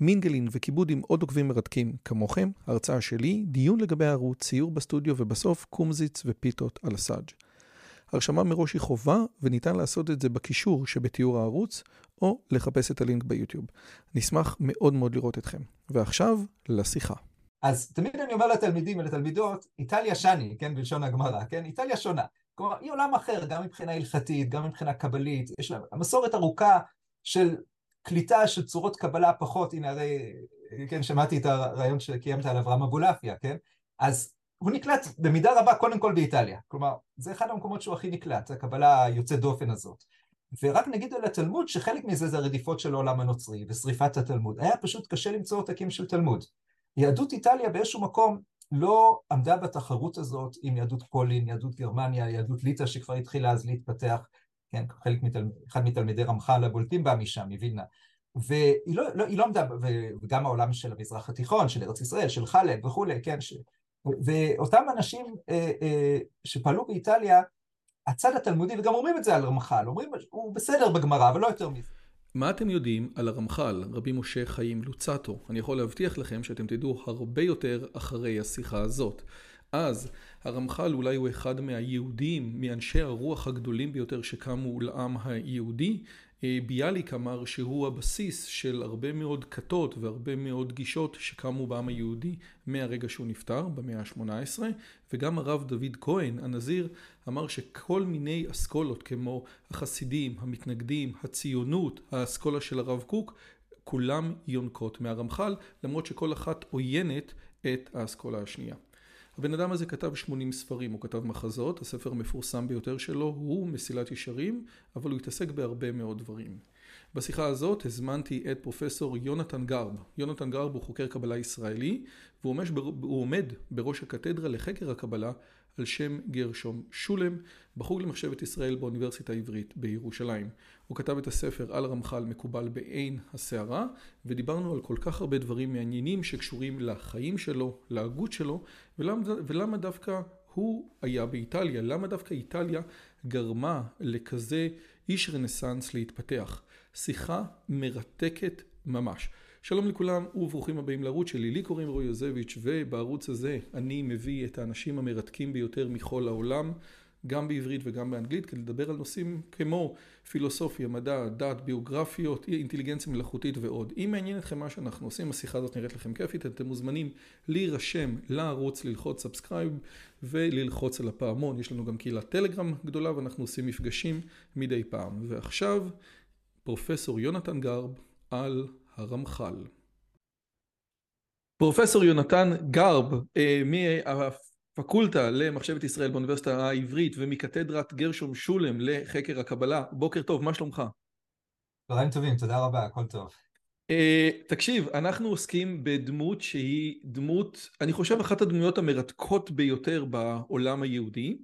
מינגלין וכיבוד עם עוד עוקבים מרתקים כמוכם, הרצאה שלי, דיון לגבי הערוץ, ציור בסטודיו ובסוף קומזיץ ופיתות על הסאג'. הרשמה מראש היא חובה וניתן לעשות את זה בקישור שבתיאור הערוץ או לחפש את הלינק ביוטיוב. נשמח מאוד מאוד לראות אתכם. ועכשיו לשיחה. אז תמיד אני אומר לתלמידים ולתלמידות, איטליה שני, כן, בלשון הגמרא, כן, איטליה שונה. כלומר, היא עולם אחר, גם מבחינה הלכתית, גם מבחינה קבלית, יש לה מסורת ארוכה של קליטה של צורות קבלה פחות, הנה הרי, כן, שמעתי את הרעיון שקיימת על אברהם אבולעפיה, כן? אז הוא נקלט במידה רבה קודם כל באיטליה. כלומר, זה אחד המקומות שהוא הכי נקלט, הקבלה היוצאת דופן הזאת. ורק נגיד על התלמוד שחלק מזה זה הרדיפות של העולם הנוצרי ושריפת התלמוד. היה פשוט קשה למצוא עותקים של תלמוד. יהדות איטליה באיזשהו מקום לא עמדה בתחרות הזאת עם יהדות פולין, יהדות גרמניה, יהדות ליטא שכבר התחילה אז להתפתח, כן, חלק מתל... אחד מתלמידי רמח"ל הבולטים בא משם, מווילנה. והיא לא, לא, לא עמדה, וגם העולם של המזרח התיכון, של ארץ ישראל, של חלב וכולי, כן, ש... ואותם אנשים אה, אה, שפעלו באיטליה, הצד התלמודי, וגם אומרים את זה על רמח"ל, אומרים, הוא בסדר בגמרא, אבל לא יותר מזה. מה אתם יודעים על הרמח"ל, רבי משה חיים לוצטו? אני יכול להבטיח לכם שאתם תדעו הרבה יותר אחרי השיחה הזאת. אז הרמח"ל אולי הוא אחד מהיהודים, מאנשי הרוח הגדולים ביותר שקמו לעם היהודי. ביאליק אמר שהוא הבסיס של הרבה מאוד כתות והרבה מאוד גישות שקמו בעם היהודי מהרגע שהוא נפטר במאה ה-18 וגם הרב דוד כהן הנזיר אמר שכל מיני אסכולות כמו החסידים, המתנגדים, הציונות, האסכולה של הרב קוק כולם יונקות מהרמח"ל למרות שכל אחת עוינת את האסכולה השנייה. הבן אדם הזה כתב 80 ספרים, הוא כתב מחזות, הספר המפורסם ביותר שלו הוא מסילת ישרים, אבל הוא התעסק בהרבה מאוד דברים. בשיחה הזאת הזמנתי את פרופסור יונתן גרב. יונתן גרב הוא חוקר קבלה ישראלי, והוא עומד בראש הקתדרה לחקר הקבלה על שם גרשום שולם, בחוג למחשבת ישראל באוניברסיטה העברית בירושלים. הוא כתב את הספר על רמח"ל מקובל בעין הסערה, ודיברנו על כל כך הרבה דברים מעניינים שקשורים לחיים שלו, להגות שלו, ולמה, ולמה דווקא הוא היה באיטליה, למה דווקא איטליה גרמה לכזה איש רנסאנס להתפתח. שיחה מרתקת ממש. שלום לכולם וברוכים הבאים לערוץ שלי, לי קוראים רועי יוזביץ' ובערוץ הזה אני מביא את האנשים המרתקים ביותר מכל העולם, גם בעברית וגם באנגלית, כדי לדבר על נושאים כמו פילוסופיה, מדע, דת, ביוגרפיות, אינטליגנציה מלאכותית ועוד. אם מעניין אתכם מה שאנחנו עושים, השיחה הזאת נראית לכם כיפית, אתם מוזמנים להירשם לערוץ, ללחוץ subscribe וללחוץ על הפעמון. יש לנו גם קהילת טלגרם גדולה ואנחנו עושים מפגשים מדי פעם. ועכשיו פרופסור יונתן גרב על הרמח"ל. פרופסור יונתן גרב אה, מהפקולטה למחשבת ישראל באוניברסיטה העברית ומקתדרת גרשום שולם לחקר הקבלה, בוקר טוב, מה שלומך? צהריים טובים, תודה רבה, הכל טוב. Uh, תקשיב, אנחנו עוסקים בדמות שהיא דמות, אני חושב אחת הדמויות המרתקות ביותר בעולם היהודי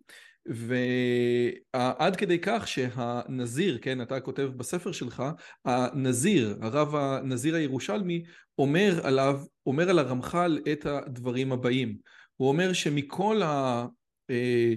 ועד כדי כך שהנזיר, כן, אתה כותב בספר שלך, הנזיר, הרב הנזיר הירושלמי, אומר עליו, אומר על הרמח"ל את הדברים הבאים. הוא אומר שמכל ה... אה,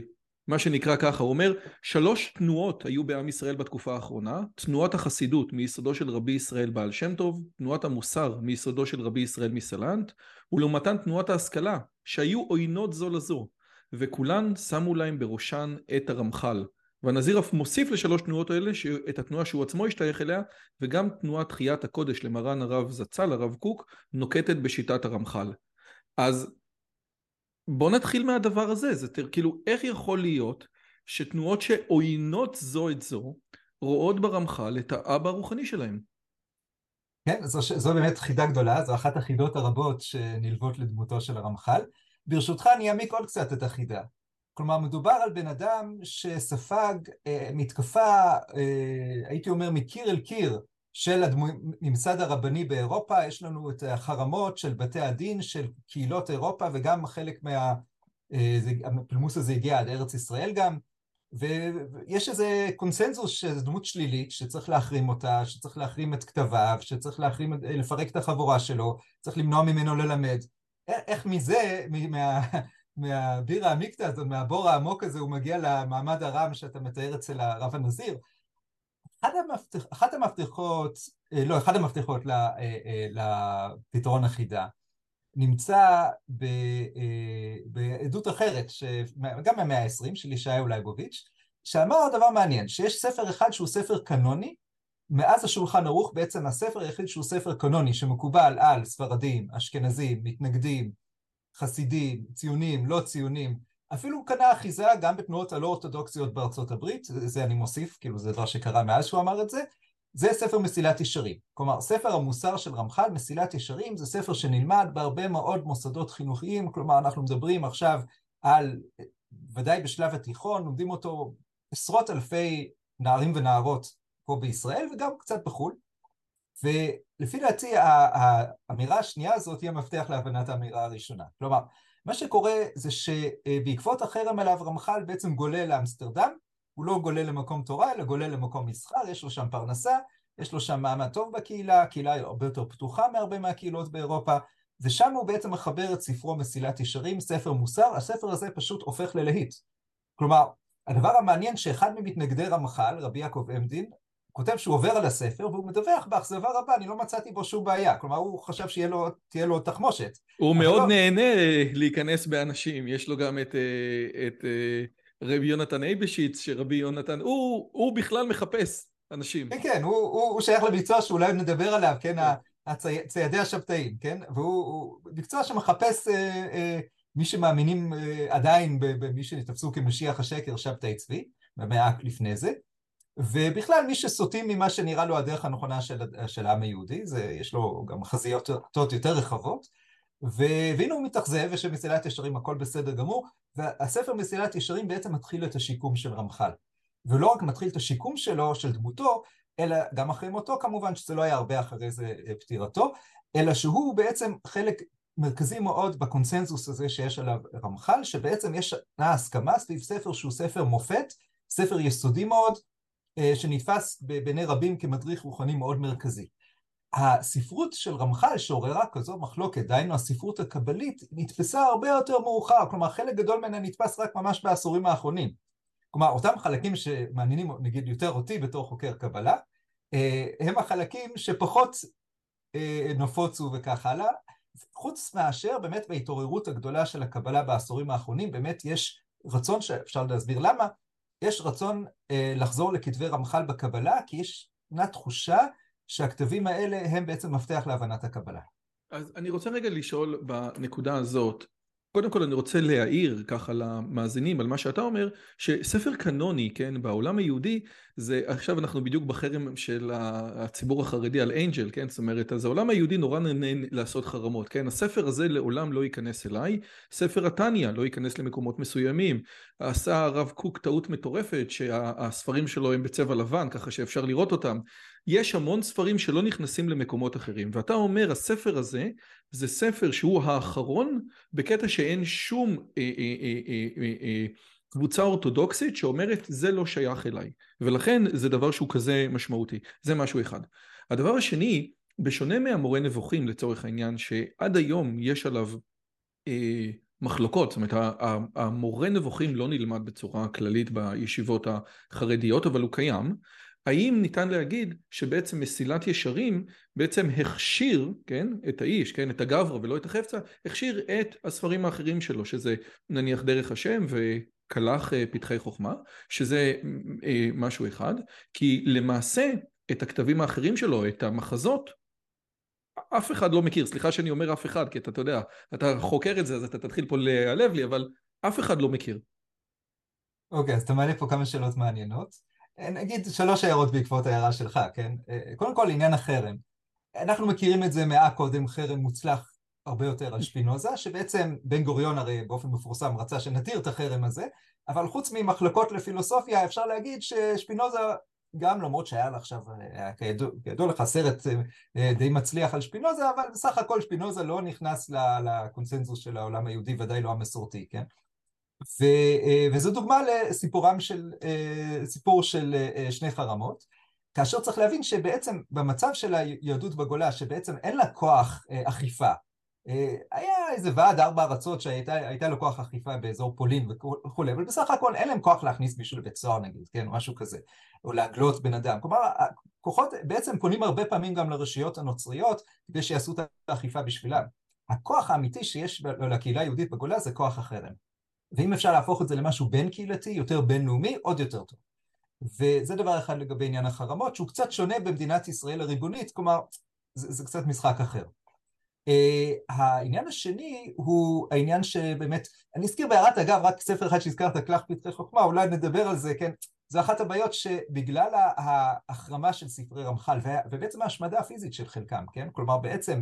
מה שנקרא ככה, הוא אומר, שלוש תנועות היו בעם ישראל בתקופה האחרונה, תנועת החסידות מיסודו של רבי ישראל בעל שם טוב, תנועת המוסר מיסודו של רבי ישראל מסלנט, ולעומתן תנועת ההשכלה, שהיו עוינות זו לזו. וכולן שמו להם בראשן את הרמח"ל. והנזיר אף מוסיף לשלוש תנועות האלה את התנועה שהוא עצמו השתייך אליה וגם תנועת תחיית הקודש למרן הרב זצ"ל, הרב קוק, נוקטת בשיטת הרמח"ל. אז בוא נתחיל מהדבר הזה, זה כאילו איך יכול להיות שתנועות שעוינות זו את זו רואות ברמח"ל את האבא הרוחני שלהם? כן, זו, זו באמת חידה גדולה, זו אחת החידות הרבות שנלוות לדמותו של הרמח"ל. ברשותך אני אעמיק עוד קצת את החידה. כלומר, מדובר על בן אדם שספג אה, מתקפה, אה, הייתי אומר, מקיר אל קיר של הממסד הרבני באירופה, יש לנו את החרמות של בתי הדין של קהילות אירופה וגם חלק מה... הפולמוס הזה הגיע עד ארץ ישראל גם, ויש איזה קונסנזוס שזו דמות שלילית שצריך להחרים אותה, שצריך להחרים את כתביו, שצריך להחרים, לפרק את החבורה שלו, צריך למנוע ממנו ללמד. איך מזה, מה, מהבירה המקטע הזאת, מהבור העמוק הזה, הוא מגיע למעמד הרם שאתה מתאר אצל הרב הנזיר? המפתח, אחת המפתחות, אה, לא, אחד המפתחות אה, אה, לפתרון החידה נמצא ב, בעדות אחרת, גם מהמאה ה-20, של ישעיהו לייבוביץ', שאמר דבר מעניין, שיש ספר אחד שהוא ספר קנוני, מאז השולחן ערוך בעצם הספר היחיד שהוא ספר קנוני שמקובל על ספרדים, אשכנזים, מתנגדים, חסידים, ציונים, לא ציונים, אפילו קנה אחיזה גם בתנועות הלא אורתודוקסיות בארצות הברית, זה אני מוסיף, כאילו זה דבר שקרה מאז שהוא אמר את זה, זה ספר מסילת ישרים. כלומר, ספר המוסר של רמח"ל, מסילת ישרים, זה ספר שנלמד בהרבה מאוד מוסדות חינוכיים, כלומר, אנחנו מדברים עכשיו על, ודאי בשלב התיכון, לומדים אותו עשרות אלפי נערים ונערות פה בישראל וגם קצת בחו"ל. ולפי דעתי האמירה השנייה הזאת היא המפתח להבנת האמירה הראשונה. כלומר, מה שקורה זה שבעקבות החרם עליו רמח"ל בעצם גולל לאמסטרדם, הוא לא גולל למקום תורה, אלא גולל למקום מסחר, יש לו שם פרנסה, יש לו שם מעמד טוב בקהילה, הקהילה היא הרבה יותר פתוחה מהרבה מהקהילות באירופה, ושם הוא בעצם מחבר את ספרו מסילת ישרים, ספר מוסר, הספר הזה פשוט הופך ללהיט. כלומר, הדבר המעניין שאחד ממתנגדי רמח"ל, רבי יעקב עמדין, כותב שהוא עובר על הספר והוא מדווח באכזבה רבה, אני לא מצאתי בו שום בעיה. כלומר, הוא חשב שתהיה לו תחמושת. הוא מאוד לא... נהנה להיכנס באנשים, יש לו גם את, אה, את אה, רבי יונתן אייבשיץ, שרבי יונתן, הוא, הוא בכלל מחפש אנשים. כן, כן, הוא, הוא, הוא שייך לביצוע שאולי נדבר עליו, כן, הצי, ציידי השבתאים, כן? והוא מקצוע שמחפש אה, אה, מי שמאמינים אה, עדיין במי שנתפסו כמשיח השקר, שבתאי צבי, במאה לפני זה. ובכלל מי שסוטים ממה שנראה לו הדרך הנכונה של, של העם היהודי, זה, יש לו גם חזיות יותר רחבות, והנה הוא מתאכזב ושמסילת ישרים הכל בסדר גמור, והספר מסילת ישרים בעצם מתחיל את השיקום של רמח"ל. ולא רק מתחיל את השיקום שלו, של דמותו, אלא גם אחרי מותו כמובן, שזה לא היה הרבה אחרי זה אה, פטירתו, אלא שהוא בעצם חלק מרכזי מאוד בקונסנזוס הזה שיש עליו רמח"ל, שבעצם יש הסכמה סביב ספר שהוא ספר מופת, ספר יסודי מאוד, אה, שנתפס בעיני רבים כמדריך רוחני מאוד מרכזי. הספרות של רמח"ל שעוררה כזו מחלוקת, דהיינו הספרות הקבלית, נתפסה הרבה יותר מאוחר, כלומר חלק גדול ממנה נתפס רק ממש בעשורים האחרונים. כלומר, אותם חלקים שמעניינים נגיד יותר אותי בתור חוקר קבלה, אה, הם החלקים שפחות אה, נפוצו וכך הלאה. חוץ מאשר באמת בהתעוררות הגדולה של הקבלה בעשורים האחרונים, באמת יש רצון שאפשר להסביר למה, יש רצון אה, לחזור לכתבי רמח"ל בקבלה, כי יש נע תחושה שהכתבים האלה הם בעצם מפתח להבנת הקבלה. אז אני רוצה רגע לשאול בנקודה הזאת, קודם כל אני רוצה להעיר ככה למאזינים על מה שאתה אומר, שספר קנוני, כן, בעולם היהודי, זה עכשיו אנחנו בדיוק בחרם של הציבור החרדי על אנג'ל, כן, זאת אומרת, אז העולם היהודי נורא נהנה לעשות חרמות, כן, הספר הזה לעולם לא ייכנס אליי, ספר התניא לא ייכנס למקומות מסוימים, עשה הרב קוק טעות מטורפת שהספרים שלו הם בצבע לבן, ככה שאפשר לראות אותם, יש המון ספרים שלא נכנסים למקומות אחרים, ואתה אומר הספר הזה זה ספר שהוא האחרון בקטע שאין שום אה, אה, אה, קבוצה אורתודוקסית שאומרת זה לא שייך אליי, ולכן זה דבר שהוא כזה משמעותי, זה משהו אחד. הדבר השני, בשונה מהמורה נבוכים לצורך העניין, שעד היום יש עליו אה, מחלוקות, זאת אומרת המורה נבוכים לא נלמד בצורה כללית בישיבות החרדיות, אבל הוא קיים, האם ניתן להגיד שבעצם מסילת ישרים בעצם הכשיר, כן, את האיש, כן, את הגברא ולא את החפצה, הכשיר את הספרים האחרים שלו, שזה נניח דרך השם וקלח אה, פתחי חוכמה, שזה אה, משהו אחד, כי למעשה את הכתבים האחרים שלו, את המחזות, אף אחד לא מכיר, סליחה שאני אומר אף אחד, כי אתה, אתה יודע, אתה חוקר את זה אז אתה תתחיל פה להיעלב לי, אבל אף אחד לא מכיר. אוקיי, okay, אז אתה מעלה פה כמה שאלות מעניינות. נגיד שלוש הערות בעקבות ההערה שלך, כן? קודם כל עניין החרם. אנחנו מכירים את זה מאה קודם, חרם מוצלח הרבה יותר על שפינוזה, שבעצם בן גוריון הרי באופן מפורסם רצה שנתיר את החרם הזה, אבל חוץ ממחלקות לפילוסופיה אפשר להגיד ששפינוזה גם למרות שהיה לה עכשיו, כידוע, לך, סרט אה, די מצליח על שפינוזה, אבל בסך הכל שפינוזה לא נכנס לקונסנזוס של העולם היהודי, ודאי לא המסורתי, כן? ו, וזו דוגמה לסיפורם של, סיפור של שני חרמות, כאשר צריך להבין שבעצם במצב של היהדות בגולה, שבעצם אין לה כוח אכיפה, היה איזה ועד ארבע ארצות שהייתה לו כוח אכיפה באזור פולין וכולי, אבל בסך הכל אין להם כוח להכניס מישהו לבית סוהר נגיד, כן, משהו כזה, או להגלות בן אדם. כלומר, הכוחות בעצם פונים הרבה פעמים גם לרשויות הנוצריות כדי שיעשו את האכיפה בשבילם. הכוח האמיתי שיש לקהילה היהודית בגולה זה כוח החרם. ואם אפשר להפוך את זה למשהו בין קהילתי, יותר בינלאומי, עוד יותר טוב. וזה דבר אחד לגבי עניין החרמות, שהוא קצת שונה במדינת ישראל הריבונית, כלומר, זה, זה קצת משחק אחר. Uh, העניין השני הוא העניין שבאמת, אני אזכיר בהערת אגב רק ספר אחד שהזכרת, קלח פתחי חוכמה, אולי נדבר על זה, כן? זו אחת הבעיות שבגלל ההחרמה של ספרי רמח"ל ובעצם ההשמדה הפיזית של חלקם, כן? כלומר בעצם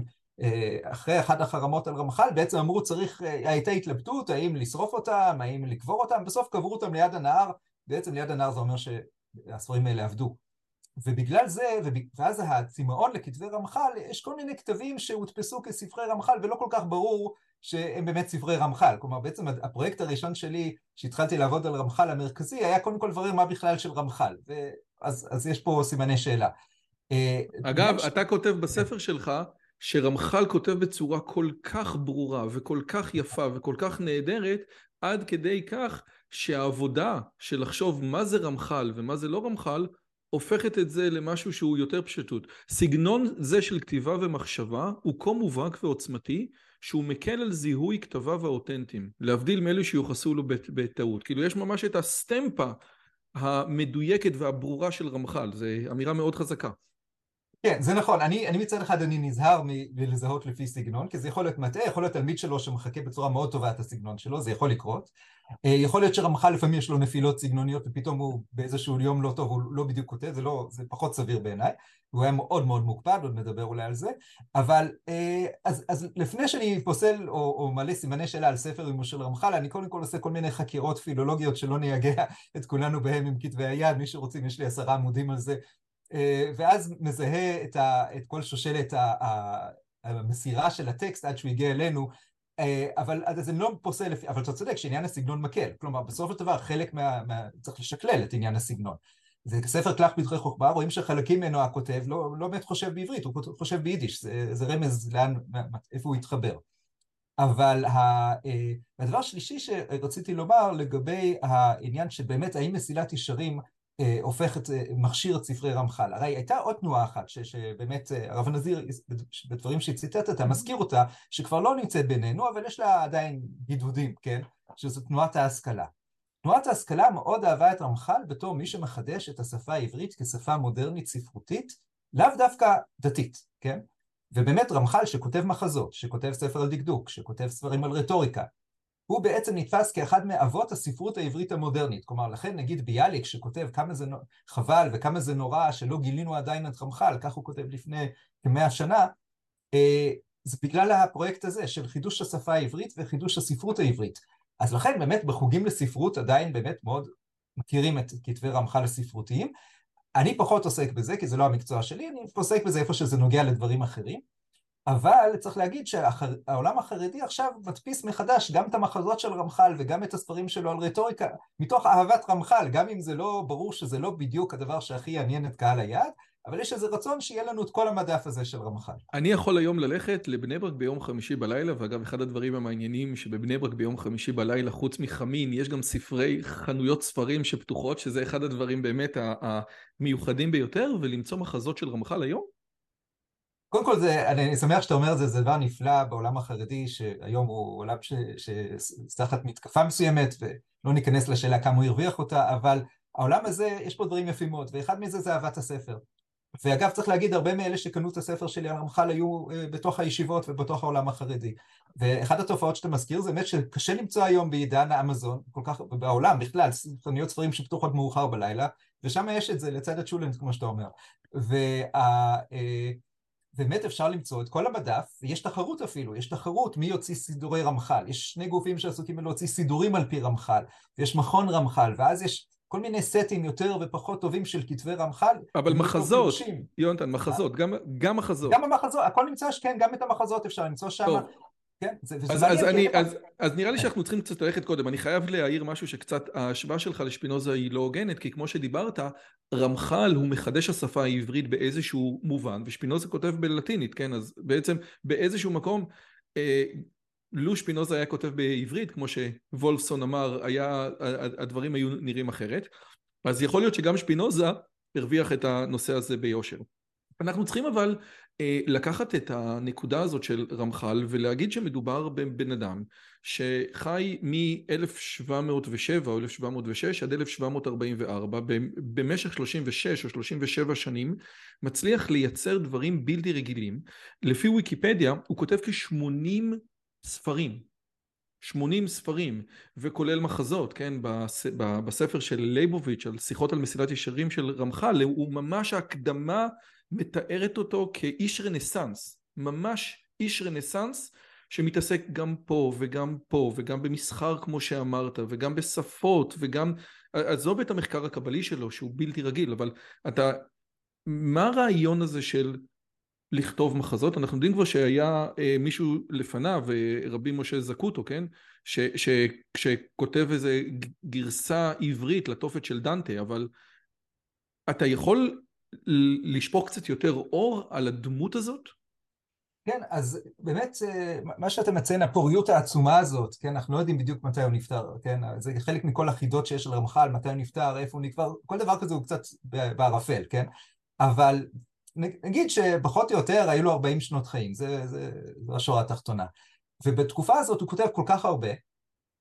אחרי אחד החרמות על רמח"ל בעצם אמרו צריך, אה, הייתה התלבטות האם לשרוף אותם, האם לקבור אותם, בסוף קברו אותם ליד הנהר, בעצם ליד הנהר זה אומר שהספרים האלה עבדו. ובגלל זה, ואז הצמאון לכתבי רמח"ל, יש כל מיני כתבים שהודפסו כספרי רמח"ל ולא כל כך ברור שהם באמת ספרי רמח"ל. כלומר, בעצם הפרויקט הראשון שלי, שהתחלתי לעבוד על רמח"ל המרכזי, היה קודם כל לברר מה בכלל של רמח"ל. אז, אז יש פה סימני שאלה. אה, אגב, ש... אתה כותב בספר שלך שרמח"ל כותב בצורה כל כך ברורה וכל כך יפה וכל כך נהדרת, עד כדי כך שהעבודה של לחשוב מה זה רמח"ל ומה זה לא רמח"ל, הופכת את זה למשהו שהוא יותר פשטות. סגנון זה של כתיבה ומחשבה הוא כה מובהק ועוצמתי שהוא מקל על זיהוי כתביו האותנטיים, להבדיל מאלו שיוחסו לו בטעות. כאילו יש ממש את הסטמפה המדויקת והברורה של רמח"ל, זו אמירה מאוד חזקה. כן, זה נכון. אני, אני מצד אחד אני נזהר מלזהות לפי סגנון, כי זה יכול להיות מטעה, יכול להיות תלמיד שלו שמחכה בצורה מאוד טובה את הסגנון שלו, זה יכול לקרות. אה, יכול להיות שרמח"ל לפעמים יש לו נפילות סגנוניות ופתאום הוא באיזשהו יום לא טוב, הוא לא בדיוק כותב, זה, לא, זה פחות סביר בעיניי. הוא היה מאוד מאוד מוקפד, עוד נדבר אולי על זה. אבל אה, אז, אז לפני שאני פוסל או, או מעלה סימני שאלה על ספר אימו של רמח"ל, אני קודם כל עושה כל מיני חקירות פילולוגיות שלא נייגע את כולנו בהם עם כתבי היד, מי שרוצים, יש לי עשרה עמודים על זה ואז מזהה את, ה, את כל שושלת המסירה של הטקסט עד שהוא הגיע אלינו, אה, אבל אז אני לא פוסל לפי, אבל אתה צודק שעניין הסגנון מקל, כלומר בסופו של דבר חלק מה, מה... צריך לשקלל את עניין הסגנון. זה ספר קלח פתחי חוכמה, רואים שחלקים ממנו הכותב לא, לא באמת חושב בעברית, הוא חושב ביידיש, זה, זה רמז לאן, איפה הוא התחבר. אבל אה, הדבר השלישי שרציתי לומר לגבי העניין שבאמת האם מסילת ישרים אה, הופך את, אה, מכשיר את ספרי רמח"ל. הרי הייתה עוד תנועה אחת, ש, שבאמת אה, הרב הנזיר, בדברים שציטטת, מזכיר אותה, שכבר לא נמצאת בינינו, אבל יש לה עדיין גידודים, כן? שזו תנועת ההשכלה. תנועת ההשכלה מאוד אהבה את רמח"ל בתור מי שמחדש את השפה העברית כשפה מודרנית ספרותית, לאו דווקא דתית, כן? ובאמת רמח"ל שכותב מחזות, שכותב ספר על דקדוק, שכותב ספרים על רטוריקה, הוא בעצם נתפס כאחד מאבות הספרות העברית המודרנית. כלומר, לכן נגיד ביאליק שכותב כמה זה חבל וכמה זה נורא שלא גילינו עדיין את רמח"ל, כך הוא כותב לפני כמאה שנה, אה, זה בגלל הפרויקט הזה של חידוש השפה העברית וחידוש הספרות העברית. אז לכן באמת בחוגים לספרות עדיין באמת מאוד מכירים את כתבי רמח"ל הספרותיים. אני פחות עוסק בזה, כי זה לא המקצוע שלי, אני עוסק בזה איפה שזה נוגע לדברים אחרים. אבל צריך להגיד שהעולם החרדי עכשיו מדפיס מחדש גם את המחזות של רמח"ל וגם את הספרים שלו על רטוריקה, מתוך אהבת רמח"ל, גם אם זה לא ברור שזה לא בדיוק הדבר שהכי יעניין את קהל היעד, אבל יש איזה רצון שיהיה לנו את כל המדף הזה של רמח"ל. אני יכול היום ללכת לבני ברק ביום חמישי בלילה, ואגב, אחד הדברים המעניינים שבבני ברק ביום חמישי בלילה, חוץ מחמין, יש גם ספרי חנויות ספרים שפתוחות, שזה אחד הדברים באמת המיוחדים ביותר, ולמצוא מחזות של רמח"ל היום? קודם כל, זה, אני שמח שאתה אומר את זה, זה דבר נפלא בעולם החרדי, שהיום הוא עולם שתחת מתקפה מסוימת, ולא ניכנס לשאלה כמה הוא הרוויח אותה, אבל העולם הזה, יש פה דברים יפים מאוד, ואחד מזה זה אהבת הספר. ואגב, צריך להגיד, הרבה מאלה שקנו את הספר שלי על רמח"ל היו אה, בתוך הישיבות ובתוך העולם החרדי. ואחת התופעות שאתה מזכיר זה באמת שקשה למצוא היום בעידן האמזון, כל כך, בעולם בכלל, חנויות ספרים שפתוחות מאוחר בלילה, ושם יש את זה לצד הצ'ולנט, כמו שאתה אומר. וה... אה, באמת אפשר למצוא את כל המדף, ויש תחרות אפילו, יש תחרות מי יוציא סידורי רמח"ל, יש שני גופים שעסוקים בלהוציא סידורים על פי רמח"ל, ויש מכון רמח"ל, ואז יש כל מיני סטים יותר ופחות טובים של כתבי רמח"ל. אבל מחזות, יונתן, מחזות, גם, גם מחזות. גם המחזות, הכל נמצא, כן, גם את המחזות אפשר למצוא שם. כן, זה, וזה אז. אז, אני, אז, אז נראה לי שאנחנו צריכים קצת ללכת קודם. אני חייב להעיר משהו שקצת, ההשוואה שלך לשפינוזה היא לא הוגנת, כי כמו שדיברת, רמח"ל הוא מחדש השפה העברית באיזשהו מובן, ושפינוזה כותב בלטינית, כן? אז בעצם באיזשהו מקום, אה, לו שפינוזה היה כותב בעברית, כמו שוולפסון אמר, היה, הדברים היו נראים אחרת. אז יכול להיות שגם שפינוזה הרוויח את הנושא הזה ביושר. אנחנו צריכים אבל לקחת את הנקודה הזאת של רמח"ל ולהגיד שמדובר בבן אדם שחי מ-1707 או 1706 עד 1744 במשך 36 או 37 שנים מצליח לייצר דברים בלתי רגילים. לפי ויקיפדיה הוא כותב כ-80 ספרים. 80 ספרים וכולל מחזות, כן, בספר של לייבוביץ' על שיחות על מסילת ישרים של רמח"ל הוא ממש הקדמה מתארת אותו כאיש רנסאנס, ממש איש רנסאנס שמתעסק גם פה וגם פה וגם במסחר כמו שאמרת וגם בשפות וגם, עזוב את המחקר הקבלי שלו שהוא בלתי רגיל, אבל אתה, מה הרעיון הזה של לכתוב מחזות? אנחנו יודעים כבר שהיה אה, מישהו לפניו, אה, רבי משה זקוטו, כן? ש, ש, שכותב איזה גרסה עברית לתופת של דנטה, אבל אתה יכול לשפוך קצת יותר אור על הדמות הזאת? כן, אז באמת אה, מה שאתה מציין, הפוריות העצומה הזאת, כן, אנחנו לא יודעים בדיוק מתי הוא נפטר, כן, זה חלק מכל החידות שיש על רמח"ל, מתי הוא נפטר, איפה הוא נקבר, כל דבר כזה הוא קצת בערפל, כן, אבל נגיד שפחות או יותר היו לו 40 שנות חיים, זה, זה, זה השורה התחתונה. ובתקופה הזאת הוא כותב כל כך הרבה,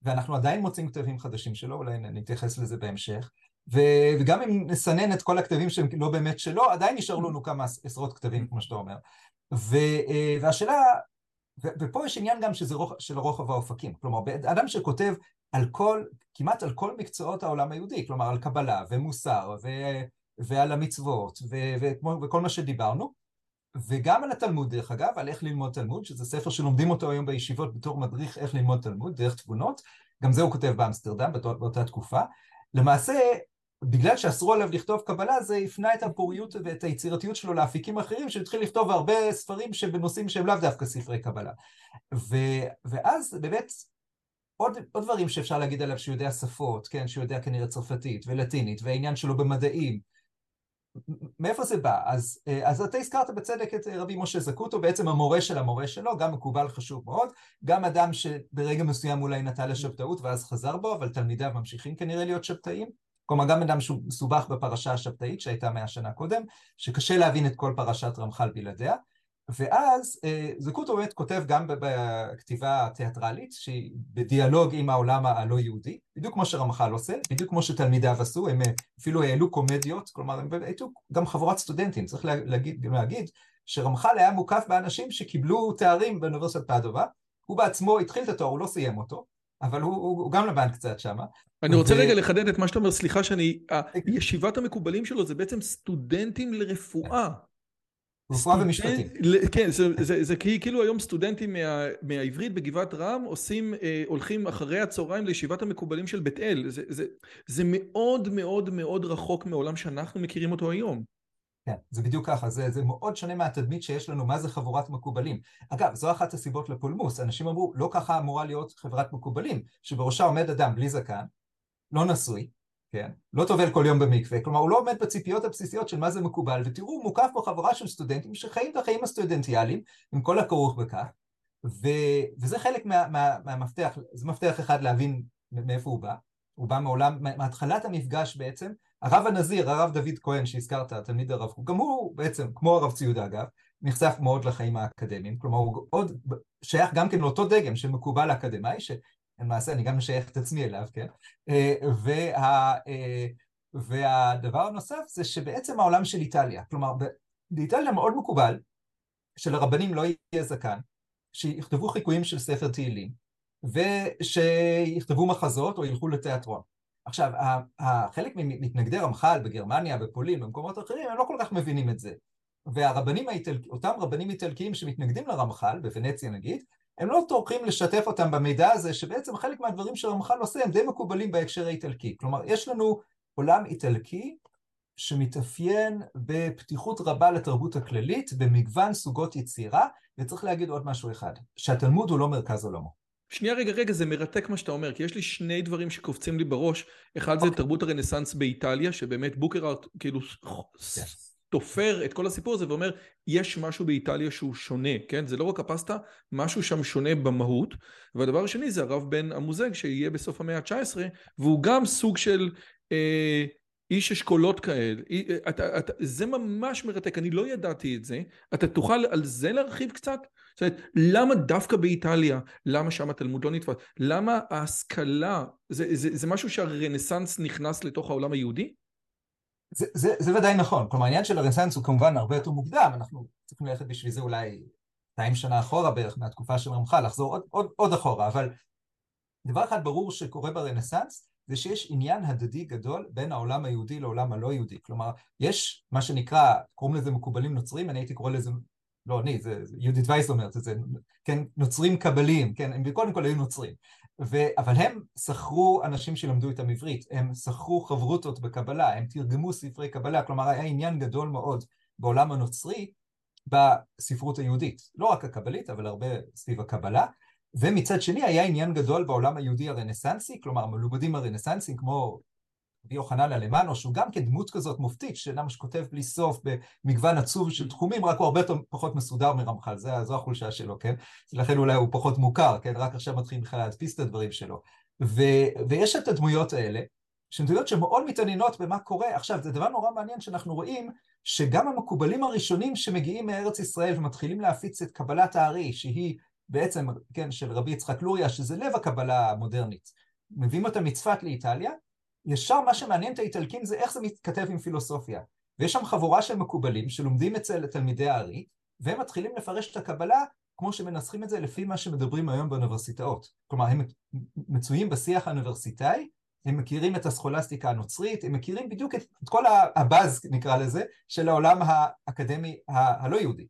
ואנחנו עדיין מוצאים כתבים חדשים שלו, אולי נתייחס לזה בהמשך, וגם אם נסנן את כל הכתבים שהם לא באמת שלו, עדיין נשאר לנו כמה עשרות כתבים, כמו שאתה אומר. אה, והשאלה, ופה יש עניין גם שזה רוח, של רוחב האופקים, כלומר, אדם שכותב על כל, כמעט על כל מקצועות העולם היהודי, כלומר, על קבלה ומוסר ו, ועל המצוות ו, וכמו, וכל מה שדיברנו, וגם על התלמוד, דרך אגב, על איך ללמוד תלמוד, שזה ספר שלומדים אותו היום בישיבות בתור מדריך איך ללמוד תלמוד, דרך תבונות, גם זה הוא כותב באמסטרדם באותה תקופה. למעשה, בגלל שאסרו עליו לכתוב קבלה, זה הפנה את הפוריות ואת היצירתיות שלו לאפיקים אחרים, שהתחיל לכתוב הרבה ספרים שבנושאים שהם לאו דווקא ספרי קבלה. ו, ואז באמת, עוד, עוד דברים שאפשר להגיד עליו, שהוא יודע שפות, כן, שהוא יודע כנראה צרפתית ולטינית, והעניין שלו במדעים. מאיפה זה בא? אז, אז אתה הזכרת בצדק את רבי משה זקוטו, בעצם המורה של המורה שלו, גם מקובל חשוב מאוד, גם אדם שברגע מסוים אולי נטה לשבתאות ואז חזר בו, אבל תלמידיו ממשיכים כנראה להיות שבתאים. כלומר גם אדם שהוא מסובך בפרשה השבתאית שהייתה מאה שנה קודם, שקשה להבין את כל פרשת רמח"ל בלעדיה, ואז אה, זקוטו באמת כותב גם בכתיבה התיאטרלית, שהיא בדיאלוג עם העולם הלא יהודי, בדיוק כמו שרמח"ל עושה, בדיוק כמו שתלמידיו עשו, הם אה, אפילו העלו קומדיות, כלומר הם הייתו גם חבורת סטודנטים, צריך להגיד, להגיד שרמח"ל היה מוקף באנשים שקיבלו תארים באוניברסיטת פדובה, הוא בעצמו התחיל את התואר, הוא לא סיים אותו, אבל הוא, הוא, הוא גם לבן קצת שם. אני רוצה ו... רגע לחדד את מה שאתה אומר, סליחה שאני... ישיבת המקובלים שלו זה בעצם סטודנטים לרפואה. רפואה ומשפטים. כן, זה, זה, זה כאילו היום סטודנטים מה, מהעברית בגבעת רם עושים, אה, הולכים אחרי הצהריים לישיבת המקובלים של בית אל. זה, זה, זה מאוד מאוד מאוד רחוק מעולם שאנחנו מכירים אותו היום. כן, זה בדיוק ככה, זה, זה מאוד שונה מהתדמית שיש לנו, מה זה חבורת מקובלים. אגב, זו אחת הסיבות לפולמוס, אנשים אמרו, לא ככה אמורה להיות חברת מקובלים, שבראשה עומד אדם בלי זקן, לא נשוי, כן, לא טובל כל יום במקווה, כלומר הוא לא עומד בציפיות הבסיסיות של מה זה מקובל, ותראו, מוקף פה חבורה של סטודנטים שחיים את החיים הסטודנטיאליים, עם כל הכרוך בכך, ו, וזה חלק מה, מה, מהמפתח, זה מפתח אחד להבין מאיפה הוא בא, הוא בא מעולם, מהתחלת המפגש בעצם, הרב הנזיר, הרב דוד כהן שהזכרת, תלמיד הרב גם הוא בעצם, כמו הרב ציודה אגב, נחשף מאוד לחיים האקדמיים, כלומר הוא עוד שייך גם כן לאותו דגם של מקובל אקדמאי, שלמעשה אני גם משייך את עצמי אליו, כן? אה, וה, אה, והדבר הנוסף זה שבעצם העולם של איטליה, כלומר באיטליה מאוד מקובל שלרבנים לא יהיה זקן, שיכתבו חיקויים של ספר תהילים, ושיכתבו מחזות או ילכו לתיאטרון. עכשיו, חלק ממתנגדי רמח"ל בגרמניה, בפולין, במקומות אחרים, הם לא כל כך מבינים את זה. והרבנים האיטלקיים, אותם רבנים איטלקיים שמתנגדים לרמח"ל, בוונציה נגיד, הם לא טורחים לשתף אותם במידע הזה, שבעצם חלק מהדברים שרמח"ל עושה הם די מקובלים בהקשר האיטלקי. כלומר, יש לנו עולם איטלקי שמתאפיין בפתיחות רבה לתרבות הכללית, במגוון סוגות יצירה, וצריך להגיד עוד משהו אחד, שהתלמוד הוא לא מרכז עולמו. שנייה רגע רגע זה מרתק מה שאתה אומר כי יש לי שני דברים שקופצים לי בראש. אחד זה תרבות הרנסאנס באיטליה שבאמת בוקרארט כאילו תופר את כל הסיפור הזה ואומר יש משהו באיטליה שהוא שונה כן? זה לא רק הפסטה משהו שם שונה במהות. והדבר השני זה הרב בן המוזג שיהיה בסוף המאה ה-19 והוא גם סוג של אה, איש אשכולות כאלה אתה, אתה, זה ממש מרתק אני לא ידעתי את זה. אתה תוכל על זה להרחיב קצת? זאת אומרת, למה דווקא באיטליה, למה שם התלמוד לא נתפס? למה ההשכלה, זה, זה, זה משהו שהרנסאנס נכנס לתוך העולם היהודי? זה, זה, זה ודאי נכון, כלומר העניין של הרנסאנס הוא כמובן הרבה יותר מוקדם, אנחנו צריכים ללכת בשביל זה אולי 200 שנה אחורה בערך מהתקופה של רמח"ל, לחזור עוד, עוד, עוד אחורה, אבל דבר אחד ברור שקורה ברנסאנס זה שיש עניין הדדי גדול בין העולם היהודי לעולם הלא יהודי, כלומר יש מה שנקרא, קוראים לזה מקובלים נוצרים, אני הייתי קורא לזה לא אני, זה, זה יהודית וייס אומרת את זה, כן, נוצרים קבליים, כן, הם קודם כל היו נוצרים. ו, אבל הם שכרו אנשים שלמדו איתם עברית, הם שכרו חברותות בקבלה, הם תרגמו ספרי קבלה, כלומר היה עניין גדול מאוד בעולם הנוצרי בספרות היהודית, לא רק הקבלית, אבל הרבה סביב הקבלה, ומצד שני היה עניין גדול בעולם היהודי הרנסנסי, כלומר מלומדים הרנסנסים כמו יוחנן אלמנו, שהוא גם כדמות כזאת מופתית, שאדם שכותב בלי סוף במגוון עצוב של תחומים, רק הוא הרבה יותר פחות מסודר מרמח"ל, זו החולשה שלו, כן? לכן אולי הוא פחות מוכר, כן? רק עכשיו מתחילים בכלל להדפיס את הדברים שלו. ו, ויש את הדמויות האלה, שהן דמויות שמאוד מתעניינות במה קורה. עכשיו, זה דבר נורא מעניין שאנחנו רואים שגם המקובלים הראשונים שמגיעים מארץ ישראל ומתחילים להפיץ את קבלת הארי, שהיא בעצם, כן, של רבי יצחק לוריה, שזה לב הקבלה המודרנית, מביאים אותה מצפת לאיטליה, ישר מה שמעניין את האיטלקים זה איך זה מתכתב עם פילוסופיה. ויש שם חבורה של מקובלים שלומדים אצל תלמידי הארי, והם מתחילים לפרש את הקבלה כמו שמנסחים את זה לפי מה שמדברים היום באוניברסיטאות. כלומר, הם מצויים בשיח האוניברסיטאי, הם מכירים את הסכולסטיקה הנוצרית, הם מכירים בדיוק את, את כל הבאז, נקרא לזה, של העולם האקדמי הלא יהודי.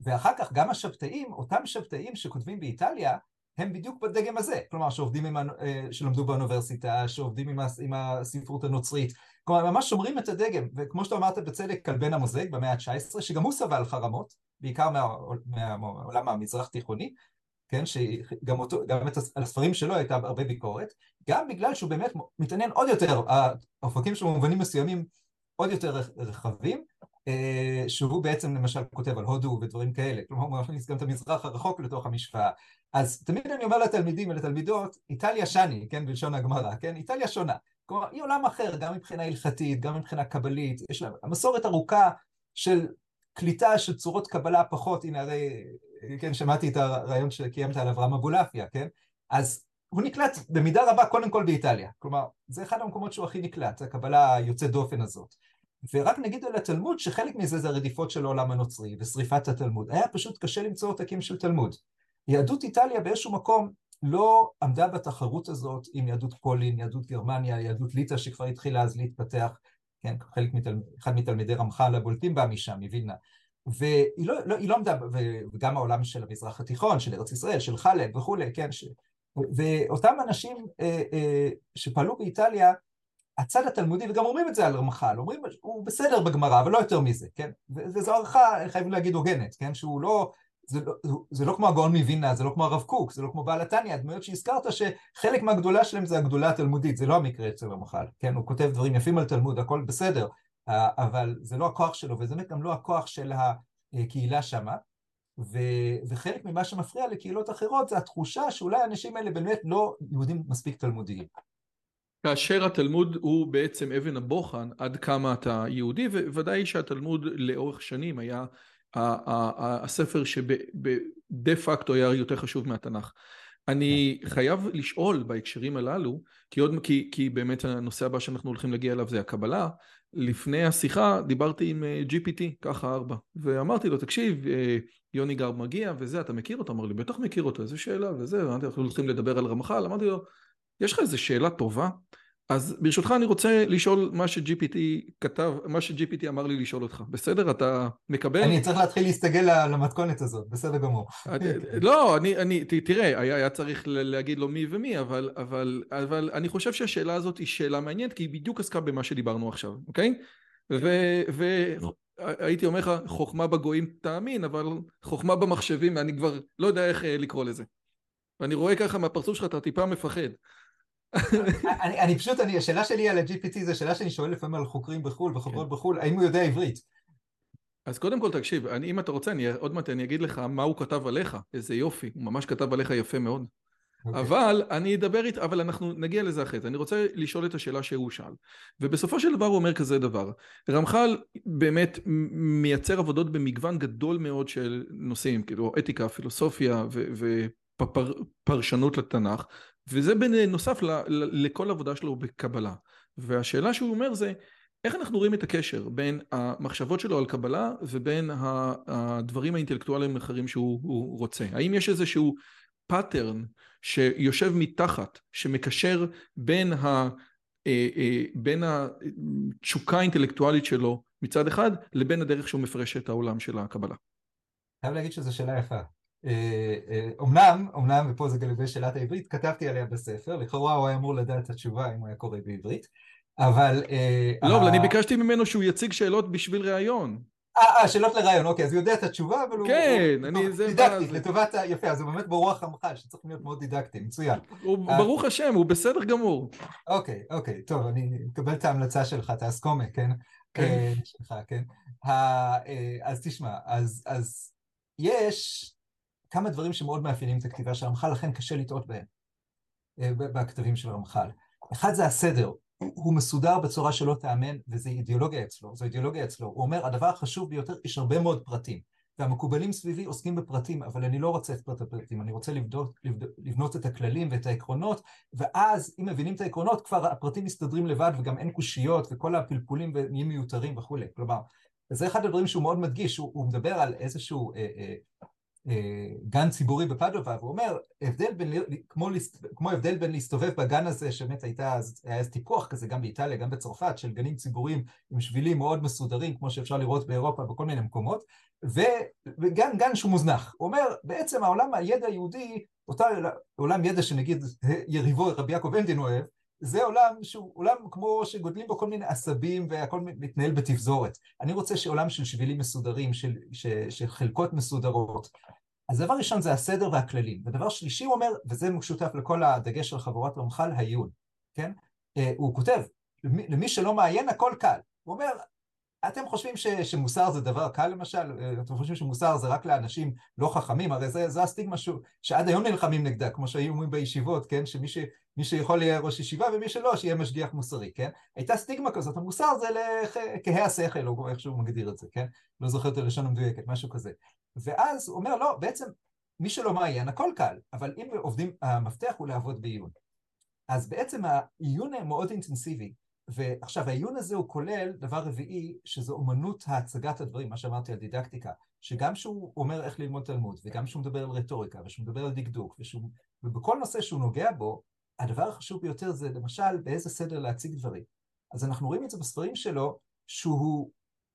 ואחר כך גם השבתאים, אותם שבתאים שכותבים באיטליה, הם בדיוק בדגם הזה, כלומר שעובדים עם, אה, שלמדו באוניברסיטה, שעובדים עם, עם הספרות הנוצרית, כלומר ממש שומרים את הדגם, וכמו שאתה אמרת בצדק על בן המוזג במאה ה-19, שגם הוא סבל חרמות, בעיקר מהעולם המזרח תיכוני, כן, שגם אותו, גם את הספרים שלו הייתה הרבה ביקורת, גם בגלל שהוא באמת מתעניין עוד יותר, האופקים שלו במובנים מסוימים עוד יותר רחבים, שהוא בעצם למשל כותב על הודו ודברים כאלה, כלומר הוא מכניס גם את המזרח הרחוק לתוך המשוואה. אז תמיד אני אומר לתלמידים ולתלמידות, איטליה שני, כן, בלשון הגמרא, כן, איטליה שונה. כלומר, היא עולם אחר, גם מבחינה הלכתית, גם מבחינה קבלית, יש לה מסורת ארוכה של קליטה של צורות קבלה פחות, הנה הרי, כן, שמעתי את הרעיון שקיימת על אברהם אבולעפיה, כן? אז הוא נקלט במידה רבה קודם כל באיטליה. כלומר, זה אחד המקומות שהוא הכי נקלט, הקבלה היוצאת דופן הזאת. ורק נגיד על התלמוד שחלק מזה זה הרדיפות של העולם הנוצרי ושריפת התלמוד. היה פשוט קשה למצוא עותקים של תלמוד. יהדות איטליה באיזשהו מקום לא עמדה בתחרות הזאת עם יהדות פולין, יהדות גרמניה, יהדות ליטא שכבר התחילה אז להתפתח, כן, חלק מתל... אחד מתלמידי רמח"ל הבולטים בא משם, מווילנה. והיא לא, לא, לא עמדה, וגם העולם של המזרח התיכון, של ארץ ישראל, של חלב וכולי, כן, ש... ואותם אנשים אה, אה, שפעלו באיטליה הצד התלמודי, וגם אומרים את זה על רמח"ל, אומרים, הוא בסדר בגמרא, אבל לא יותר מזה, כן? וזו הערכה, חייבים להגיד הוגנת, כן? שהוא לא, זה לא, זה לא כמו הגאון מווילנה, זה לא כמו הרב קוק, זה לא כמו בעל התניא, הדמויות שהזכרת שחלק מהגדולה שלהם זה הגדולה התלמודית, זה לא המקרה אצל רמח"ל, כן? הוא כותב דברים יפים על תלמוד, הכל בסדר, אבל זה לא הכוח שלו, וזה באמת גם לא הכוח של הקהילה שמה. ו, וחלק ממה שמפריע לקהילות אחרות זה התחושה שאולי האנשים האלה באמת לא יהודים מספיק תלמודיים. כאשר התלמוד הוא בעצם אבן הבוחן עד כמה אתה יהודי וודאי שהתלמוד לאורך שנים היה הספר שבדה פקטו היה יותר חשוב מהתנ"ך. אני כן. חייב לשאול בהקשרים הללו, כי, עוד, כי, כי באמת הנושא הבא שאנחנו הולכים להגיע אליו זה הקבלה, לפני השיחה דיברתי עם אה, GPT, ככה ארבע, ואמרתי לו, תקשיב, אה, יוני גרב מגיע וזה, אתה מכיר אותו? אמר לי, בטח מכיר אותו, איזה שאלה וזה, אנחנו הולכים לדבר על רמח"ל, אמרתי לו, יש לך איזה שאלה טובה? אז ברשותך אני רוצה לשאול מה ש-GPT כתב, מה ש-GPT אמר לי לשאול אותך, בסדר? אתה מקבל? אני צריך להתחיל להסתגל למתכונת הזאת, בסדר גמור. לא, אני, אני, תראה, היה, היה צריך להגיד לו מי ומי, אבל, אבל, אבל אני חושב שהשאלה הזאת היא שאלה מעניינת, כי היא בדיוק עסקה במה שדיברנו עכשיו, אוקיי? ו, ו, הייתי אומר לך, חוכמה בגויים תאמין, אבל חוכמה במחשבים, אני כבר לא יודע איך לקרוא לזה. ואני רואה ככה מהפרצוף שלך, אתה טיפה מפחד. אני, אני פשוט, אני, השאלה שלי על ה-GPT זו שאלה שאני שואל לפעמים על חוקרים בחו"ל וחוקרות כן. בחו"ל, האם הוא יודע עברית? אז קודם כל תקשיב, אני, אם אתה רוצה, אני, עוד מעט אני אגיד לך מה הוא כתב עליך, איזה יופי, הוא ממש כתב עליך יפה מאוד. Okay. אוקיי. אבל אני אדבר איתך, אבל אנחנו נגיע לזה אחרי זה. אני רוצה לשאול את השאלה שהוא שאל. ובסופו של דבר הוא אומר כזה דבר. רמח"ל באמת מייצר עבודות במגוון גדול מאוד של נושאים, כאילו אתיקה, פילוסופיה ופרשנות לתנ"ך, וזה בנוסף ל, לכל עבודה שלו בקבלה. והשאלה שהוא אומר זה, איך אנחנו רואים את הקשר בין המחשבות שלו על קבלה ובין הדברים האינטלקטואליים האחרים שהוא רוצה? האם יש איזשהו pattern שיושב מתחת, שמקשר בין, ה, אה, אה, בין התשוקה האינטלקטואלית שלו מצד אחד, לבין הדרך שהוא מפרש את העולם של הקבלה? חייב להגיד שזו שאלה יפה. אומנם, אומנם, ופה זה לגבי שאלת העברית, כתבתי עליה בספר, לכאורה הוא היה אמור לדעת את התשובה אם הוא היה קורא בעברית, אבל... לא, אבל אני ביקשתי ממנו שהוא יציג שאלות בשביל ראיון. אה, שאלות לראיון, אוקיי, אז הוא יודע את התשובה, אבל הוא... כן, אני... זה... דידקטית, לטובת ה... יפה, אז הוא באמת ברוח המח"ל, שצריך להיות מאוד דידקטי, מצוין. ברוך השם, הוא בסדר גמור. אוקיי, אוקיי, טוב, אני מקבל את ההמלצה שלך, את האסקומה, כן? כן. שלך, כן. אז תשמע, אז יש כמה דברים שמאוד מאפיינים את הכתיבה של רמח"ל, לכן קשה לטעות בהם, בכתבים של רמח"ל. אחד זה הסדר, הוא מסודר בצורה שלא תאמן, וזה אידיאולוגיה אצלו, זו אידיאולוגיה אצלו. הוא אומר, הדבר החשוב ביותר, יש הרבה מאוד פרטים. והמקובלים סביבי עוסקים בפרטים, אבל אני לא רוצה את פרט הפרטים, אני רוצה לבדות, לבד, לבנות את הכללים ואת העקרונות, ואז אם מבינים את העקרונות, כבר הפרטים מסתדרים לבד וגם אין קושיות וכל הפלפולים נהיים מיותרים וכולי. כלומר, זה אחד הדברים שהוא מאוד מדגיש, הוא, הוא מדבר על איזשהו אה, אה, גן ציבורי בפדובה, והוא אומר, הבדל בין, כמו, כמו הבדל בין להסתובב בגן הזה, שבאמת הייתה, היה איזה טיפוח כזה גם באיטליה, גם בצרפת, של גנים ציבוריים עם שבילים מאוד מסודרים, כמו שאפשר לראות באירופה בכל מיני מקומות, ו, וגם גן שהוא מוזנח. הוא אומר, בעצם העולם הידע היהודי, אותו עולם ידע שנגיד יריבו רבי יעקב אנדין אוהב, זה עולם שהוא עולם כמו שגודלים בו כל מיני עשבים והכל מתנהל בתפזורת. אני רוצה שעולם של שבילים מסודרים, של, של, של חלקות מסודרות. אז דבר ראשון זה הסדר והכללים. ודבר שלישי הוא אומר, וזה משותף לכל הדגש של חבורת רמח"ל, העיון, כן? אה, הוא כותב, למי שלא מעיין הכל קל. הוא אומר, אתם חושבים ש, שמוסר זה דבר קל למשל? אה, אתם חושבים שמוסר זה רק לאנשים לא חכמים? הרי זה, זה הסטיגמה ש, שעד היום נלחמים נגדה, כמו שהיו אומרים בישיבות, כן? שמי ש, שיכול יהיה ראש ישיבה ומי שלא, שיהיה משגיח מוסרי, כן? הייתה סטיגמה כזאת, המוסר זה לכהי השכל, או איך שהוא מגדיר את זה, כן? לא זוכר את הלשון המדויקת, משהו כזה. ואז הוא אומר, לא, בעצם מי שלא מעיין, הכל קל, אבל אם עובדים, המפתח הוא לעבוד בעיון. אז בעצם העיון מאוד אינטנסיבי, ועכשיו העיון הזה הוא כולל דבר רביעי, שזו אומנות הצגת הדברים, מה שאמרתי על דידקטיקה, שגם שהוא אומר איך ללמוד תלמוד, וגם שהוא מדבר על רטוריקה, ושהוא מדבר על דקדוק, ושהוא, ובכל נושא שהוא נוגע בו, הדבר החשוב ביותר זה למשל באיזה סדר להציג דברים. אז אנחנו רואים את זה בספרים שלו, שהוא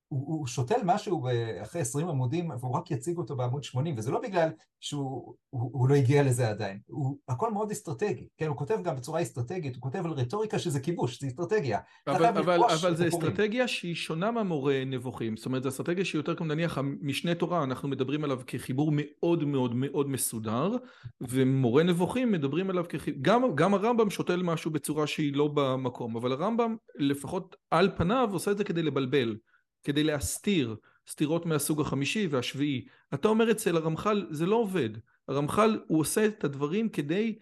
הוא, הוא שותל משהו אחרי 20 עמודים והוא רק יציג אותו בעמוד 80 וזה לא בגלל שהוא הוא, הוא לא הגיע לזה עדיין, הוא הכל מאוד אסטרטגי, כן, הוא כותב גם בצורה אסטרטגית, הוא כותב על רטוריקה שזה כיבוש, זה אסטרטגיה. אבל, אבל, אבל זה אסטרטגיה שהיא שונה מהמורה נבוכים, זאת אומרת זו אסטרטגיה שהיא יותר כמו נניח המשנה תורה, אנחנו מדברים עליו כחיבור מאוד מאוד מאוד מסודר ומורה נבוכים מדברים עליו כחיבור, גם, גם הרמב"ם שותל משהו בצורה שהיא לא במקום, אבל הרמב"ם לפחות על פניו עושה את זה כדי לבלבל. כדי להסתיר סתירות מהסוג החמישי והשביעי. אתה אומר אצל הרמח"ל זה לא עובד. הרמח"ל הוא עושה את הדברים כדי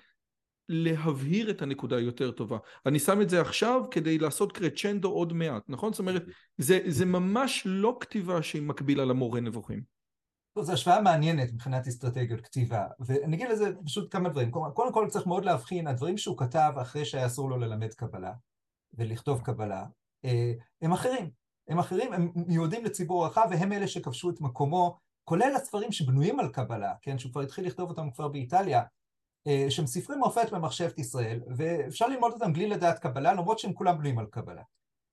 להבהיר את הנקודה יותר טובה. אני שם את זה עכשיו כדי לעשות קרצ'נדו עוד מעט, נכון? זאת אומרת, זה, זה ממש לא כתיבה שהיא מקבילה למורה נבוכים. זו השוואה מעניינת מבחינת אסטרטגיות כתיבה, ואני אגיד לזה פשוט כמה דברים. קודם כל צריך מאוד להבחין, הדברים שהוא כתב אחרי שהיה אסור לו ללמד קבלה ולכתוב קבלה, אה, הם אחרים. הם אחרים, הם מיועדים לציבור רחב והם אלה שכבשו את מקומו, כולל הספרים שבנויים על קבלה, כן, שהוא כבר התחיל לכתוב אותם כבר באיטליה, אה, שהם ספרי מופת במחשבת ישראל, ואפשר ללמוד אותם בלי לדעת קבלה, למרות שהם כולם בנויים על קבלה.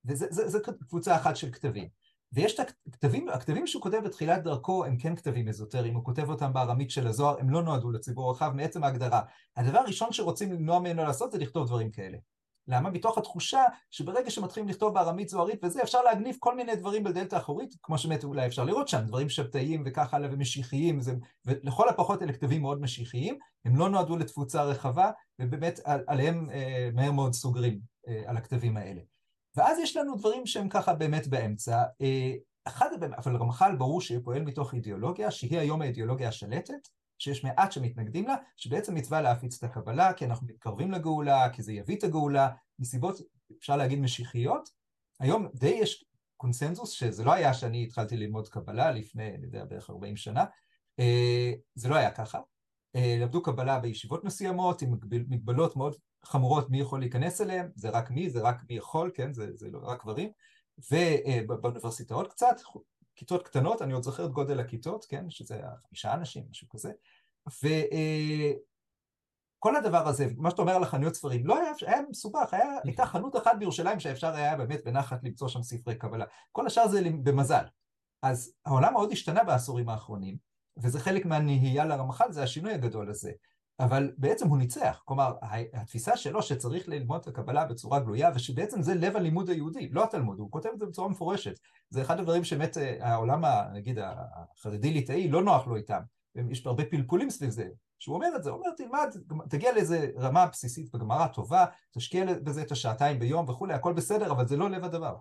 וזו קבוצה אחת של כתבים. ויש את הכתבים, הכתבים שהוא כותב בתחילת דרכו הם כן כתבים אזוטריים, הוא כותב אותם בארמית של הזוהר, הם לא נועדו לציבור רחב מעצם ההגדרה. הדבר הראשון שרוצים למנוע ממנו לעשות זה לכתוב דברים כאלה. למה? מתוך התחושה שברגע שמתחילים לכתוב בארמית זוהרית וזה, אפשר להגניב כל מיני דברים בדלת האחורית, כמו שבאמת אולי אפשר לראות שם, דברים שבתאיים וכך הלאה ומשיחיים, זה, ולכל הפחות אלה כתבים מאוד משיחיים, הם לא נועדו לתפוצה רחבה, ובאמת עליהם אה, מהר מאוד סוגרים אה, על הכתבים האלה. ואז יש לנו דברים שהם ככה באמת באמצע. אה, אחד, אבל רמח"ל ברור שפועל מתוך אידיאולוגיה, שהיא היום האידיאולוגיה השלטת, שיש מעט שמתנגדים לה, שבעצם מצווה להפיץ את הקבלה, כי אנחנו מתקרבים לגאולה, כי זה יביא את הגאולה, מסיבות, אפשר להגיד, משיחיות. היום די יש קונסנזוס, שזה לא היה שאני התחלתי ללמוד קבלה לפני, אני יודע, בערך 40 שנה, אה, זה לא היה ככה. אה, למדו קבלה בישיבות מסוימות, עם מגבלות מאוד חמורות מי יכול להיכנס אליהם, זה רק מי, זה רק מי יכול, כן, זה, זה לא רק גברים, ובאוניברסיטאות קצת, כיתות קטנות, אני עוד זוכר את גודל הכיתות, כן, שזה חמישה אנשים, משהו כזה, וכל הדבר הזה, מה שאתה אומר על החנויות ספרים, לא היה, היה מסובך, היה, הייתה חנות אחת בירושלים שאפשר היה באמת בנחת למצוא שם ספרי קבלה, כל השאר זה במזל. אז העולם מאוד השתנה בעשורים האחרונים, וזה חלק מהנהייה לרמח"ל, זה השינוי הגדול הזה. אבל בעצם הוא ניצח, כלומר התפיסה שלו שצריך ללמוד את הקבלה בצורה גלויה ושבעצם זה לב הלימוד היהודי, לא התלמוד, הוא כותב את זה בצורה מפורשת, זה אחד הדברים שבאמת אה, העולם, נגיד החרדי-ליטאי לא נוח לו איתם, יש הרבה פלפולים סביב זה, שהוא אומר את זה, הוא אומר תלמד, תגיע לאיזה רמה בסיסית בגמרא טובה, תשקיע בזה את השעתיים ביום וכולי, הכל בסדר, אבל זה לא לב הדבר.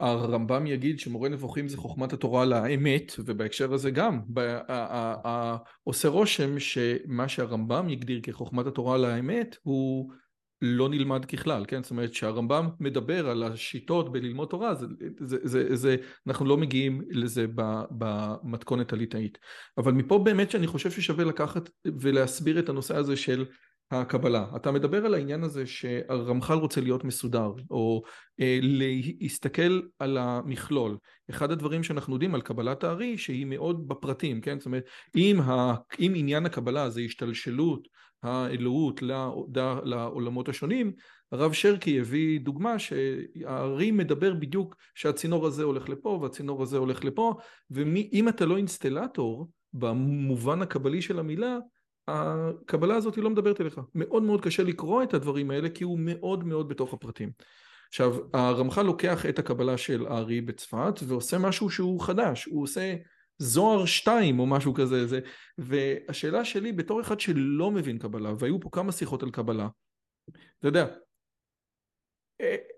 הרמב"ם יגיד שמורה נבוכים זה חוכמת התורה לאמת ובהקשר הזה גם עושה רושם שמה שהרמב"ם יגדיר כחוכמת התורה לאמת הוא לא נלמד ככלל, כן? זאת אומרת שהרמב"ם מדבר על השיטות בללמוד תורה, זה, זה, זה, זה, אנחנו לא מגיעים לזה במתכונת הליטאית. אבל מפה באמת שאני חושב ששווה לקחת ולהסביר את הנושא הזה של הקבלה. אתה מדבר על העניין הזה שהרמח"ל רוצה להיות מסודר, או אה, להסתכל על המכלול. אחד הדברים שאנחנו יודעים על קבלת הארי שהיא מאוד בפרטים, כן? זאת אומרת, אם, ה, אם עניין הקבלה זה השתלשלות האלוהות לעולמות השונים, הרב שרקי הביא דוגמה שהארי מדבר בדיוק שהצינור הזה הולך לפה והצינור הזה הולך לפה, ואם אתה לא אינסטלטור, במובן הקבלי של המילה, הקבלה הזאת לא מדברת אליך. מאוד מאוד קשה לקרוא את הדברים האלה כי הוא מאוד מאוד בתוך הפרטים. עכשיו, הרמח"ל לוקח את הקבלה של הארי בצפת ועושה משהו שהוא חדש, הוא עושה זוהר שתיים או משהו כזה, זה, והשאלה שלי בתור אחד שלא מבין קבלה, והיו פה כמה שיחות על קבלה, אתה יודע,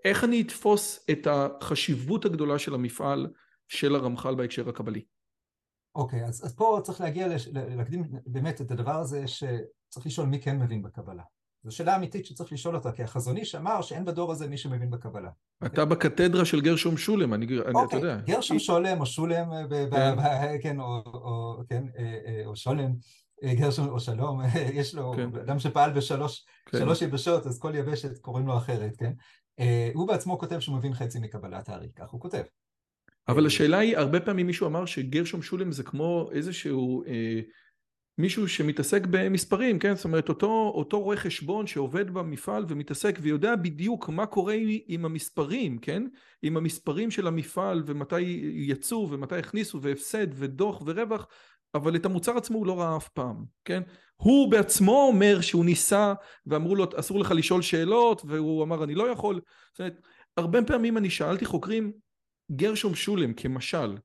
איך אני אתפוס את החשיבות הגדולה של המפעל של הרמח"ל בהקשר הקבלי? אוקיי, אז, אז פה צריך להגיע, לש, להקדים באמת את הדבר הזה שצריך לשאול מי כן מבין בקבלה. זו שאלה אמיתית שצריך לשאול אותה, כי החזון איש אמר שאין בדור הזה מי שמבין בקבלה. אתה אוקיי? בקתדרה של גרשום שולם, אני, אני אוקיי, אתה יודע. גרשום שולם או שולם, ב, ב, כן. כן, או, או, כן, אה, אה, או שולם, אה, גרשום או שלום, יש לו, כן. אדם שפעל בשלוש כן. שלוש יבשות, אז כל יבשת קוראים לו אחרת, כן? הוא בעצמו כותב שהוא מבין חצי מקבלת הארי, כך הוא כותב. אבל השאלה היא, הרבה פעמים מישהו אמר שגרשום שולם זה כמו איזשהו אה, מישהו שמתעסק במספרים, כן? זאת אומרת, אותו, אותו רואה חשבון שעובד במפעל ומתעסק ויודע בדיוק מה קורה עם המספרים, כן? עם המספרים של המפעל ומתי יצאו ומתי הכניסו והפסד ודוח ורווח, אבל את המוצר עצמו הוא לא ראה אף פעם, כן? הוא בעצמו אומר שהוא ניסה ואמרו לו אסור לך לשאול שאלות והוא אמר אני לא יכול, זאת אומרת, הרבה פעמים אני שאלתי חוקרים גרשום שולם כמשל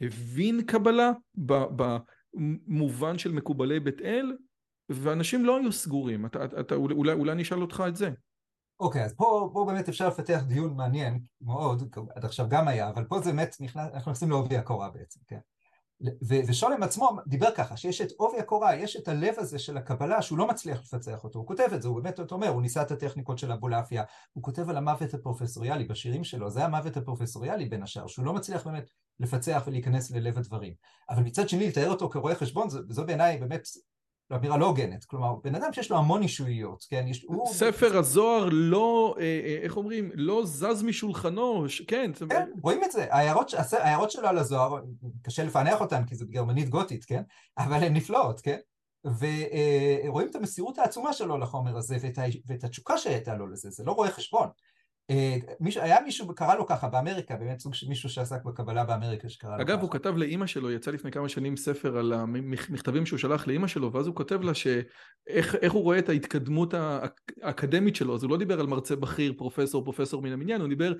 הבין קבלה במובן של מקובלי בית אל ואנשים לא היו סגורים, אתה, אתה, אולי, אולי אני אשאל אותך את זה. אוקיי, okay, אז פה, פה באמת אפשר לפתח דיון מעניין מאוד, עד עכשיו גם היה, אבל פה זה באמת, נכנס, אנחנו נכנסים לעובי הקורה בעצם, כן? ושולם עצמו דיבר ככה, שיש את עובי הקורה, יש את הלב הזה של הקבלה שהוא לא מצליח לפצח אותו, הוא כותב את זה, הוא באמת, אומר, הוא ניסה את הטכניקות של אבולעפיה, הוא כותב על המוות הפרופסוריאלי בשירים שלו, זה המוות הפרופסוריאלי בין השאר, שהוא לא מצליח באמת לפצח ולהיכנס ללב הדברים. אבל מצד שני, לתאר אותו כרואה חשבון, זו בעיניי באמת אמירה לא הוגנת, כלומר, בן אדם שיש לו המון אישויות, כן? יש, הוא... ספר הזוהר לא, אה, אה, איך אומרים, לא זז משולחנו, כן. כן, רואים את זה, ההערות, ההערות שלו על הזוהר, קשה לפענח אותן כי זו גרמנית גותית, כן? אבל הן נפלאות, כן? ורואים את המסירות העצומה שלו לחומר הזה ואת. ואת התשוקה שהייתה לו לזה, זה לא רואה חשבון. היה מישהו, קרא לו ככה באמריקה, באמת סוג של מישהו שעסק בקבלה באמריקה שקרא לו ככה. אגב, הוא כתב לאימא שלו, יצא לפני כמה שנים ספר על המכתבים שהוא שלח לאימא שלו, ואז הוא כותב לה שאיך הוא רואה את ההתקדמות האקדמית שלו, אז הוא לא דיבר על מרצה בכיר, פרופסור, פרופסור מן המניין, הוא דיבר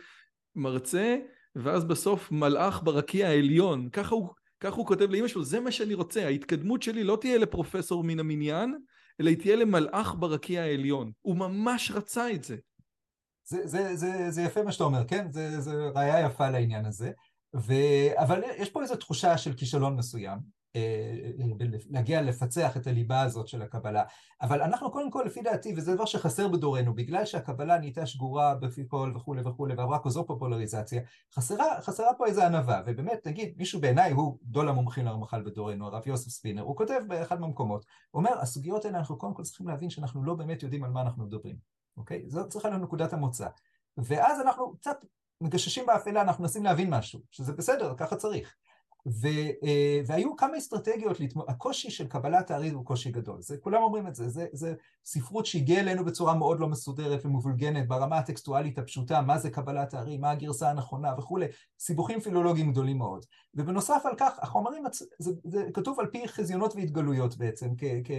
מרצה, ואז בסוף מלאך ברקיע העליון. ככה הוא, ככה הוא כותב לאימא שלו, זה מה שאני רוצה, ההתקדמות שלי לא תהיה לפרופסור מן המניין, אלא היא תהיה למלאך ברקיע העליון. הוא ממש רצה את זה. זה, זה, זה, זה יפה מה שאתה אומר, כן? זה, זה ראייה יפה לעניין הזה. ו... אבל יש פה איזו תחושה של כישלון מסוים, אה, להגיע לפצח את הליבה הזאת של הקבלה. אבל אנחנו קודם כל, לפי דעתי, וזה דבר שחסר בדורנו, בגלל שהקבלה נהייתה שגורה בפי כל וכולי וכולי, ועברה כזו פופולריזציה, חסרה, חסרה פה איזו ענווה. ובאמת, נגיד, מישהו בעיניי הוא גדול המומחים לרמח"ל בדורנו, הרב יוסף ספינר, הוא כותב באחד מהמקומות, אומר, הסוגיות האלה, אנחנו קודם כל צריכים להבין שאנחנו לא באמת יודעים על מה אנחנו מדברים. אוקיי? זאת צריכה להיות נקודת המוצא. ואז אנחנו קצת מגששים באפלה, אנחנו מנסים להבין משהו, שזה בסדר, ככה צריך. ו, אה, והיו כמה אסטרטגיות, הקושי של קבלת הארי הוא קושי גדול, זה, כולם אומרים את זה, זה, זה ספרות שהגיעה אלינו בצורה מאוד לא מסודרת ומבולגנת ברמה הטקסטואלית הפשוטה, מה זה קבלת הארי, מה הגרסה הנכונה וכולי, סיבוכים פילולוגיים גדולים מאוד. ובנוסף על כך, החומרים, זה, זה כתוב על פי חזיונות והתגלויות בעצם, כ, כ,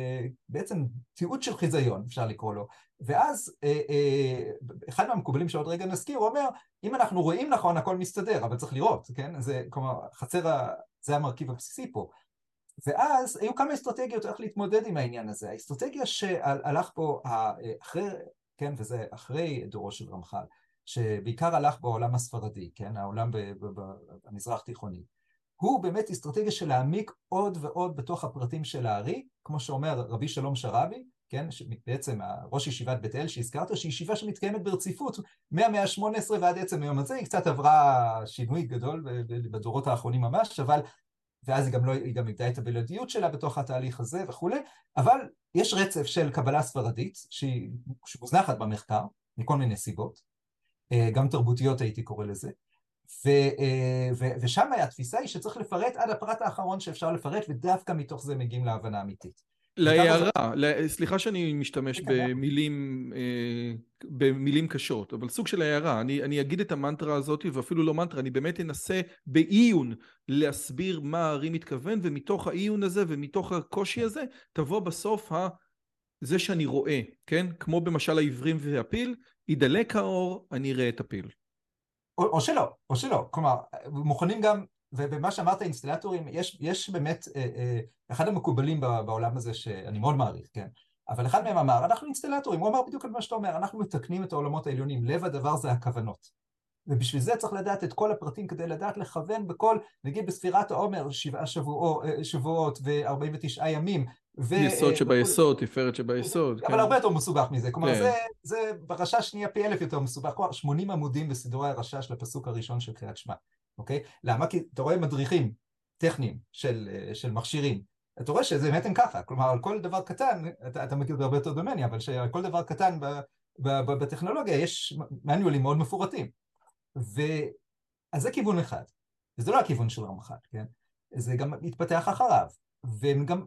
בעצם תיעוד של חיזיון, אפשר לקרוא לו. ואז אה, אה, אחד מהמקובלים שעוד רגע נזכיר, הוא אומר, אם אנחנו רואים נכון, הכל מסתדר, אבל צריך לראות, כן? זה, כלומר, חצר, ה... זה המרכיב הבסיסי פה. ואז היו כמה אסטרטגיות איך להתמודד עם העניין הזה. האסטרטגיה שהלך פה אחרי, כן, וזה אחרי דורו של רמח"ל, שבעיקר הלך בעולם הספרדי, כן, העולם במזרח תיכוני. הוא באמת אסטרטגיה של להעמיק עוד ועוד בתוך הפרטים של הארי, כמו שאומר רבי שלום שרעבי, כן, בעצם ראש ישיבת בית אל שהזכרת, שהיא ישיבה שמתקיימת ברציפות מהמאה ה-18 ועד עצם היום הזה, היא קצת עברה שינוי גדול בדורות האחרונים ממש, אבל, ואז היא גם, לא, היא גם איבדה את הבלעדיות שלה בתוך התהליך הזה וכולי, אבל יש רצף של קבלה ספרדית, שהיא מוזנחת במחקר, מכל מיני סיבות, אה, גם תרבותיות הייתי קורא לזה, ו, אה, ו, ושם התפיסה היא שצריך לפרט עד הפרט האחרון שאפשר לפרט, ודווקא מתוך זה מגיעים להבנה אמיתית. להערה, סליחה שאני משתמש במילים, אה, במילים קשות, אבל סוג של הערה, אני, אני אגיד את המנטרה הזאת ואפילו לא מנטרה, אני באמת אנסה בעיון להסביר מה הארי מתכוון ומתוך העיון הזה ומתוך הקושי הזה תבוא בסוף ה... זה שאני רואה, כן? כמו במשל העברים והפיל, ידלק האור, אני אראה את הפיל. או, או שלא, או שלא, כלומר, מוכנים גם ובמה שאמרת אינסטלטורים, יש, יש באמת, אה, אה, אחד המקובלים בעולם הזה שאני מאוד מעריך, כן? אבל אחד מהם אמר, אנחנו אינסטלטורים, הוא אמר בדיוק את מה שאתה אומר, אנחנו מתקנים את העולמות העליונים, לב הדבר זה הכוונות. ובשביל זה צריך לדעת את כל הפרטים כדי לדעת לכוון בכל, נגיד בספירת העומר, שבעה שבוע, אה, שבועות ו-49 ימים. ו... יסוד שביסוד, תפארת שביסוד. אבל כן. הרבה יותר מסובך מזה, כלומר כן. זה, זה ברשש שנייה פי אלף יותר מסובך, כלומר 80 עמודים בסידורי הרשש לפסוק הראשון של קריאת שמע. אוקיי? למה? כי אתה רואה מדריכים טכניים של, של מכשירים, אתה רואה שזה באמת הם ככה, כלומר על כל דבר קטן, אתה, אתה מכיר את זה הרבה יותר ממני, אבל שעל כל דבר קטן ב, ב, ב, בטכנולוגיה יש מניולים מאוד מפורטים. ו... אז זה כיוון אחד, וזה לא הכיוון של רמח"ל, כן? זה גם התפתח אחריו,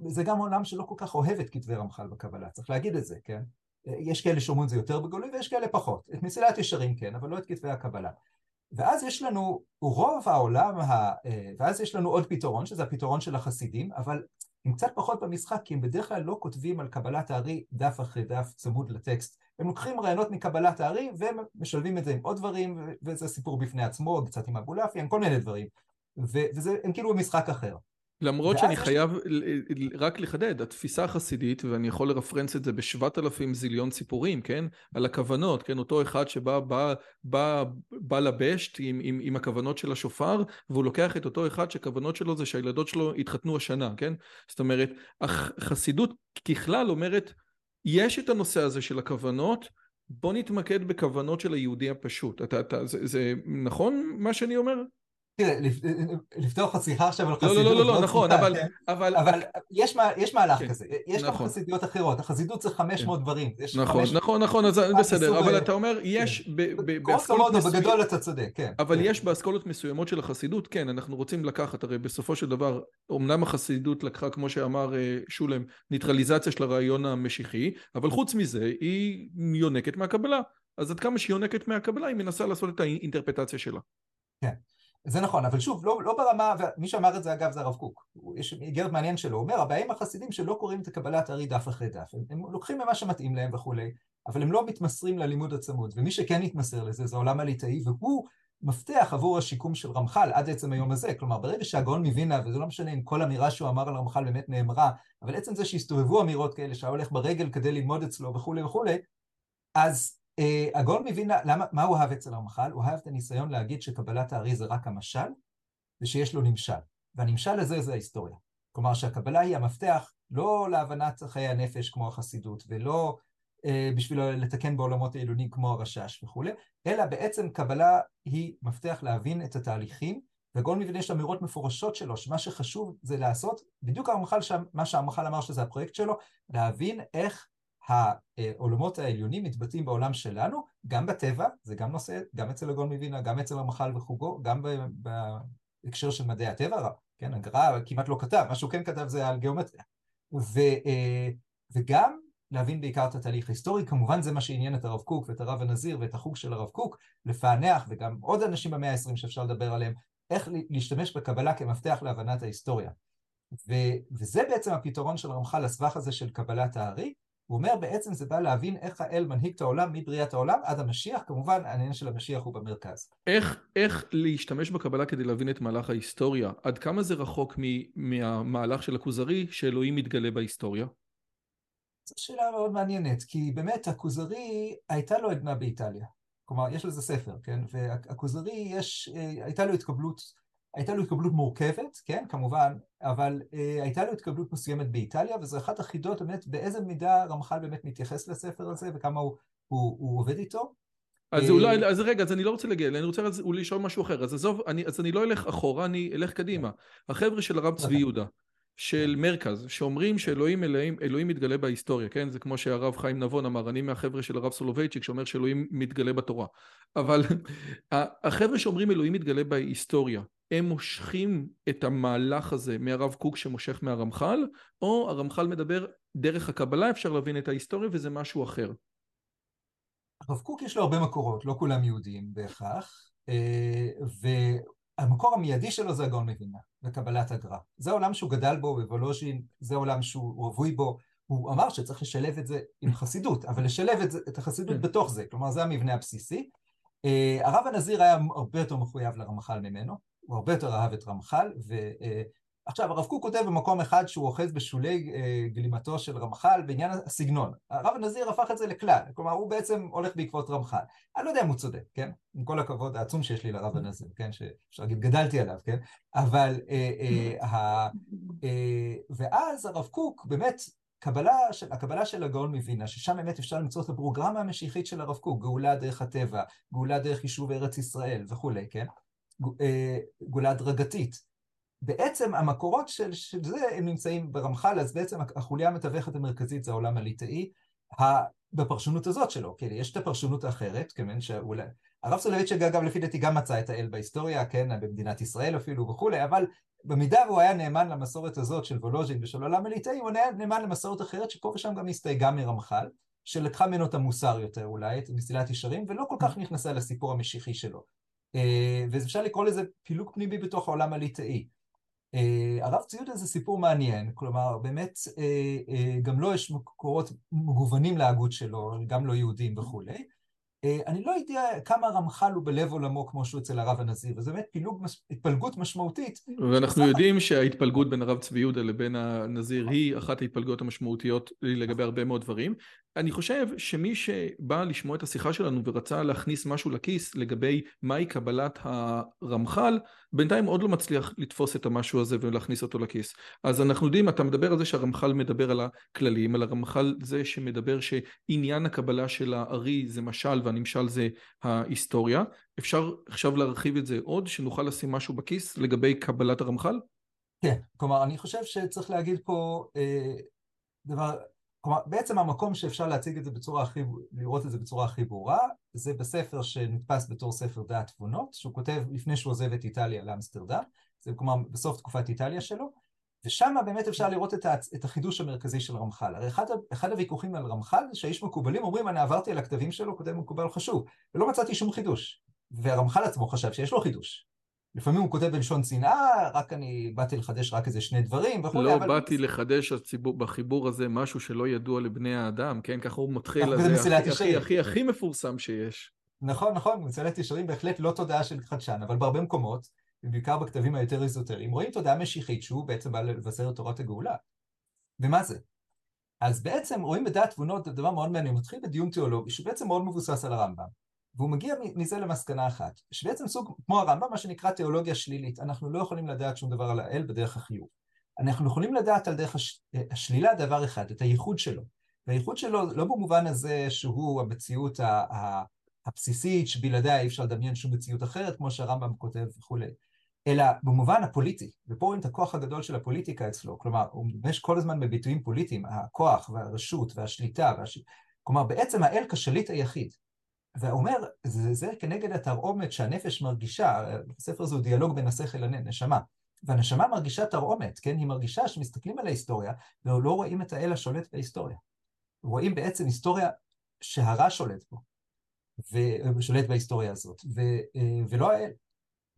וזה גם עולם שלא כל כך אוהב את כתבי רמח"ל בקבלה, צריך להגיד את זה, כן? יש כאלה שאומרים את זה יותר בגלוי ויש כאלה פחות. את מסילת ישרים כן, אבל לא את כתבי הקבלה. ואז יש לנו, רוב העולם, ה... אה, ואז יש לנו עוד פתרון, שזה הפתרון של החסידים, אבל הם קצת פחות במשחק, כי הם בדרך כלל לא כותבים על קבלת הארי דף אחרי דף צמוד לטקסט. הם לוקחים רעיונות מקבלת הארי והם משלבים את זה עם עוד דברים, וזה סיפור בפני עצמו, קצת עם אבולעפיה, כל מיני דברים. וזה, הם כאילו במשחק אחר. למרות שאני חייב רק לחדד, התפיסה החסידית, ואני יכול לרפרנס את זה בשבעת אלפים זיליון סיפורים, כן? על הכוונות, כן? אותו אחד שבא בא, בא, בא לבשט עם, עם, עם הכוונות של השופר, והוא לוקח את אותו אחד שהכוונות שלו זה שהילדות שלו יתחתנו השנה, כן? זאת אומרת, החסידות ככלל אומרת, יש את הנושא הזה של הכוונות, בוא נתמקד בכוונות של היהודי הפשוט. אתה, אתה, זה, זה נכון מה שאני אומר? תראה, לפתוח חשיכה עכשיו על חסידות. לא, לא, לא, לא, נכון, אבל... כן? אבל יש מהלך כן, כזה, יש גם נכון. חסידויות אחרות, החסידות זה 500 כן. דברים. נכון, נכון, נכון, אז בסדר, אבל אתה אומר, יש באסכולות מסוימות... בגדול אתה צודק, כן. אבל יש באסכולות מסוימות של החסידות, כן, אנחנו רוצים לקחת, הרי בסופו של דבר, אמנם החסידות לקחה, כמו שאמר אה, שולם, ניטרליזציה של הרעיון המשיחי, אבל חוץ מזה, היא יונקת מהקבלה. אז עד כמה שהיא יונקת מהקבלה, היא מנסה לעשות את האינטרפטציה שלה. כן, זה נכון, אבל שוב, לא, לא ברמה, ומי שאמר את זה אגב זה הרב קוק, יש איגרת מעניין שלו, הוא אומר, הבעיה עם החסידים שלא קוראים את הקבלת הארי דף אחרי דף, הם, הם לוקחים ממה שמתאים להם וכולי, אבל הם לא מתמסרים ללימוד הצמוד, ומי שכן יתמסר לזה זה העולם הליטאי, והוא מפתח עבור השיקום של רמח"ל עד עצם היום הזה. כלומר, ברגע שהגאון מווינה, וזה לא משנה אם כל אמירה שהוא אמר על רמח"ל באמת נאמרה, אבל עצם זה שהסתובבו אמירות כאלה, שהיה הולך ברגל כדי ללמוד אצלו וכולי וכולי, אז הגאון מווינה, למה, מה הוא אהב אצל רמח"ל? הוא אהב את הניסיון להגיד שקבלת הארי זה רק המשל, ושיש לו נמשל. והנמשל הזה זה ההיסטוריה. כלומר שהקבלה היא המפתח לא להבנת חיי הנפש כמו החסידות, ולא אה, בשביל לתקן בעולמות העילונים כמו הרשש וכולי, אלא בעצם קבלה היא מפתח להבין את התהליכים, וגול מבנה יש אמירות מפורשות שלו, שמה שחשוב זה לעשות, בדיוק הרמח"ל, מה שהרמח"ל אמר שזה הפרויקט שלו, להבין איך העולמות העליונים מתבטאים בעולם שלנו, גם בטבע, זה גם נושא, גם אצל הגול מווינה, גם אצל הרמח"ל וחוגו, גם בהקשר של מדעי הטבע, כן, הגר"א כמעט לא כתב, מה שהוא כן כתב זה על גיאומטריה. ו, אה, וגם להבין בעיקר את התהליך ההיסטורי, כמובן זה מה שעניין את הרב קוק ואת הרב הנזיר ואת החוג של הרב קוק, לפענח, וגם עוד אנשים במאה ה-20 שאפשר לדבר עליהם, איך להשתמש בקבלה כמפתח להבנת ההיסטוריה. ו, וזה בעצם הפתרון של רמח"ל לסבך הזה של קבלת הארי, הוא אומר בעצם זה בא להבין איך האל מנהיג את העולם מבריאת העולם עד המשיח, כמובן העניין של המשיח הוא במרכז. איך, איך להשתמש בקבלה כדי להבין את מהלך ההיסטוריה? עד כמה זה רחוק מהמהלך של הכוזרי שאלוהים מתגלה בהיסטוריה? זו שאלה מאוד מעניינת, כי באמת הכוזרי הייתה לו עדנה באיטליה. כלומר, יש לזה ספר, כן? והכוזרי יש, אה, הייתה לו התקבלות, הייתה לו התקבלות מורכבת, כן? כמובן, אבל אה, הייתה לו התקבלות מסוימת באיטליה, וזו אחת החידות באמת באיזה מידה רמח"ל באמת מתייחס לספר הזה וכמה הוא, הוא, הוא עובד איתו. אז אולי, אז רגע, אז אני לא רוצה להגיע, אני רוצה לשאול משהו אחר, אז עזוב, אני, אז אני לא אלך אחורה, אני אלך קדימה. החבר'ה של הרב צבי יהודה, של מרכז, שאומרים שאלוהים אלוהים, אלוהים מתגלה בהיסטוריה, כן? זה כמו שהרב חיים נבון אמר, אני מהחבר'ה של הרב סולובייצ'יק שאומר שאלוהים מתגלה בתורה. אבל החבר'ה שאומרים אלוהים מתגלה בהיסטוריה, הם מושכים את המהלך הזה מהרב קוק שמושך מהרמח"ל, או הרמח"ל מדבר דרך הקבלה אפשר להבין את ההיסטוריה וזה משהו אחר. הרב קוק יש לו הרבה מקורות, לא כולם יהודים בהכרח, אה, המקור המיידי שלו זה הגאון מווילנה, וקבלת הגר"א. זה העולם שהוא גדל בו בוולוז'ין, זה העולם שהוא רווי בו. הוא אמר שצריך לשלב את זה עם חסידות, אבל לשלב את, זה, את החסידות כן. בתוך זה, כלומר זה המבנה הבסיסי. Uh, הרב הנזיר היה הרבה יותר מחויב לרמח"ל ממנו, הוא הרבה יותר אהב את רמח"ל, ו... uh, עכשיו, הרב קוק כותב במקום אחד שהוא אוחז בשולי אה, גלימתו של רמח"ל בעניין הסגנון. הרב הנזיר הפך את זה לכלל, כלומר הוא בעצם הולך בעקבות רמח"ל. אני לא יודע אם הוא צודק, כן? עם כל הכבוד העצום שיש לי לרב הנזיר, כן? שאפשר להגיד גדלתי עליו, כן? אבל, אה, אה, אה, ואז הרב קוק באמת קבלה של, הקבלה של הגאון מווינה, ששם באמת אפשר למצוא את הפרוגרמה המשיחית של הרב קוק, גאולה דרך הטבע, גאולה דרך יישוב ארץ ישראל וכולי, כן? אה, גאולה הדרגתית. בעצם המקורות של, של זה הם נמצאים ברמח"ל, אז בעצם החוליה המתווכת המרכזית זה העולם הליטאי, בפרשנות הזאת שלו, כן, יש את הפרשנות האחרת, כן, שאולי... הרב סולוביצ'יק אגב לפי דעתי גם מצא את האל בהיסטוריה, כן, במדינת ישראל אפילו וכולי, אבל במידה והוא היה נאמן למסורת הזאת של וולוז'ין ושל עולם הליטאי, הוא היה נאמן למסורת אחרת שפה ושם גם הסתייגה מרמח"ל, שלקחה ממנו את המוסר יותר אולי, את מסילת ישרים, ולא כל כך נכנסה לסיפור המשיחי שלו. אה, ואפשר לקרוא לזה פילוג פנימי בתוך העולם הליטאי. Uh, הרב ציודה זה סיפור מעניין, כלומר באמת uh, גם לו לא יש מקורות מגוונים להגות שלו, גם לא יהודים וכולי. אני לא יודע כמה רמח"ל הוא בלב עולמו כמו שהוא אצל הרב הנזיר, וזה באמת פילוג, התפלגות משמעותית. ואנחנו יודעים שההתפלגות בין הרב צבי יהודה לבין הנזיר היא אחת ההתפלגויות המשמעותיות לגבי הרבה מאוד דברים. אני חושב שמי שבא לשמוע את השיחה שלנו ורצה להכניס משהו לכיס לגבי מהי קבלת הרמח"ל, בינתיים עוד לא מצליח לתפוס את המשהו הזה ולהכניס אותו לכיס. אז אנחנו יודעים, אתה מדבר על זה שהרמח"ל מדבר על הכללים, על הרמח"ל זה שמדבר שעניין הקבלה של הארי זה משל והנמשל זה ההיסטוריה. אפשר עכשיו להרחיב את זה עוד, שנוכל לשים משהו בכיס לגבי קבלת הרמח"ל? כן, כלומר אני חושב שצריך להגיד פה אה, דבר כלומר, בעצם המקום שאפשר להציג את זה בצורה הכי, לראות את זה בצורה הכי ברורה, זה בספר שנתפס בתור ספר דעת תבונות, שהוא כותב לפני שהוא עוזב את איטליה לאמסטרדם, זה כלומר בסוף תקופת איטליה שלו, ושם באמת אפשר לראות את, את החידוש המרכזי של רמח"ל. הרי אחד, אחד הוויכוחים על רמח"ל זה שהאיש מקובלים אומרים, אני עברתי על הכתבים שלו, כותב מקובל חשוב, ולא מצאתי שום חידוש. והרמח"ל עצמו חשב שיש לו חידוש. לפעמים הוא כותב בלשון שנאה, רק אני באתי לחדש רק איזה שני דברים וכו'. לא אבל... באתי לחדש הציבור, בחיבור הזה משהו שלא ידוע לבני האדם, כן? ככה הוא מתחיל, זה הכי, הכי, הכי, הכי מפורסם שיש. נכון, נכון, מצלת ישרים בהחלט לא תודעה של חדשן, אבל בהרבה מקומות, ובעיקר בכתבים היותר איזוטריים, רואים תודעה משיחית שהוא בעצם בא לבשר את תורת הגאולה. ומה זה? אז בעצם רואים בדעת תבונות דבר מאוד מעניין, מתחיל בדיון תיאולוגי שהוא בעצם מאוד מבוסס על הרמב"ם. והוא מגיע מזה למסקנה אחת, שבעצם סוג, כמו הרמב"ם, מה שנקרא תיאולוגיה שלילית, אנחנו לא יכולים לדעת שום דבר על האל בדרך החיוב. אנחנו יכולים לדעת על דרך הש... השלילה דבר אחד, את הייחוד שלו. והייחוד שלו לא במובן הזה שהוא המציאות הבסיסית שבלעדיה אי אפשר לדמיין שום מציאות אחרת, כמו שהרמב"ם כותב וכולי, אלא במובן הפוליטי, ופה רואים את הכוח הגדול של הפוליטיקה אצלו, כלומר, הוא משתמש כל הזמן בביטויים פוליטיים, הכוח והרשות והשליטה, והש... כלומר, בעצם האל כשליט היחיד. ואומר, זה, זה כנגד התרעומת שהנפש מרגישה, בספר הזה הוא דיאלוג בין השכל לנשמה, והנשמה מרגישה תרעומת, כן? היא מרגישה שמסתכלים על ההיסטוריה ולא רואים את האל השולט בהיסטוריה. רואים בעצם היסטוריה שהרע שולט בו, ושולט בהיסטוריה הזאת, ו, ולא האל.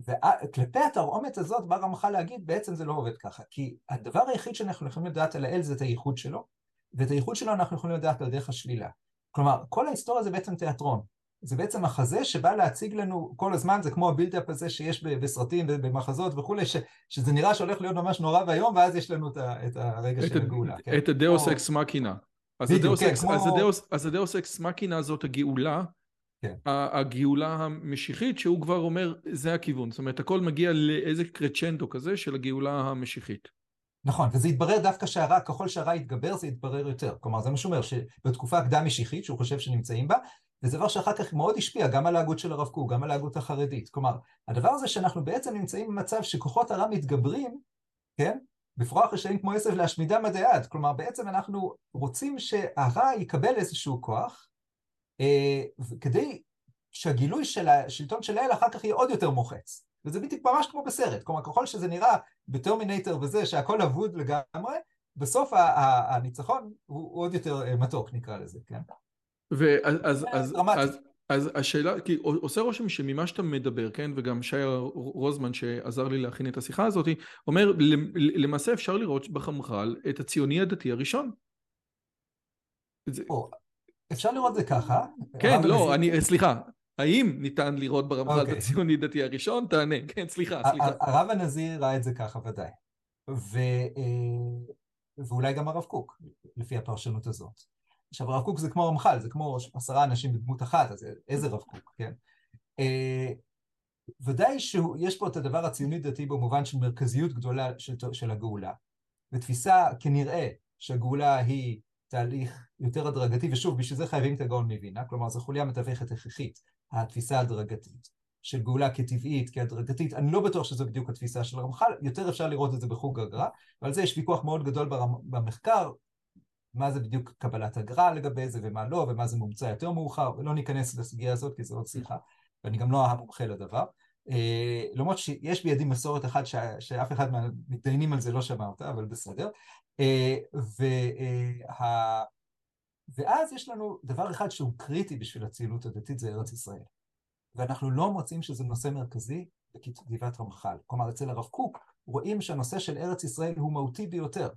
וכלפי התרעומת הזאת בא רמח"ל להגיד, בעצם זה לא עובד ככה, כי הדבר היחיד שאנחנו יכולים לדעת על האל זה את הייחוד שלו, ואת הייחוד שלו אנחנו יכולים לדעת על דרך השלילה. כלומר, כל ההיסטוריה זה בעצם תיאטרון. זה בעצם מחזה שבא להציג לנו כל הזמן, זה כמו ה build-up הזה שיש בסרטים, במחזות וכולי, ש, שזה נראה שהולך להיות ממש נורא ואיום, ואז יש לנו את, ה, את הרגע של הגאולה. כן? את ה deus ex machina. בדיוק, כן, כמו... אז הדאוס אקס מקינה זאת הגאולה, כן. הגאולה המשיחית, שהוא כבר אומר, זה הכיוון. זאת אומרת, הכל מגיע לאיזה קרצ'נדו כזה של הגאולה המשיחית. נכון, וזה התברר דווקא שהרע, ככל שהרע יתגבר זה יתברר יותר. כלומר, זה מה שהוא אומר, שבתקופה הקדם משיחית, שהוא חושב שנמצאים בה, וזה דבר שאחר כך מאוד השפיע גם על ההגות של הרב קוק, גם על ההגות החרדית. כלומר, הדבר הזה שאנחנו בעצם נמצאים במצב שכוחות הרע מתגברים, כן? בפרוח רשעים כמו עשב להשמידה מדי עד. כלומר, בעצם אנחנו רוצים שהרע יקבל איזשהו כוח, אה, כדי שהגילוי של השלטון של האל אחר כך יהיה עוד יותר מוחץ. וזה בדיוק ממש כמו בסרט. כלומר, ככל שזה נראה בטרמינטר וזה, שהכל אבוד לגמרי, בסוף הניצחון הוא עוד יותר אה, מתוק, נקרא לזה, כן? ואז אז, אז, אז, אז השאלה, כי עושה רושם שממה שאתה מדבר, כן, וגם שי רוזמן שעזר לי להכין את השיחה הזאת, אומר, למעשה אפשר לראות בחמח"ל את הציוני הדתי הראשון. אפשר לראות זה ככה. כן, לא, אני, סליחה, האם ניתן לראות ברמח"ל את אוקיי. הציוני דתי הראשון? תענה, כן, סליחה, סליחה. הרב הנזיר ראה את זה ככה, ודאי. אה, ואולי גם הרב קוק, לפי הפרשנות הזאת. עכשיו הרב קוק זה כמו רמח"ל, זה כמו עשרה אנשים בדמות אחת, אז איזה רב קוק, כן? אה, ודאי שיש פה את הדבר הציוני דתי במובן של מרכזיות גדולה של, של הגאולה, ותפיסה כנראה שהגאולה היא תהליך יותר הדרגתי, ושוב, בשביל זה חייבים את הגאון מווינה, כלומר זו חוליה מתווכת הכרחית, התפיסה ההדרגתית. של גאולה כטבעית, כהדרגתית, אני לא בטוח שזו בדיוק התפיסה של רמח"ל, יותר אפשר לראות את זה בחוג הגר"א, ועל זה יש ויכוח מאוד גדול במחקר, מה זה בדיוק קבלת אגרה לגבי זה ומה לא, ומה זה מומצא יותר מאוחר, ולא ניכנס לסוגיה הזאת כי זו עוד שיחה, ואני גם לא המומחה לדבר. אה, למרות שיש בידי מסורת אחת שאף אחד מהמתדיינים על זה לא שמע אותה, אבל בסדר. אה, וה... ואז יש לנו דבר אחד שהוא קריטי בשביל הציונות הדתית, זה ארץ ישראל. ואנחנו לא מוצאים שזה נושא מרכזי בכתיבת רמח"ל. כלומר, אצל הרב קוק רואים שהנושא של ארץ ישראל הוא מהותי ביותר,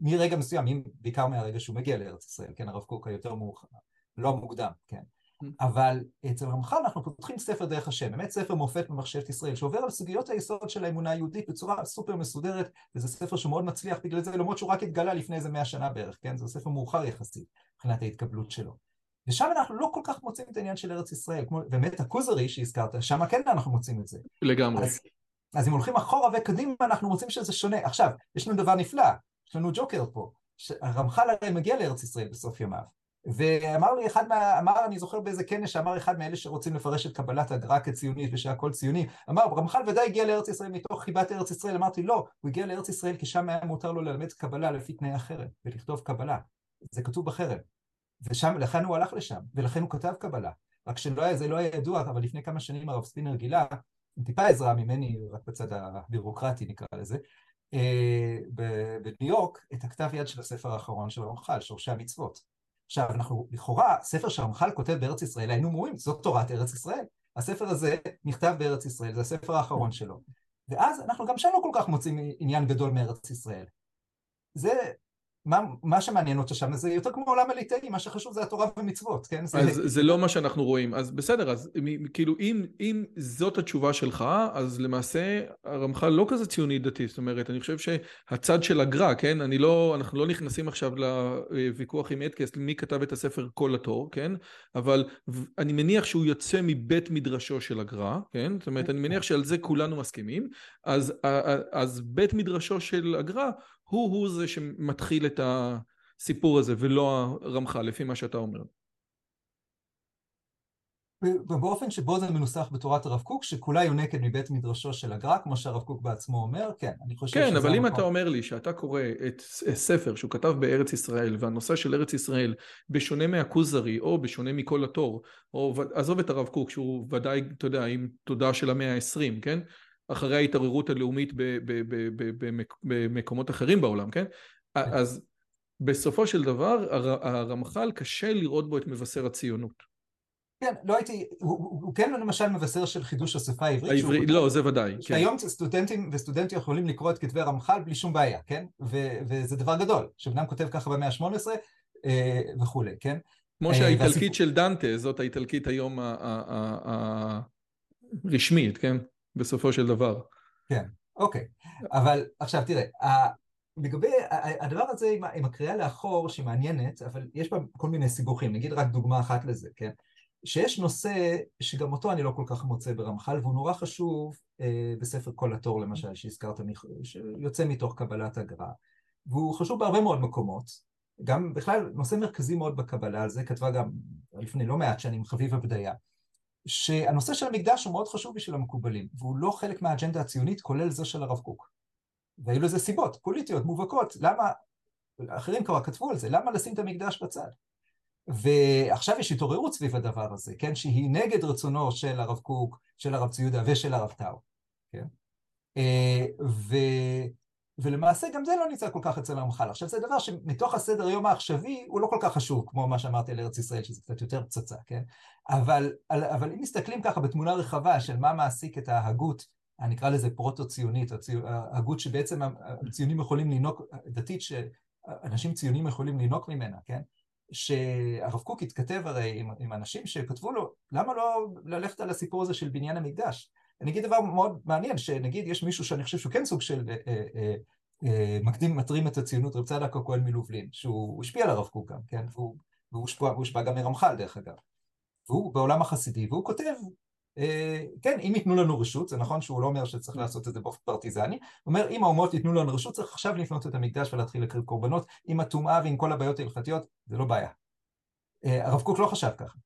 מרגע מסוים, בעיקר מהרגע שהוא מגיע לארץ ישראל, כן, הרב קוק היותר מאוחר, לא מוקדם, כן. Mm. אבל אצל רמח"ל אנחנו פותחים ספר דרך השם, באמת ספר מופת במחשבת ישראל, שעובר על סוגיות היסוד של האמונה היהודית בצורה סופר מסודרת, וזה ספר שמאוד מצליח בגלל זה, למרות שהוא רק התגלה לפני איזה מאה שנה בערך, כן? זה ספר מאוחר יחסית, מבחינת ההתקבלות שלו. ושם אנחנו לא כל כך מוצאים את העניין של ארץ ישראל, כמו באמת הכוזרי שהזכרת, שם כן אנחנו מוצאים את זה. לגמרי. אז, אז אם הולכים אחורה וקדימה, אנחנו מוצאים שזה שונה. עכשיו, יש לנו דבר נפלא, יש לנו ג'וקר פה, הרמח"ל הרי מגיע לארץ ישראל בסוף ימיו. ואמר לי אחד מה... אמר, אני זוכר באיזה כנס שאמר אחד מאלה שרוצים לפרש את קבלת הגר"א כציונית ושהכל ציוני, אמר, רמח"ל ודאי הגיע לארץ ישראל מתוך חיבת ארץ ישראל, אמרתי, לא, הוא הגיע לארץ ישראל כי שם היה מותר לו ללמד קבלה לפי תנאי החרם, ולכתוב קבלה. זה כתוב בחרם. ושם, לכן הוא הלך לשם, ולכן הוא כתב קבלה. רק שלא היה, זה לא היה ידוע, אבל לפני כמה שנים הרב ספינר גילה, טיפה עזרה ממני, רק בצד הבירוקרטי נקרא לזה, בניו יורק את הכתב יד של הספר האחרון של הרמח"ל, שורשי המצוות. עכשיו, אנחנו לכאורה, ספר שהרמח"ל כותב בארץ ישראל, היינו אומרים, זאת תורת ארץ ישראל. הספר הזה נכתב בארץ ישראל, זה הספר האחרון שלו. ואז אנחנו גם שם לא כל כך מוצאים עניין גדול מארץ ישראל. זה מה, מה שמעניין אותו שם זה יותר כמו עולם הליטאי, מה שחשוב זה התורה ומצוות, כן? זה... אז זה לא מה שאנחנו רואים, אז בסדר, אז כאילו אם, אם זאת התשובה שלך, אז למעשה הרמח"ל לא כזה ציוני דתי, זאת אומרת, אני חושב שהצד של הגר"א, כן? אני לא, אנחנו לא נכנסים עכשיו לוויכוח עם אדקס, מי כתב את הספר כל התור, כן? אבל אני מניח שהוא יוצא מבית מדרשו של הגר"א, כן? זאת אומרת, אני מניח שעל זה כולנו מסכימים, אז, אז בית מדרשו של הגר"א הוא הוא זה שמתחיל את הסיפור הזה ולא הרמח"ל, לפי מה שאתה אומר. ובאופן שבו זה מנוסח בתורת הרב קוק, שכולה יונקת מבית מדרשו של הגר"א, כמו שהרב קוק בעצמו אומר, כן, אני חושב כן, שזה... כן, אבל אם אתה אומר לי שאתה קורא את ספר שהוא כתב בארץ ישראל, והנושא של ארץ ישראל, בשונה מהכוזרי, או בשונה מכל התור, או עזוב את הרב קוק, שהוא ודאי, אתה יודע, עם תודעה של המאה העשרים, כן? אחרי ההתערערות הלאומית במקומות אחרים בעולם, כן? כן? אז בסופו של דבר הרמח"ל קשה לראות בו את מבשר הציונות. כן, לא הייתי, הוא, הוא כן למשל מבשר של חידוש השפה העברית. העברית, לא, זה ודאי. כן. היום סטודנטים וסטודנטים יכולים לקרוא את כתבי הרמח"ל בלי שום בעיה, כן? ו, וזה דבר גדול, שבנם כותב ככה במאה ה-18 אה, וכולי, כן? כמו אה, שהאיטלקית והסיפור... של דנטה, זאת האיטלקית היום הרשמית, כן? בסופו של דבר. כן, אוקיי. אבל עכשיו תראה, לגבי הדבר הזה עם, עם הקריאה לאחור שהיא מעניינת, אבל יש בה כל מיני סיבוכים, נגיד רק דוגמה אחת לזה, כן? שיש נושא שגם אותו אני לא כל כך מוצא ברמח"ל, והוא נורא חשוב אה, בספר כל התור למשל, שהזכרת, שיוצא מתוך קבלת הגר"א, והוא חשוב בהרבה מאוד מקומות, גם בכלל נושא מרכזי מאוד בקבלה, על זה כתבה גם לפני לא מעט שנים חביבה בדיה. שהנושא של המקדש הוא מאוד חשוב בשביל המקובלים, והוא לא חלק מהאג'נדה הציונית, כולל זה של הרב קוק. והיו לזה סיבות פוליטיות מובהקות, למה, אחרים כבר כתבו על זה, למה לשים את המקדש בצד? ועכשיו יש התעוררות סביב הדבר הזה, כן, שהיא נגד רצונו של הרב קוק, של הרב ציודה ושל הרב טאו, כן? אה, ו... ולמעשה גם זה לא נמצא כל כך אצל הרמח"ל. עכשיו זה דבר שמתוך הסדר היום העכשווי הוא לא כל כך חשוב, כמו מה שאמרתי על ארץ ישראל, שזה קצת יותר פצצה, כן? אבל, אבל אם מסתכלים ככה בתמונה רחבה של מה מעסיק את ההגות, אני אקרא לזה פרוטו-ציונית, ההגות שבעצם הציונים יכולים לנהוג, דתית שאנשים ציונים יכולים לנהוג ממנה, כן? שהרב קוק התכתב הרי עם, עם אנשים שכתבו לו, למה לא ללכת על הסיפור הזה של בניין המקדש? אני אגיד דבר מאוד מעניין, שנגיד יש מישהו שאני חושב שהוא כן סוג של אה, אה, אה, מקדים מטרים את הציונות, רב צדק הכהן מלובלין, שהוא השפיע על הרב קוק גם, כן? והוא, הושפע גם מרמח"ל דרך אגב. והוא בעולם החסידי, והוא כותב, כן, אם ייתנו לנו רשות, זה נכון שהוא לא אומר שצריך לעשות את זה באופן פרטיזני, הוא אומר, אם האומות ייתנו לנו רשות, צריך עכשיו לפנות את המקדש ולהתחיל לקרב קורבנות, עם הטומאה ועם כל הבעיות ההלכתיות, זה לא בעיה. הרב קוק לא חשב ככה.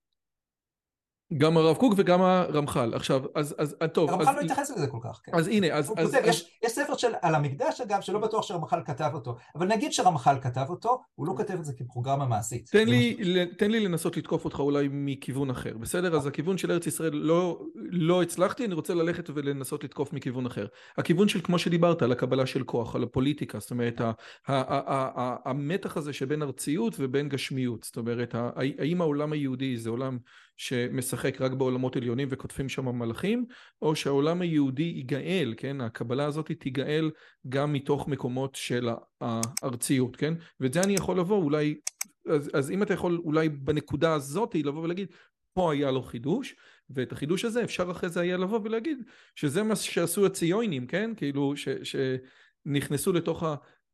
גם הרב קוק וגם הרמח"ל. עכשיו, אז, אז, טוב. הרמח"ל אז, לא התייחס לזה כל כך, כן. אז הנה, אז... אז, כותב, אז יש, יש ספר של, על המקדש, אגב, שלא בטוח שרמח"ל כתב אותו, אבל נגיד שרמח"ל כתב אותו, הוא לא כותב את זה כפרוגרמה מעשית. תן לי, תן לי לנסות לתקוף אותך אולי מכיוון אחר, בסדר? אז הכיוון של ארץ ישראל לא, לא הצלחתי, אני רוצה ללכת ולנסות לתקוף מכיוון אחר. הכיוון של, כמו שדיברת, על הקבלה של כוח, על הפוליטיקה, זאת אומרת, המתח הזה שבין ארציות ובין גשמיות, זאת אומרת, האם העולם היהודי זה עולם שמשחק רק בעולמות עליונים וכותבים שם מלאכים, או שהעולם היהודי ייגאל, כן? הקבלה הזאת תיגאל גם מתוך מקומות של הארציות, כן? ואת זה אני יכול לבוא אולי, אז, אז אם אתה יכול אולי בנקודה הזאת לבוא ולהגיד, פה היה לו חידוש, ואת החידוש הזה אפשר אחרי זה היה לבוא ולהגיד שזה מה שעשו הציונים, כן? כאילו ש, שנכנסו לתוך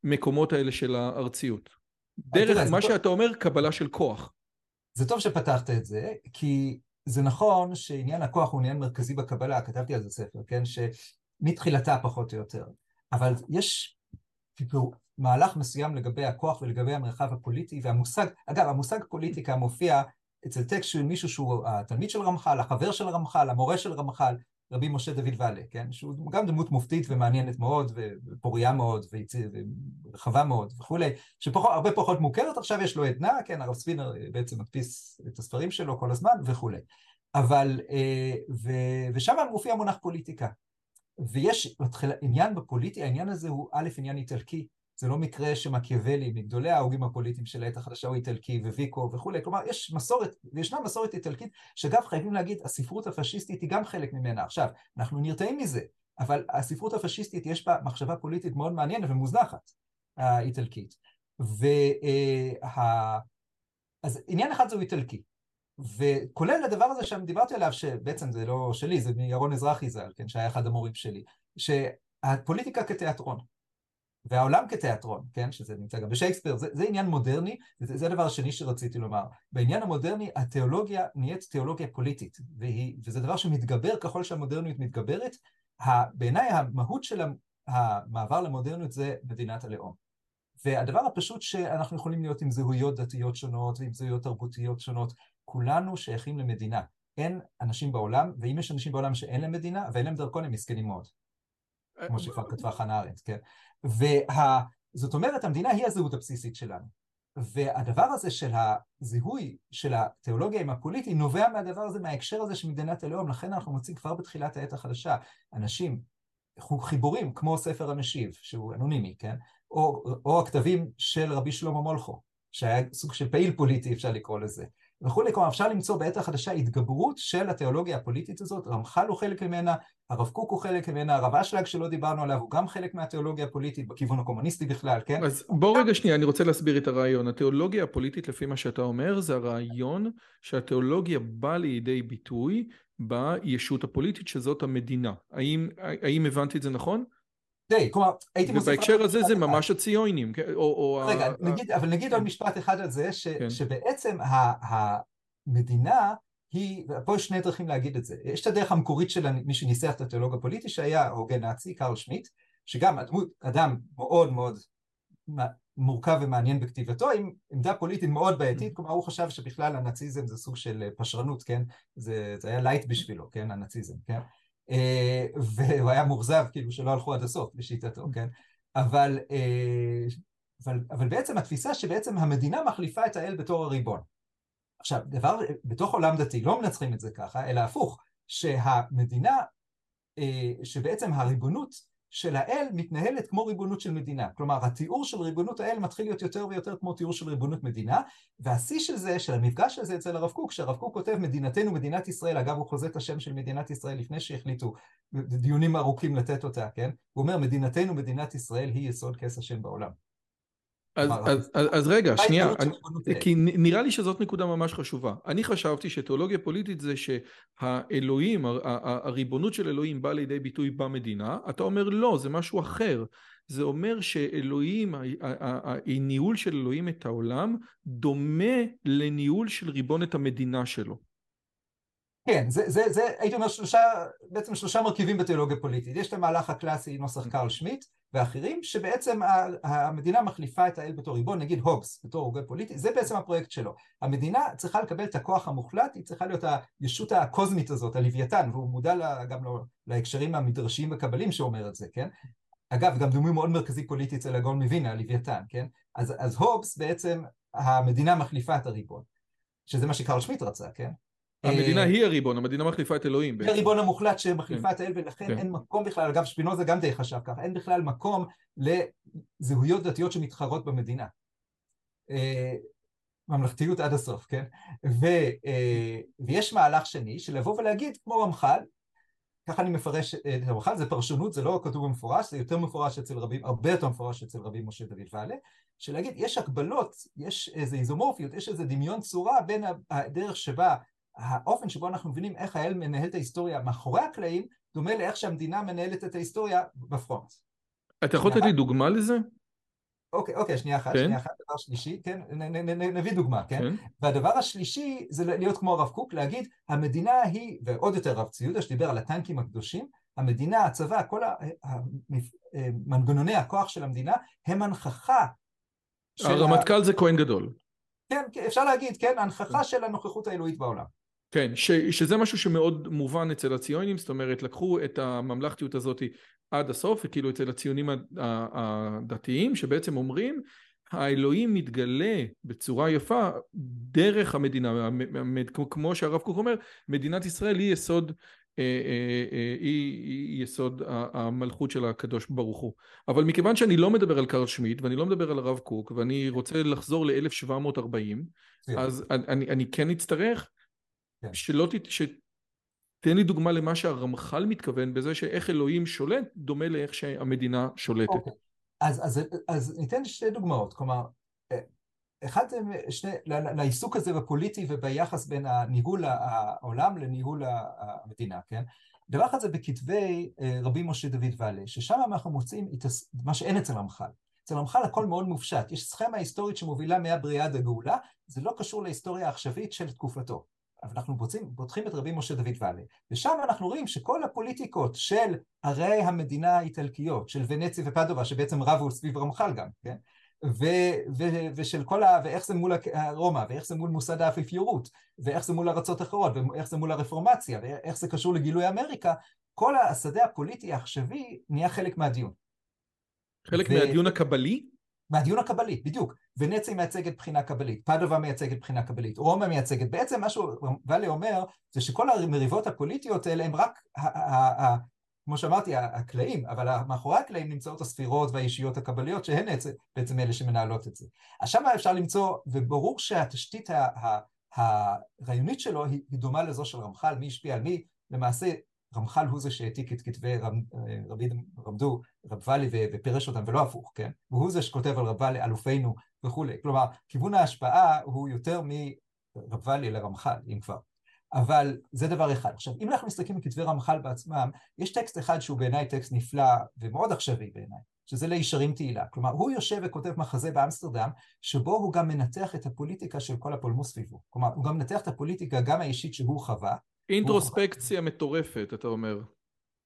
המקומות האלה של הארציות. דרך מה שאתה אומר, קבלה של כוח. זה טוב שפתחת את זה, כי זה נכון שעניין הכוח הוא עניין מרכזי בקבלה, כתבתי על זה ספר, כן? שמתחילתה פחות או יותר. אבל יש מהלך מסוים לגבי הכוח ולגבי המרחב הפוליטי, והמושג, אגב, המושג פוליטיקה מופיע אצל טקסט של מישהו שהוא התלמיד של רמח"ל, החבר של רמח"ל, המורה של רמח"ל, רבי משה דוד ואלה, כן? שהוא גם דמות מופתית ומעניינת מאוד, ופוריה מאוד, ורחבה מאוד וכולי, שהרבה פחות מוכרת, עכשיו יש לו עדנה, כן, הרב ספינר בעצם מדפיס את הספרים שלו כל הזמן וכולי. אבל, אה, ו, ושם מופיע מונח פוליטיקה. ויש עניין בפוליטי, העניין הזה הוא א', עניין איטלקי, זה לא מקרה שמקיאוולי, מגדולי ההוגים הפוליטיים של העת החדשה הוא איטלקי וויקו וכולי, כלומר יש מסורת, וישנה מסורת איטלקית, שאגב חייבים להגיד, הספרות הפשיסטית היא גם חלק ממנה. עכשיו, אנחנו נרתעים מזה, אבל הספרות הפשיסטית יש בה מחשבה פוליטית מאוד מעניינת ומוזנחת, האיטלקית. וה... אז עניין אחד זהו איטלקי, וכולל הדבר הזה שם דיברתי עליו, שבעצם זה לא שלי, זה מירון אזרחי ז"ל, כן, שהיה אחד המורים שלי, שהפוליטיקה כתיאטרון. והעולם כתיאטרון, כן, שזה נמצא גם בשייקספיר, זה, זה עניין מודרני, זה, זה הדבר השני שרציתי לומר. בעניין המודרני, התיאולוגיה נהיית תיאולוגיה פוליטית, והיא, וזה דבר שמתגבר ככל שהמודרניות מתגברת. בעיניי המהות של המעבר למודרניות זה מדינת הלאום. והדבר הפשוט שאנחנו יכולים להיות עם זהויות דתיות שונות ועם זהויות תרבותיות שונות, כולנו שייכים למדינה. אין אנשים בעולם, ואם יש אנשים בעולם שאין להם מדינה ואין להם דרכון, הם מסכנים מאוד. כמו שכבר כתבה חנה ארנדט, כן? וזאת אומרת, המדינה היא הזהות הבסיסית שלנו. והדבר הזה של הזיהוי של התיאולוגיה עם הפוליטי נובע מהדבר הזה, מההקשר הזה של מדינת הלאום, לכן אנחנו מוצאים כבר בתחילת העת החדשה אנשים, חיבורים כמו ספר המשיב, שהוא אנונימי, כן? או, או הכתבים של רבי שלמה מולכו, שהיה סוג של פעיל פוליטי, אפשר לקרוא לזה. וכולי, כלומר אפשר למצוא בעת החדשה התגברות של התיאולוגיה הפוליטית הזאת, רמח"ל הוא חלק ממנה, הרב קוק הוא חלק ממנה, הרב אשלג שלא דיברנו עליו הוא גם חלק מהתיאולוגיה הפוליטית בכיוון הקומוניסטי בכלל, כן? אז בוא רגע שנייה, אני רוצה להסביר את הרעיון. התיאולוגיה הפוליטית לפי מה שאתה אומר זה הרעיון שהתיאולוגיה באה לידי ביטוי בישות הפוליטית שזאת המדינה. האם, האם הבנתי את זה נכון? די, כלומר, הייתי מוסיף... ובהקשר הזה זה ממש הציונים, כן? או... רגע. נגיד, אבל נגיד עוד משפט אחד על זה, כן. שבעצם המדינה היא, פה יש שני דרכים להגיד את זה. יש את הדרך המקורית של מי שניסח את התיאולוג הפוליטי, שהיה הוגן נאצי, קרל שמיט, שגם הדמות, אדם מאוד מאוד מורכב ומעניין בכתיבתו, עם עמדה פוליטית מאוד בעייתית, כלומר הוא חשב שבכלל הנאציזם זה סוג של פשרנות, כן? זה, זה היה light בשבילו, כן? הנאציזם, כן? והוא היה מאוכזב, כאילו, שלא הלכו עד הסוף לשיטתו, כן? אבל, אה, אבל, אבל בעצם התפיסה שבעצם המדינה מחליפה את האל בתור הריבון. עכשיו, דבר, בתוך עולם דתי לא מנצחים את זה ככה, אלא הפוך, שהמדינה, אה, שבעצם הריבונות של האל מתנהלת כמו ריבונות של מדינה. כלומר, התיאור של ריבונות האל מתחיל להיות יותר ויותר כמו תיאור של ריבונות מדינה, והשיא של זה, של המפגש הזה אצל הרב קוק, שהרב קוק כותב מדינתנו, מדינת ישראל, אגב, הוא חוזה את השם של מדינת ישראל לפני שהחליטו דיונים ארוכים לתת אותה, כן? הוא אומר, מדינתנו, מדינת ישראל, היא יסוד כס השם בעולם. אז, אז, אז, אז רגע, שנייה, אני, כי נראה לי שזאת נקודה ממש חשובה. אני חשבתי שתיאולוגיה פוליטית זה שהאלוהים, הריבונות של אלוהים באה לידי ביטוי במדינה, אתה אומר לא, זה משהו אחר. זה אומר שאלוהים, הניהול של אלוהים את העולם דומה לניהול של ריבון את המדינה שלו. כן, זה, זה, זה הייתי אומר שלושה, בעצם שלושה מרכיבים בתיאולוגיה פוליטית. יש את המהלך הקלאסי נוסח קרל שמיט ואחרים, שבעצם המדינה מחליפה את האל בתור ריבון, נגיד הובס בתור הוגה פוליטי, זה בעצם הפרויקט שלו. המדינה צריכה לקבל את הכוח המוחלט, היא צריכה להיות הישות הקוזמית הזאת, הלוויתן, והוא מודע גם לא, להקשרים המדרשיים וקבלים שאומר את זה, כן? אגב, גם דמוי מאוד מרכזי פוליטי אצל הגאון מווינה, הלוויתן, כן? אז, אז הובס בעצם, המדינה מחליפה את הריבון, שזה מה שקרל שמיט רצה, כן? המדינה היא הריבון, המדינה מחליפה את אלוהים. היא הריבון המוחלט שמחליפה כן. את האל, ולכן כן. אין מקום בכלל, אגב שפינוזה גם די חשב ככה, אין בכלל מקום לזהויות דתיות שמתחרות במדינה. אה, ממלכתיות עד הסוף, כן? ו, אה, ויש מהלך שני של לבוא ולהגיד, כמו רמח"ל, ככה אני מפרש את רמח"ל, זה פרשנות, זה לא כתוב במפורש, זה יותר מפורש אצל רבים, הרבה יותר מפורש אצל רבים משה דוד ואלה, של להגיד, יש הקבלות, יש איזו איזומורפיות, יש איזה דמיון צורה בין הדרך שבה האופן שבו אנחנו מבינים איך האל מנהל את ההיסטוריה מאחורי הקלעים, דומה לאיך שהמדינה מנהלת את ההיסטוריה בפרונט. אתה יכול לתת לי דוגמה לזה? אוקיי, אוקיי, שנייה אחת, כן? שנייה אחת, דבר שלישי, כן, נ, נ, נ, נ, נביא דוגמה, כן? כן? והדבר השלישי זה להיות כמו הרב קוק, להגיד, המדינה היא, ועוד יותר רב ציודה שדיבר על הטנקים הקדושים, המדינה, הצבא, כל מנגנוני הכוח של המדינה, הם הנכחה הרמטכ"ל זה כהן גדול. כן, אפשר להגיד, כן, הנכחה של הנוכחות האלוהית בעולם. כן, ש, שזה משהו שמאוד מובן אצל הציונים, זאת אומרת לקחו את הממלכתיות הזאת עד הסוף, וכאילו אצל הציונים הדתיים, שבעצם אומרים האלוהים מתגלה בצורה יפה דרך המדינה, כמו שהרב קוק אומר, מדינת ישראל היא יסוד היא יסוד המלכות של הקדוש ברוך הוא. אבל מכיוון שאני לא מדבר על קארל שמיט ואני לא מדבר על הרב קוק ואני רוצה לחזור ל-1740, אז אני כן אצטרך שלא ת... תן לי דוגמה למה שהרמח"ל מתכוון בזה שאיך אלוהים שולט דומה לאיך שהמדינה שולטת. אוקיי. אז, אז, אז ניתן שתי דוגמאות, כלומר, אחד שני, לעיסוק הזה בפוליטי וביחס בין ניהול העולם לניהול המדינה, כן? דבר אחד זה בכתבי רבי משה דוד ואלה, ששם אנחנו מוצאים מה שאין אצל רמח"ל. אצל רמח"ל הכל מאוד מופשט, יש סכמה היסטורית שמובילה מהבריאה עד הגאולה, זה לא קשור להיסטוריה העכשווית של תקופתו. אבל אנחנו פותחים, פותחים את רבי משה דוד ואלה, ושם אנחנו רואים שכל הפוליטיקות של ערי המדינה האיטלקיות, של ונצי ופדובה, שבעצם רבו סביב רמח"ל גם, כן? ו- ו- ושל כל ה... ואיך זה מול רומא, ואיך זה מול מוסד האפיפיורות, ואיך זה מול ארצות אחרות, ואיך זה מול הרפורמציה, ואיך זה קשור לגילוי אמריקה, כל השדה הפוליטי העכשווי נהיה חלק מהדיון. חלק ו... מהדיון הקבלי? מהדיון הקבלי, בדיוק. ונצי מייצגת בחינה קבלית, פדובה מייצגת בחינה קבלית, רומא מייצגת. בעצם מה שוואלי אומר, זה שכל המריבות הפוליטיות האלה הם רק, כמו שאמרתי, הקלעים, אבל מאחורי הקלעים נמצאות הספירות והאישיות הקבליות, שהן בעצם אלה שמנהלות את זה. אז שם אפשר למצוא, וברור שהתשתית הרעיונית שלו היא דומה לזו של רמח"ל, מי השפיע על מי, למעשה רמח"ל הוא זה שהעתיק את כתבי רבי רמדו, רב ואלי ופירש אותם, ולא הפוך, כן? והוא זה שכותב על רב ואלי, אלופינו וכולי. כלומר, כיוון ההשפעה הוא יותר מרב ואלי לרמח"ל, אם כבר. אבל זה דבר אחד. עכשיו, אם אנחנו מסתכלים על כתבי רמח"ל בעצמם, יש טקסט אחד שהוא בעיניי טקסט נפלא ומאוד עכשווי בעיניי, שזה לישרים תהילה. כלומר, הוא יושב וכותב מחזה באמסטרדם, שבו הוא גם מנתח את הפוליטיקה של כל הפולמוס סביבו. כלומר, הוא גם מנתח את הפוליטיקה גם האישית שהוא חווה, אינטרוספקציה מטורפת, אתה אומר.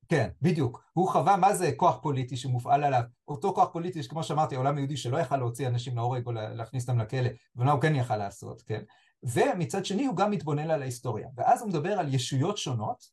כן, בדיוק. הוא חווה מה זה כוח פוליטי שמופעל עליו. אותו כוח פוליטי, כמו שאמרתי, העולם היהודי שלא יכל להוציא אנשים להורג או להכניס אותם לכלא, ומה הוא כן יכל לעשות, כן? ומצד שני הוא גם מתבונן על ההיסטוריה. ואז הוא מדבר על ישויות שונות,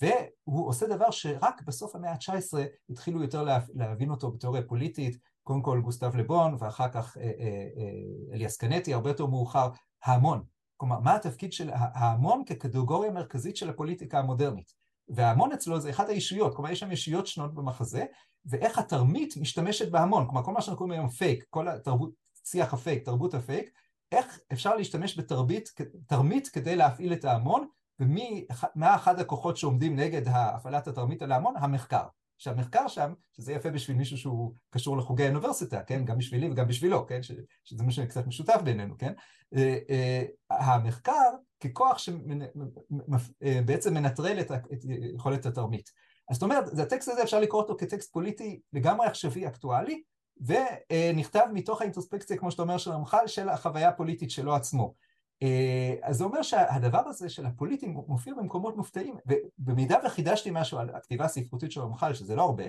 והוא עושה דבר שרק בסוף המאה ה-19 התחילו יותר להבין אותו בתיאוריה פוליטית, קודם כל גוסטב לבון, ואחר כך אה, אה, אה, אליאס קנטי, הרבה יותר מאוחר, ההמון. כלומר, מה התפקיד של ההמון כקטגוריה מרכזית של הפוליטיקה המודרנית. וההמון אצלו זה אחת הישויות, כלומר יש שם ישויות שונות במחזה, ואיך התרמית משתמשת בהמון, כלומר כל מה שאנחנו קוראים היום פייק, כל התרבות, שיח הפייק, תרבות הפייק, איך אפשר להשתמש בתרמית כדי להפעיל את ההמון, ומה אחד הכוחות שעומדים נגד הפעלת התרמית על ההמון? המחקר. שהמחקר שם, שזה יפה בשביל מישהו שהוא קשור לחוגי האוניברסיטה, כן? גם בשבילי וגם בשבילו, כן? ש, שזה מה שקצת משותף בינינו, כן? אה, אה, המחקר ככוח שבעצם אה, מנטרל את, את יכולת התרמית. אז זאת אומרת, הטקסט הזה אפשר לקרוא אותו כטקסט פוליטי לגמרי עכשווי אקטואלי, ונכתב מתוך האינטרוספקציה, כמו שאתה אומר, של המח"ל, של החוויה הפוליטית שלו עצמו. אה, אז זה אומר שהדבר הזה של הפוליטי מופיע במקומות מופתעים, ובמידה וחידשתי משהו על הכתיבה הספרותית של רמח"ל, שזה לא הרבה,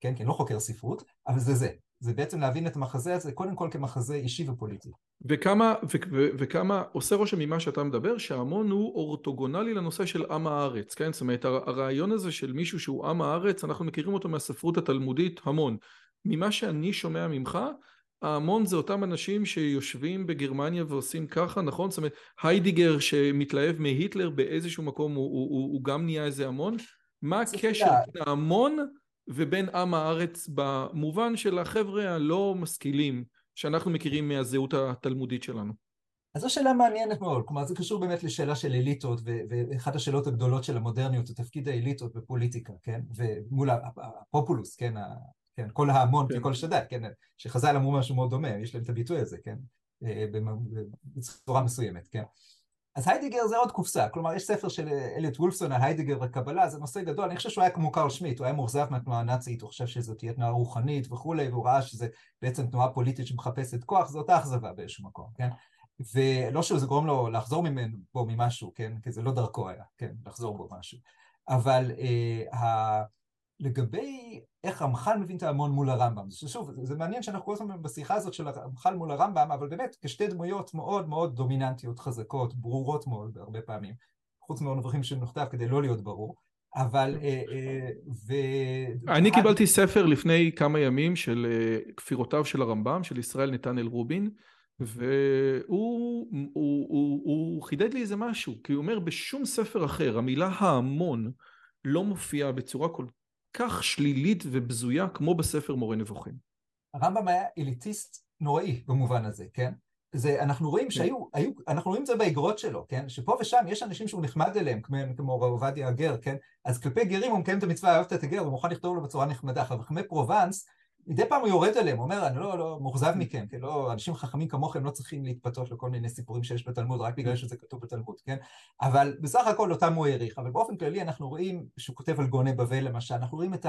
כן, כי אני לא חוקר ספרות, אבל זה זה. זה בעצם להבין את המחזה הזה קודם כל כמחזה אישי ופוליטי. וכמה, ו- ו- וכמה עושה רושם ממה שאתה מדבר, שהמון הוא אורתוגונלי לנושא של עם הארץ, כן? זאת אומרת, הרעיון הזה של מישהו שהוא עם הארץ, אנחנו מכירים אותו מהספרות התלמודית המון. ממה שאני שומע ממך, ההמון זה אותם אנשים שיושבים בגרמניה ועושים ככה, נכון? זאת אומרת, היידיגר שמתלהב מהיטלר באיזשהו מקום הוא, הוא, הוא, הוא גם נהיה איזה המון? מה הקשר בין ההמון ובין עם הארץ במובן של החבר'ה הלא משכילים שאנחנו מכירים מהזהות התלמודית שלנו? אז זו שאלה מעניינת מאוד, כלומר זה קשור באמת לשאלה של אליטות ואחת השאלות הגדולות של המודרניות זה תפקיד האליטות בפוליטיקה, כן? ומול הפופולוס, כן? כן, כל ההמון כן. ככל שדי, כן, שחז"ל אמרו משהו מאוד דומה, יש להם את הביטוי הזה, כן, אה, בצורה מסוימת, כן. אז היידיגר זה עוד קופסה, כלומר יש ספר של אליוט וולפסון על היידיגר וקבלה, זה נושא גדול, אני חושב שהוא היה כמו קרל שמיט, הוא היה מאוכזב מהתנועה הנאצית, הוא חושב שזו תהיה תנועה רוחנית וכולי, והוא ראה שזה בעצם תנועה פוליטית שמחפשת כוח, זו אותה אכזבה באיזשהו מקום, כן? ולא שזה גורם לו לחזור ממנו בו ממשהו, כן? כי זה לא דרכו היה, כן? לחזור בו משהו. אבל אה, לגבי איך רמח"ל מבין את ההמון מול הרמב"ם. שוב, זה מעניין שאנחנו כל הזמן בשיחה הזאת של רמח"ל מול הרמב"ם, אבל באמת כשתי דמויות מאוד מאוד דומיננטיות, חזקות, ברורות מאוד הרבה פעמים, חוץ מהנוכחים של נכתב כדי לא להיות ברור, אבל... אה, אה, ו... אני קיבלתי ספר לפני כמה ימים של אה, כפירותיו של הרמב"ם, של ישראל נתנאל רובין, והוא הוא, הוא, הוא, חידד לי איזה משהו, כי הוא אומר בשום ספר אחר, המילה ההמון לא מופיע בצורה כל כך שלילית ובזויה כמו בספר מורה נבוכים. הרמב"ם היה אליטיסט נוראי במובן הזה, כן? זה, אנחנו רואים כן. שהיו, היו, אנחנו רואים את זה באגרות שלו, כן? שפה ושם יש אנשים שהוא נחמד אליהם, כמו, כמו רב עובדיה הגר, כן? אז כלפי גרים הוא מקיים את המצווה, אהבת את הגר, ומוכן לכתוב לו בצורה נחמדה. חכמי פרובנס, מדי פעם הוא יורד עליהם, הוא אומר, אני לא, לא מאוכזב מכם, כן? לא, אנשים חכמים כמוכם לא צריכים להתפתות לכל מיני סיפורים שיש בתלמוד, רק בגלל שזה כתוב בתלמוד, כן? אבל בסך הכל אותם הוא העריך. אבל באופן כללי אנחנו רואים, שהוא כותב על גאוני בבל למשל, אנחנו רואים את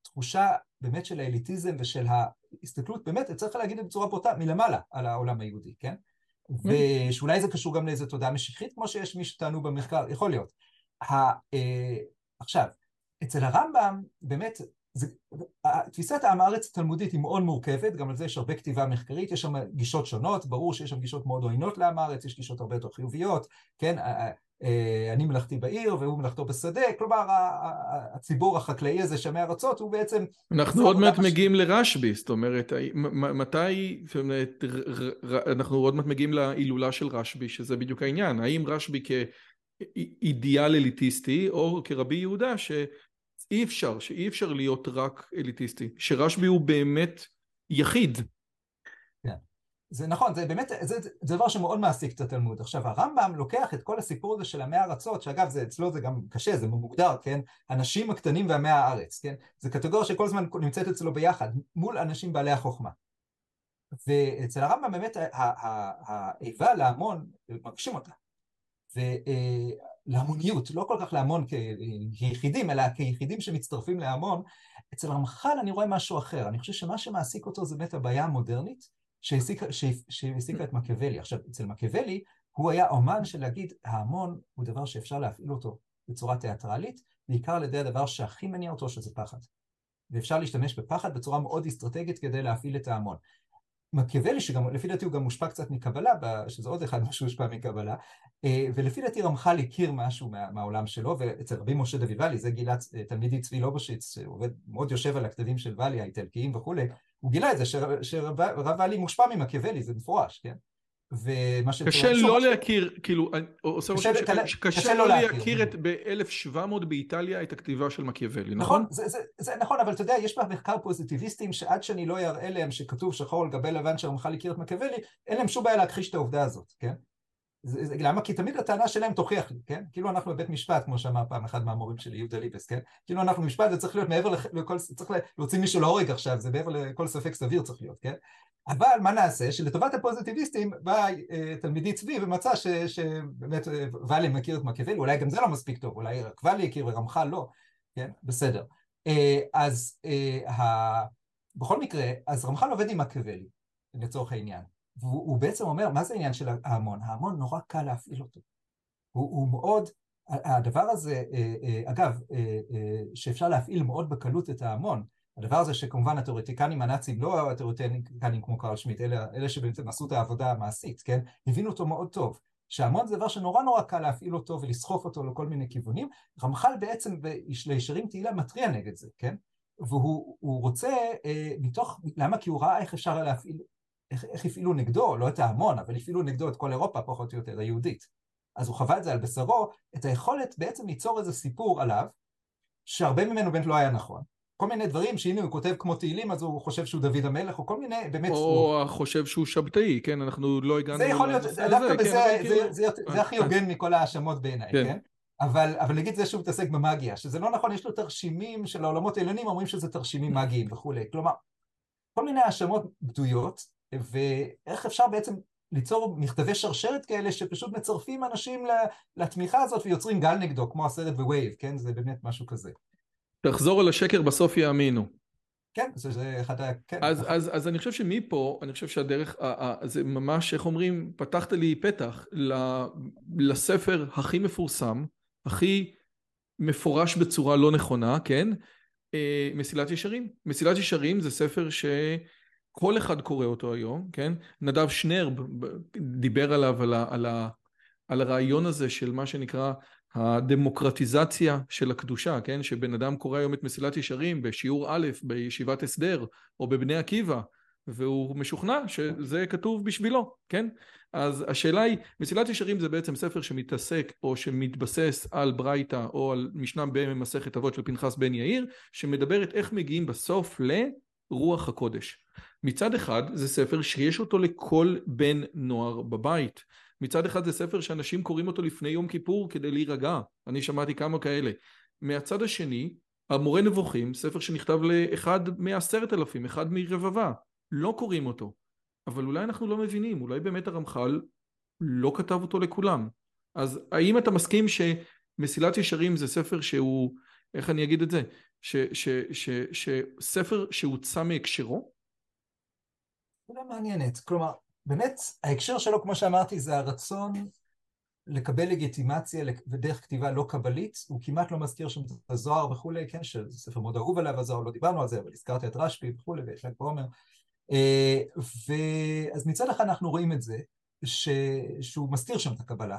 התחושה באמת של האליטיזם ושל ההסתכלות, באמת, צריך להגיד את זה בצורה בוטה, מלמעלה על העולם היהודי, כן? ושאולי זה קשור גם לאיזו תודעה משיחית, כמו שיש מי שטענו במחקר, יכול להיות. ה, אה, עכשיו, אצל הרמב"ם, באמת, תפיסת העם הארץ התלמודית היא מאוד מורכבת, גם על זה יש הרבה כתיבה מחקרית, יש שם גישות שונות, ברור שיש שם גישות מאוד עוינות לעם הארץ, יש גישות הרבה יותר חיוביות, כן? אה, אני מלאכתי בעיר והוא מלאכתו בשדה, כלומר הציבור החקלאי הזה שמי ארצות הוא בעצם... אנחנו עוד מעט מגיעים לרשב"י, זאת אומרת, מתי, זאת אומרת, אנחנו עוד מעט מגיעים להילולה של רשב"י, שזה בדיוק העניין, האם רשב"י כאידיאל אליטיסטי או כרבי יהודה שאי אפשר, שאי אפשר להיות רק אליטיסטי, שרשב"י הוא באמת יחיד. זה נכון, זה באמת, זה, זה דבר שמאוד מעסיק את התלמוד. עכשיו, הרמב"ם לוקח את כל הסיפור הזה של עמי הארצות, שאגב, זה, אצלו זה גם קשה, זה מוגדר, כן? אנשים הקטנים ועמי הארץ, כן? זה קטגוריה שכל הזמן נמצאת אצלו ביחד, מול אנשים בעלי החוכמה. ואצל הרמב"ם באמת האיבה להמון, מרגישים אותה. ולהמוניות, לא כל כך להמון כיחידים, אלא כיחידים שמצטרפים להמון. אצל רמח"ל אני רואה משהו אחר. אני חושב שמה שמעסיק אותו זה באמת הבעיה המודרנית, שהעסיקה את מקיאוולי. עכשיו, אצל מקיאוולי הוא היה אומן של להגיד, ההמון הוא דבר שאפשר להפעיל אותו בצורה תיאטרלית, בעיקר על ידי הדבר שהכי מניע אותו, שזה פחד. ואפשר להשתמש בפחד בצורה מאוד אסטרטגית כדי להפעיל את ההמון. מקיאוולי, שגם לפי דעתי הוא גם מושפע קצת מקבלה, שזה עוד אחד משהו שהושפע מקבלה, אה, ולפי דעתי רמח"ל הכיר משהו מה, מהעולם שלו, ואצל רבי משה דוד ואלי, זה גילה אה, תלמידי צבי לובושיץ, שעובד, מאוד יושב על הכתבים של ואלי, האיטלקיים וכולי, הוא גילה את זה שרב ואלי מושפע ממקיאוולי, זה מפורש, כן? ומה ש... קשה לא להכיר, כאילו, עושה רושם שקשה לא, לא להכיר את ב-1700 באיטליה את הכתיבה של מקיאוולי, נכון? נכון, זה נכון, אבל אתה יודע, יש במחקר פוזיטיביסטים שעד שאני לא אראה להם שכתוב שחור על גבי לבן שהרמח"ל הכיר את מקיאוולי, אין להם שום בעיה להכחיש את העובדה הזאת, כן? זה, זה, למה? כי תמיד הטענה שלהם תוכיח לי, כן? כאילו אנחנו בבית משפט, כמו שאמר פעם אחד מהמורים שלי, יהודה ליבס, כן? כאילו אנחנו במשפט, זה צריך להיות מעבר לכל, צריך להוציא מישהו להורג עכשיו, זה מעבר לכל ספק סביר צריך להיות, כן? אבל מה נעשה? שלטובת הפוזיטיביסטים בא אה, תלמידי צבי ומצא ש, שבאמת אה, ואלי מכיר את מקיאוולי, אולי גם זה לא מספיק טוב, אולי רק ואלי הכיר ורמח"ל לא, כן? בסדר. אה, אז. בכל מקרה, אז רמח"ל עובד עם מקיאוולי, לצורך העניין. והוא בעצם אומר, מה זה העניין של ההמון? ההמון נורא קל להפעיל אותו. הוא, הוא מאוד, הדבר הזה, אגב, שאפשר להפעיל מאוד בקלות את ההמון, הדבר הזה שכמובן התיאורטיקנים הנאצים, לא התיאורטיקנים כמו קרל שמיט, אלא אלה שבעצם עשו את העבודה המעשית, כן? הבינו אותו מאוד טוב. שהמון זה דבר שנורא נורא קל להפעיל אותו ולסחוף אותו לכל מיני כיוונים. רמח"ל בעצם בישרים תהילה מתריע נגד זה, כן? והוא רוצה, מתוך, למה? כי הוא ראה איך אפשר להפעיל איך, איך הפעילו נגדו, לא את ההמון, אבל הפעילו נגדו את כל אירופה, פחות או יותר, היהודית. אז הוא חווה את זה על בשרו, את היכולת בעצם ליצור איזה סיפור עליו, שהרבה ממנו באמת לא היה נכון. כל מיני דברים שהנה הוא כותב כמו תהילים אז הוא חושב שהוא דוד המלך או כל מיני באמת או הוא... חושב שהוא שבתאי כן אנחנו לא הגענו זה יכול להיות דווקא בזה זה, כאילו... זה, זה, זה הכי הוגן מכל ההאשמות בעיניי כן, כן? אבל, אבל נגיד זה שהוא מתעסק במאגיה שזה לא נכון יש לו תרשימים של העולמות העליונים אומרים שזה תרשימים מאגיים וכולי כלומר כל מיני האשמות בדויות ואיך אפשר בעצם ליצור מכתבי שרשרת כאלה שפשוט מצרפים אנשים לתמיכה הזאת ויוצרים גל נגדו, כמו הסרט בווייב, כן? זה באמת משהו כזה. תחזור על השקר, בסוף יאמינו. כן, זה, זה אחד ה... כן. אז, אז, אז אני חושב שמפה, אני חושב שהדרך, זה ממש, איך אומרים, פתחת לי פתח לספר הכי מפורסם, הכי מפורש בצורה לא נכונה, כן? אה, מסילת ישרים. מסילת ישרים זה ספר ש... כל אחד קורא אותו היום, כן? נדב שנר דיבר עליו, על, ה, על, ה, על הרעיון הזה של מה שנקרא הדמוקרטיזציה של הקדושה, כן? שבן אדם קורא היום את מסילת ישרים בשיעור א' בישיבת הסדר או בבני עקיבא, והוא משוכנע שזה כתוב בשבילו, כן? אז השאלה היא, מסילת ישרים זה בעצם ספר שמתעסק או שמתבסס על ברייתא או על משנה במסכת אבות של פנחס בן יאיר, שמדברת איך מגיעים בסוף לרוח הקודש. מצד אחד זה ספר שיש אותו לכל בן נוער בבית. מצד אחד זה ספר שאנשים קוראים אותו לפני יום כיפור כדי להירגע, אני שמעתי כמה כאלה. מהצד השני, המורה נבוכים, ספר שנכתב לאחד מעשרת אלפים, אחד מרבבה, לא קוראים אותו. אבל אולי אנחנו לא מבינים, אולי באמת הרמח"ל לא כתב אותו לכולם. אז האם אתה מסכים שמסילת ישרים זה ספר שהוא, איך אני אגיד את זה, שספר שהוצא מהקשרו? שאלה מעניינת, כלומר, באמת ההקשר שלו, כמו שאמרתי, זה הרצון לקבל לגיטימציה ודרך כתיבה לא קבלית, הוא כמעט לא מזכיר שם את הזוהר וכולי, כן, שזה ספר מאוד אהוב עליו הזוהר, לא דיברנו על זה, אבל הזכרתי את רשב"י וכולי, ויש ל"ג בעומר. אה, אז מצד אחד אנחנו רואים את זה, ש... שהוא מסתיר שם את הקבלה.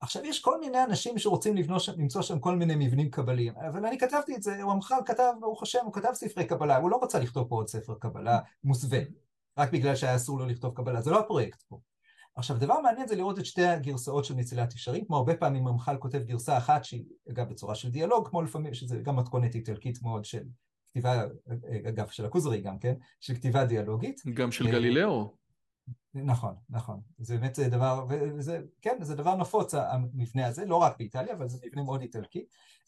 עכשיו יש כל מיני אנשים שרוצים לבנות, למצוא שם כל מיני מבנים קבליים, אבל אני כתבתי את זה, הוא המח"ל כתב, ברוך השם, הוא כתב ספרי קבלה, הוא לא רצה לכתוב פה עוד ספר קבלה מוסווה, רק בגלל שהיה אסור לו לכתוב קבלה, זה לא הפרויקט פה. עכשיו, דבר מעניין זה לראות את שתי הגרסאות של מצילת ישרים, כמו הרבה פעמים המח"ל כותב גרסה אחת שהיא, אגב, בצורה של דיאלוג, כמו לפעמים, שזה גם מתכונת איטלקית מאוד של כתיבה, אגב, של הכוזרי גם, כן? של כתיבה דיאלוגית. גם של גלילאו. נכון, נכון. זה באמת דבר, וזה, כן, זה דבר נפוץ, המבנה הזה, לא רק באיטליה, אבל זה מבנה מאוד איטלקי.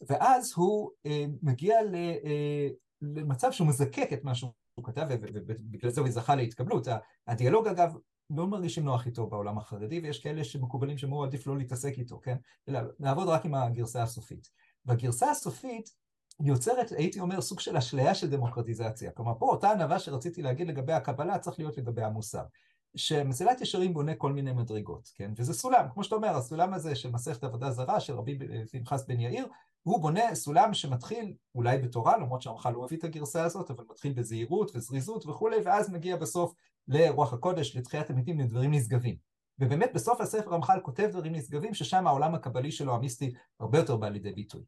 ואז הוא אה, מגיע ל, אה, למצב שהוא מזקק את מה שהוא כתב, ובגלל זה הוא זכה להתקבלות. הדיאלוג, אגב, לא מרגישים נוח איתו בעולם החרדי, ויש כאלה שמקובלים שאמרו עדיף לא להתעסק איתו, כן? אלא לעבוד רק עם הגרסה הסופית. והגרסה הסופית יוצרת, הייתי אומר, סוג של אשליה של דמוקרטיזציה. כלומר, פה אותה ענווה שרציתי להגיד לגבי הקבלה, צריך להיות לגבי המוסר. שמסילת ישרים בונה כל מיני מדרגות, כן? וזה סולם, כמו שאתה אומר, הסולם הזה של מסכת עבודה זרה של רבי פנחס בן יאיר, הוא בונה סולם שמתחיל אולי בתורה, למרות שהרמח"ל לא מביא את הגרסה הזאת, אבל מתחיל בזהירות וזריזות וכולי, ואז מגיע בסוף לרוח הקודש, לתחיית המתים, לדברים נשגבים. ובאמת בסוף הספר רמח"ל כותב דברים נשגבים, ששם העולם הקבלי שלו, המיסטי, הרבה יותר בא לידי ביטוי.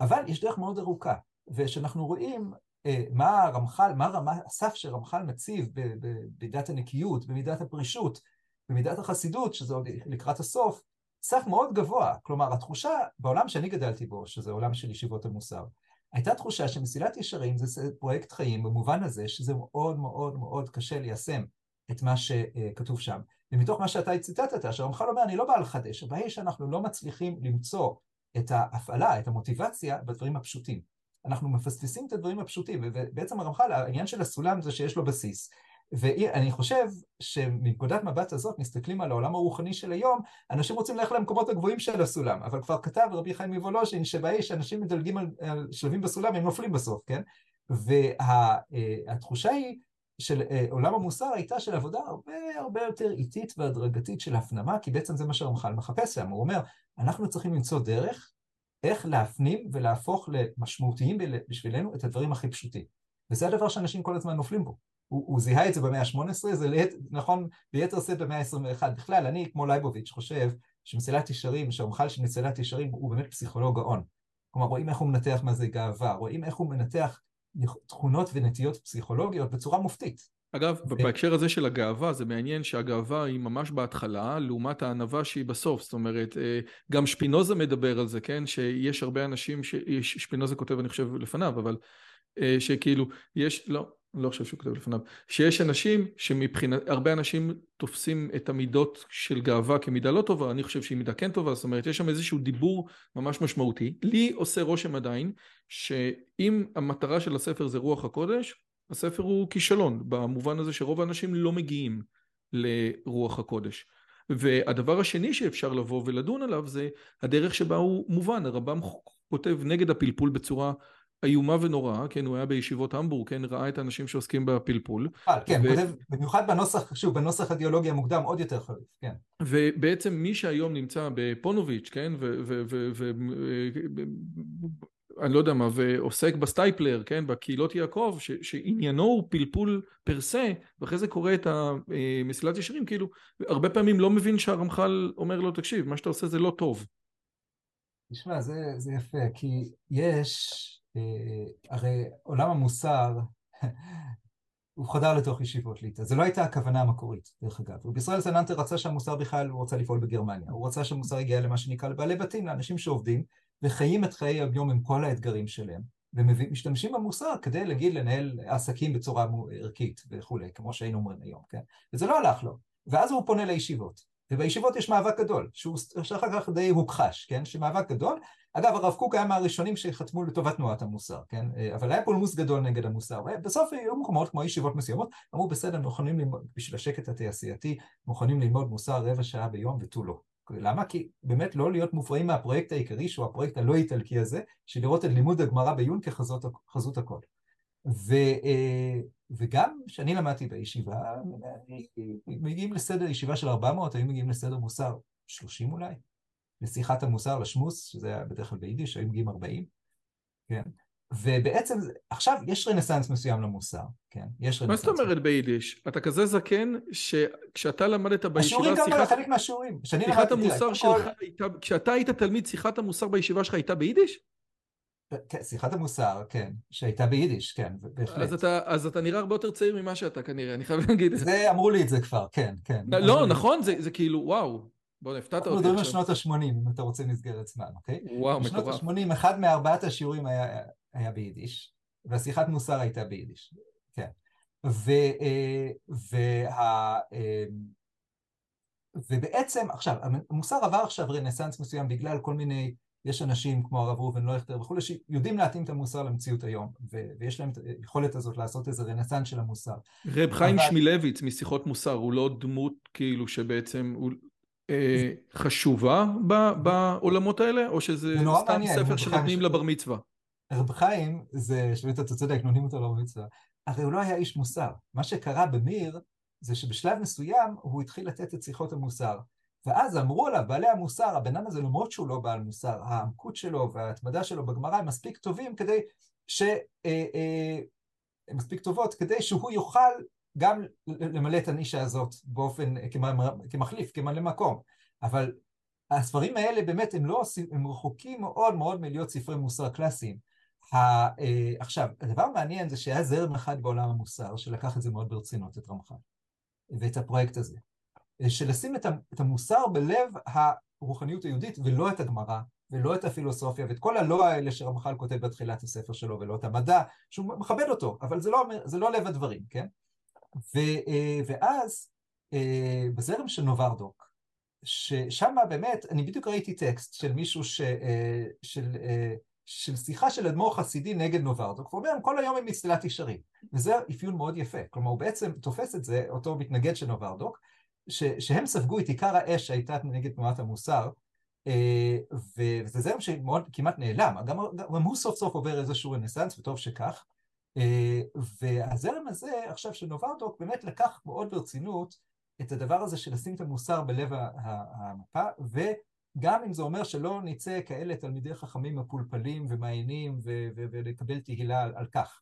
אבל יש דרך מאוד ארוכה, וכשאנחנו רואים אה, מה הרמח"ל, מה רמה, הסף שרמח"ל מציב במידת הנקיות, במידת הפרישות, במידת החסידות, שזה עוד לקראת הסוף, סף מאוד גבוה. כלומר, התחושה בעולם שאני גדלתי בו, שזה עולם של ישיבות המוסר, הייתה תחושה שמסילת ישרים זה פרויקט חיים במובן הזה שזה מאוד מאוד מאוד קשה ליישם את מה שכתוב שם. ומתוך מה שאתה ציטטת, שהרמח"ל אומר, אני לא בא לחדש, הבעיה היא שאנחנו לא מצליחים למצוא את ההפעלה, את המוטיבציה בדברים הפשוטים. אנחנו מפספסים את הדברים הפשוטים, ובעצם הרמח"ל, העניין של הסולם זה שיש לו בסיס. ואני חושב שמנקודת מבט הזאת מסתכלים על העולם הרוחני של היום, אנשים רוצים ללכת למקומות הגבוהים של הסולם, אבל כבר כתב רבי חיים מוולושין שבאש אנשים מדלגים על, על שלבים בסולם, הם נופלים בסוף, כן? והתחושה היא של אה, עולם המוסר הייתה של עבודה הרבה הרבה יותר איטית והדרגתית של הפנמה, כי בעצם זה מה שהרמח"ל מחפש שם, הוא אומר, אנחנו צריכים למצוא דרך איך להפנים ולהפוך למשמעותיים בשבילנו את הדברים הכי פשוטים. וזה הדבר שאנשים כל הזמן נופלים בו. הוא, הוא זיהה את זה במאה ה-18, זה לית, נכון ביתר שאת במאה ה-21. בכלל, אני כמו לייבוביץ' חושב שמסילת ישרים, שהרמח"ל של מסילת ישרים הוא באמת פסיכולוג גאון. כלומר, רואים איך הוא מנתח מה זה גאווה, רואים איך הוא מנתח תכונות ונטיות פסיכולוגיות בצורה מופתית. אגב, בהקשר הזה של הגאווה, זה מעניין שהגאווה היא ממש בהתחלה, לעומת הענווה שהיא בסוף. זאת אומרת, אה, גם שפינוזה מדבר על זה, כן? שיש הרבה אנשים, ש... שפינוזה כותב, אני חושב, לפניו, אבל אה, שכאילו, יש, לא, לא חושב שהוא כותב לפניו, שיש אנשים שמבחינת, הרבה אנשים תופסים את המידות של גאווה כמידה לא טובה, אני חושב שהיא מידה כן טובה, זאת אומרת, יש שם איזשהו דיבור ממש משמעותי. לי עושה רושם עדיין, שאם המטרה של הספר זה רוח הקודש, הספר הוא כישלון, במובן הזה שרוב האנשים לא מגיעים לרוח הקודש. והדבר השני שאפשר לבוא ולדון עליו זה הדרך שבה הוא מובן, הרמח"ל כותב נגד הפלפול בצורה איומה ונוראה, כן, הוא היה בישיבות המבורג, כן, ראה את האנשים שעוסקים בפלפול. אה, כן, ו... כותב, במיוחד בנוסח, שוב, בנוסח הדיאלוגי המוקדם עוד יותר חריף, כן. ובעצם מי שהיום נמצא בפונוביץ', כן, ו... ו, ו, ו אני לא יודע מה, ועוסק בסטייפלר, כן, בקהילות יעקב, ש, שעניינו הוא פלפול per se, ואחרי זה קורא את המסילת ישרים, כאילו, הרבה פעמים לא מבין שהרמח"ל אומר לו, תקשיב, מה שאתה עושה זה לא טוב. תשמע, זה, זה יפה, כי יש, אה, הרי עולם המוסר, הוא חדר לתוך ישיבות ליטא. זו לא הייתה הכוונה המקורית, דרך אגב. רבי ישראל סננטר רצה שהמוסר בכלל, הוא רצה לפעול בגרמניה. הוא רצה שהמוסר יגיע למה שנקרא לבעלי בתים, לאנשים שעובדים, וחיים את חיי היום עם כל האתגרים שלהם, ומשתמשים במוסר כדי להגיד לנהל עסקים בצורה ערכית וכולי, כמו שהיינו אומרים היום, כן? וזה לא הלך לו. ואז הוא פונה לישיבות. ובישיבות יש מאבק גדול, שהוא שאחר כך די הוכחש, כן? שמאבק גדדול. אגב, הרב קוק היה מהראשונים שחתמו לטובת תנועת המוסר, כן? אבל היה פולמוס גדול נגד המוסר. ובסוף היו מקומות כמו ישיבות מסוימות, אמרו בסדר, מוכנים ללמוד, בשביל השקט התעשייתי, מוכנים ללמוד מוסר רבע שעה ביום ותו לא. למה? כי באמת לא להיות מופרעים מהפרויקט העיקרי, שהוא הפרויקט הלא איטלקי הזה, של לראות את לימוד הגמרא בעיון כחזות הכל. ו, אה, וגם כשאני למדתי בישיבה, מגיעים לסדר, ישיבה של 400, היו מגיעים לסדר מוסר 30 אולי, לשיחת המוסר, לשמוס, שזה היה בדרך כלל ביידיש, היו מגיעים 40, כן? ובעצם עכשיו יש רנסאנס מסוים למוסר, כן? יש רנסאנס. מה זאת אומרת ביידיש? אתה כזה זקן שכשאתה למדת בישיבה... השיעורים גם שיחת... חלק מהשיעורים. שיחת המוסר שלך הייתה... כשאתה היית תלמיד, שיחת המוסר בישיבה שלך הייתה ביידיש? שיחת המוסר, כן, שהייתה ביידיש, כן, בהחלט. אז אתה, אז אתה נראה הרבה יותר צעיר ממה שאתה כנראה, אני חייב להגיד את זה. זה, אמרו לי את זה כבר, כן, כן. לא, נכון, זה, זה כאילו, וואו. בוא, הפתעת אותי. אנחנו מדברים על שנות ה-80, אם אתה רוצה מסגרת זמן, אוקיי? וואו, מטורף. בשנות ה-80, אחד מארבעת השיעורים היה, היה ביידיש, והשיחת מוסר הייתה ביידיש, כן. ו, אה, וה, אה, ובעצם, עכשיו, המוסר עבר עכשיו רנסאנס מסוים בגלל כל מיני יש אנשים כמו הרב ראובן לויכטר וכולי שיודעים להתאים את המוסר למציאות היום ויש להם את היכולת הזאת לעשות איזה רנסאנס של המוסר. רב חיים אבל... שמילביץ משיחות מוסר הוא לא דמות כאילו שבעצם הוא אה, חשובה בעולמות האלה או שזה סתם ספר שנותנים. לבר מצווה? רב חיים זה, שבאמת אתה צודק, נותנים אותו לבר מצווה, הרי הוא לא היה איש מוסר. מה שקרה במיר זה שבשלב מסוים הוא התחיל לתת את שיחות המוסר. ואז אמרו עליו, בעלי המוסר, הבן אדם הזה למרות שהוא לא בעל מוסר, העמקות שלו וההתמדה שלו בגמרא הם מספיק טובים כדי ש... אה, אה, הם מספיק טובות כדי שהוא יוכל גם למלא את הנישה הזאת באופן, כמחליף, כמלא מקום. אבל הספרים האלה באמת הם לא, הם רחוקים מאוד מאוד מלהיות ספרי מוסר קלאסיים. אה, עכשיו, הדבר המעניין זה שהיה זרם אחד בעולם המוסר שלקח את זה מאוד ברצינות, את רמח"ל, ואת הפרויקט הזה. של לשים את המוסר בלב הרוחניות היהודית ולא את הגמרא ולא את הפילוסופיה ואת כל הלא האלה שרמח"ל כותב בתחילת הספר שלו ולא את המדע, שהוא מכבד אותו, אבל זה לא, זה לא לב הדברים, כן? ו, אה, ואז אה, בזרם של נוברדוק, ששם באמת, אני בדיוק ראיתי טקסט של מישהו ש, אה, של, של שיחה של אדמו"ר חסידי נגד נוברדוק, הוא אומר, כל היום הם מסילת ישרים, וזה אפיון מאוד יפה, כלומר הוא בעצם תופס את זה, אותו מתנגד של נוברדוק, ש, שהם ספגו את עיקר האש שהייתה נגד תנועת המוסר, אה, וזה זרם שמאוד כמעט נעלם, גם, גם הוא סוף סוף עובר איזשהו רנסאנס, וטוב שכך. אה, והזרם הזה, עכשיו של נוברדוק, באמת לקח מאוד ברצינות את הדבר הזה של לשים את המוסר בלב המפה, וגם אם זה אומר שלא נצא כאלה תלמידי חכמים מפולפלים ומעיינים ולקבל תהילה על, על כך.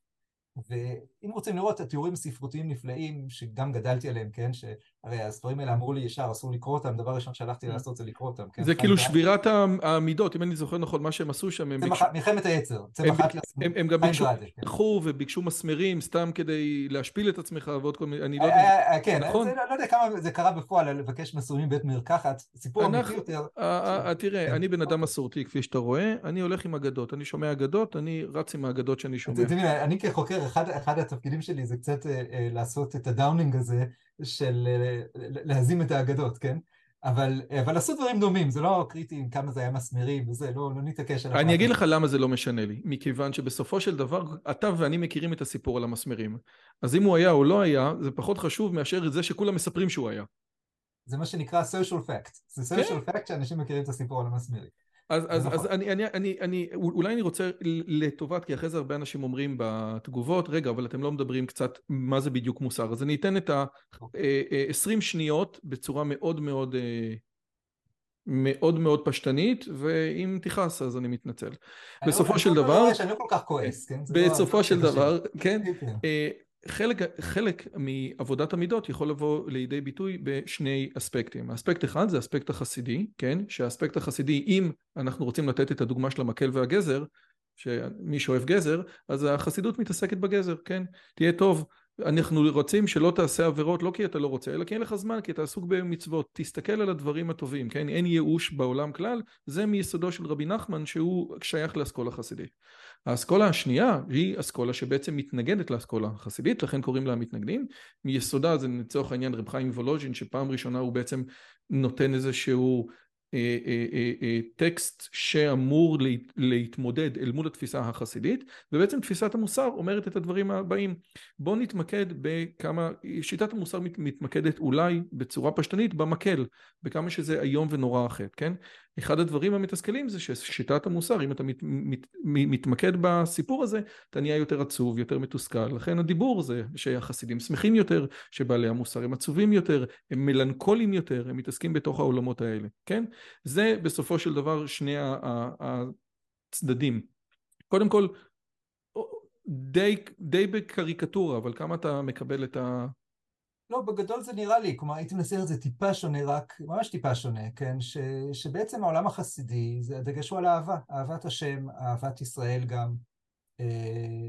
ואם רוצים לראות את התיאורים הספרותיים נפלאים, שגם גדלתי עליהם, כן? שהרי הספרים האלה אמרו לי ישר, אסור לקרוא אותם, דבר ראשון שהלכתי לעשות זה לקרוא אותם, כן? זה כאילו שבירת המידות, אם אני זוכר נכון, מה שהם עשו שם, הם ביקשו... מלחמת היצר, צמח אחת הם גם ביקשו, הלכו וביקשו מסמרים, סתם כדי להשפיל את עצמך ועוד כל מיני, אני לא יודע, אה, אה, כן, נכון? לא יודע כמה זה קרה בפועל, לבקש מסורים בית מרקחת, סיפור אמיתי יותר. אה, תראה, כן. אני בן אדם מסורתי, כפי שאתה רואה, אני הולך עם אגדות, אני שומע אגדות, אני רץ עם האגדות שאני שומע. אני כחוקר אחד, אחד התפקידים שלי זה קצת אה, אה, לעשות את הדאונינג הזה של אה, להזים את האגדות, כן? אבל, אבל עשו דברים דומים, זה לא קריטי עם כמה זה היה מסמרים וזה, לא, לא נתעקש על... אני אגיד לך למה זה לא משנה לי, מכיוון שבסופו של דבר, אתה ואני מכירים את הסיפור על המסמרים. אז אם הוא היה או לא היה, זה פחות חשוב מאשר זה שכולם מספרים שהוא היה. זה מה שנקרא social fact. זה social כן. fact שאנשים מכירים את הסיפור על המסמרים. אז, אז, אז אני, אני, אני, אני, אולי אני רוצה לטובת, כי אחרי זה הרבה אנשים אומרים בתגובות, רגע, אבל אתם לא מדברים קצת מה זה בדיוק מוסר. אז אני אתן את ה-20 אה, אה, שניות בצורה מאוד מאוד אה, מאוד מאוד פשטנית, ואם תכעס אז אני מתנצל. בסופו של דבר... אני לא כל כך כועס, כן? לא בסופו של דבר, כן? חלק, חלק מעבודת המידות יכול לבוא לידי ביטוי בשני אספקטים. אספקט אחד זה האספקט החסידי, כן? שהאספקט החסידי, אם אנחנו רוצים לתת את הדוגמה של המקל והגזר, שמי שאוהב גזר, אז החסידות מתעסקת בגזר, כן? תהיה טוב, אנחנו רוצים שלא תעשה עבירות לא כי אתה לא רוצה, אלא כי אין לך זמן, כי אתה עסוק במצוות. תסתכל על הדברים הטובים, כן? אין ייאוש בעולם כלל, זה מיסודו של רבי נחמן שהוא שייך לאסכולה חסידית. האסכולה השנייה היא אסכולה שבעצם מתנגדת לאסכולה החסידית, לכן קוראים לה מתנגדים. מיסודה זה לצורך העניין רב חיים וולוז'ין, שפעם ראשונה הוא בעצם נותן איזשהו אה, אה, אה, טקסט שאמור להתמודד אל מול התפיסה החסידית ובעצם תפיסת המוסר אומרת את הדברים הבאים בואו נתמקד בכמה שיטת המוסר מתמקדת אולי בצורה פשטנית במקל בכמה שזה איום ונורא אחר כן אחד הדברים המתסכלים זה ששיטת המוסר, אם אתה מת, מת, מתמקד בסיפור הזה, אתה נהיה יותר עצוב, יותר מתוסכל. לכן הדיבור זה שהחסידים שמחים יותר, שבעלי המוסר הם עצובים יותר, הם מלנכולים יותר, הם מתעסקים בתוך העולמות האלה, כן? זה בסופו של דבר שני הצדדים. קודם כל, די, די בקריקטורה, אבל כמה אתה מקבל את ה... לא, בגדול זה נראה לי, כלומר הייתי מנסה את זה טיפה שונה, רק ממש טיפה שונה, כן? ש, שבעצם העולם החסידי, זה הדגש הוא על אהבה, אהבת השם, אהבת ישראל גם, אה,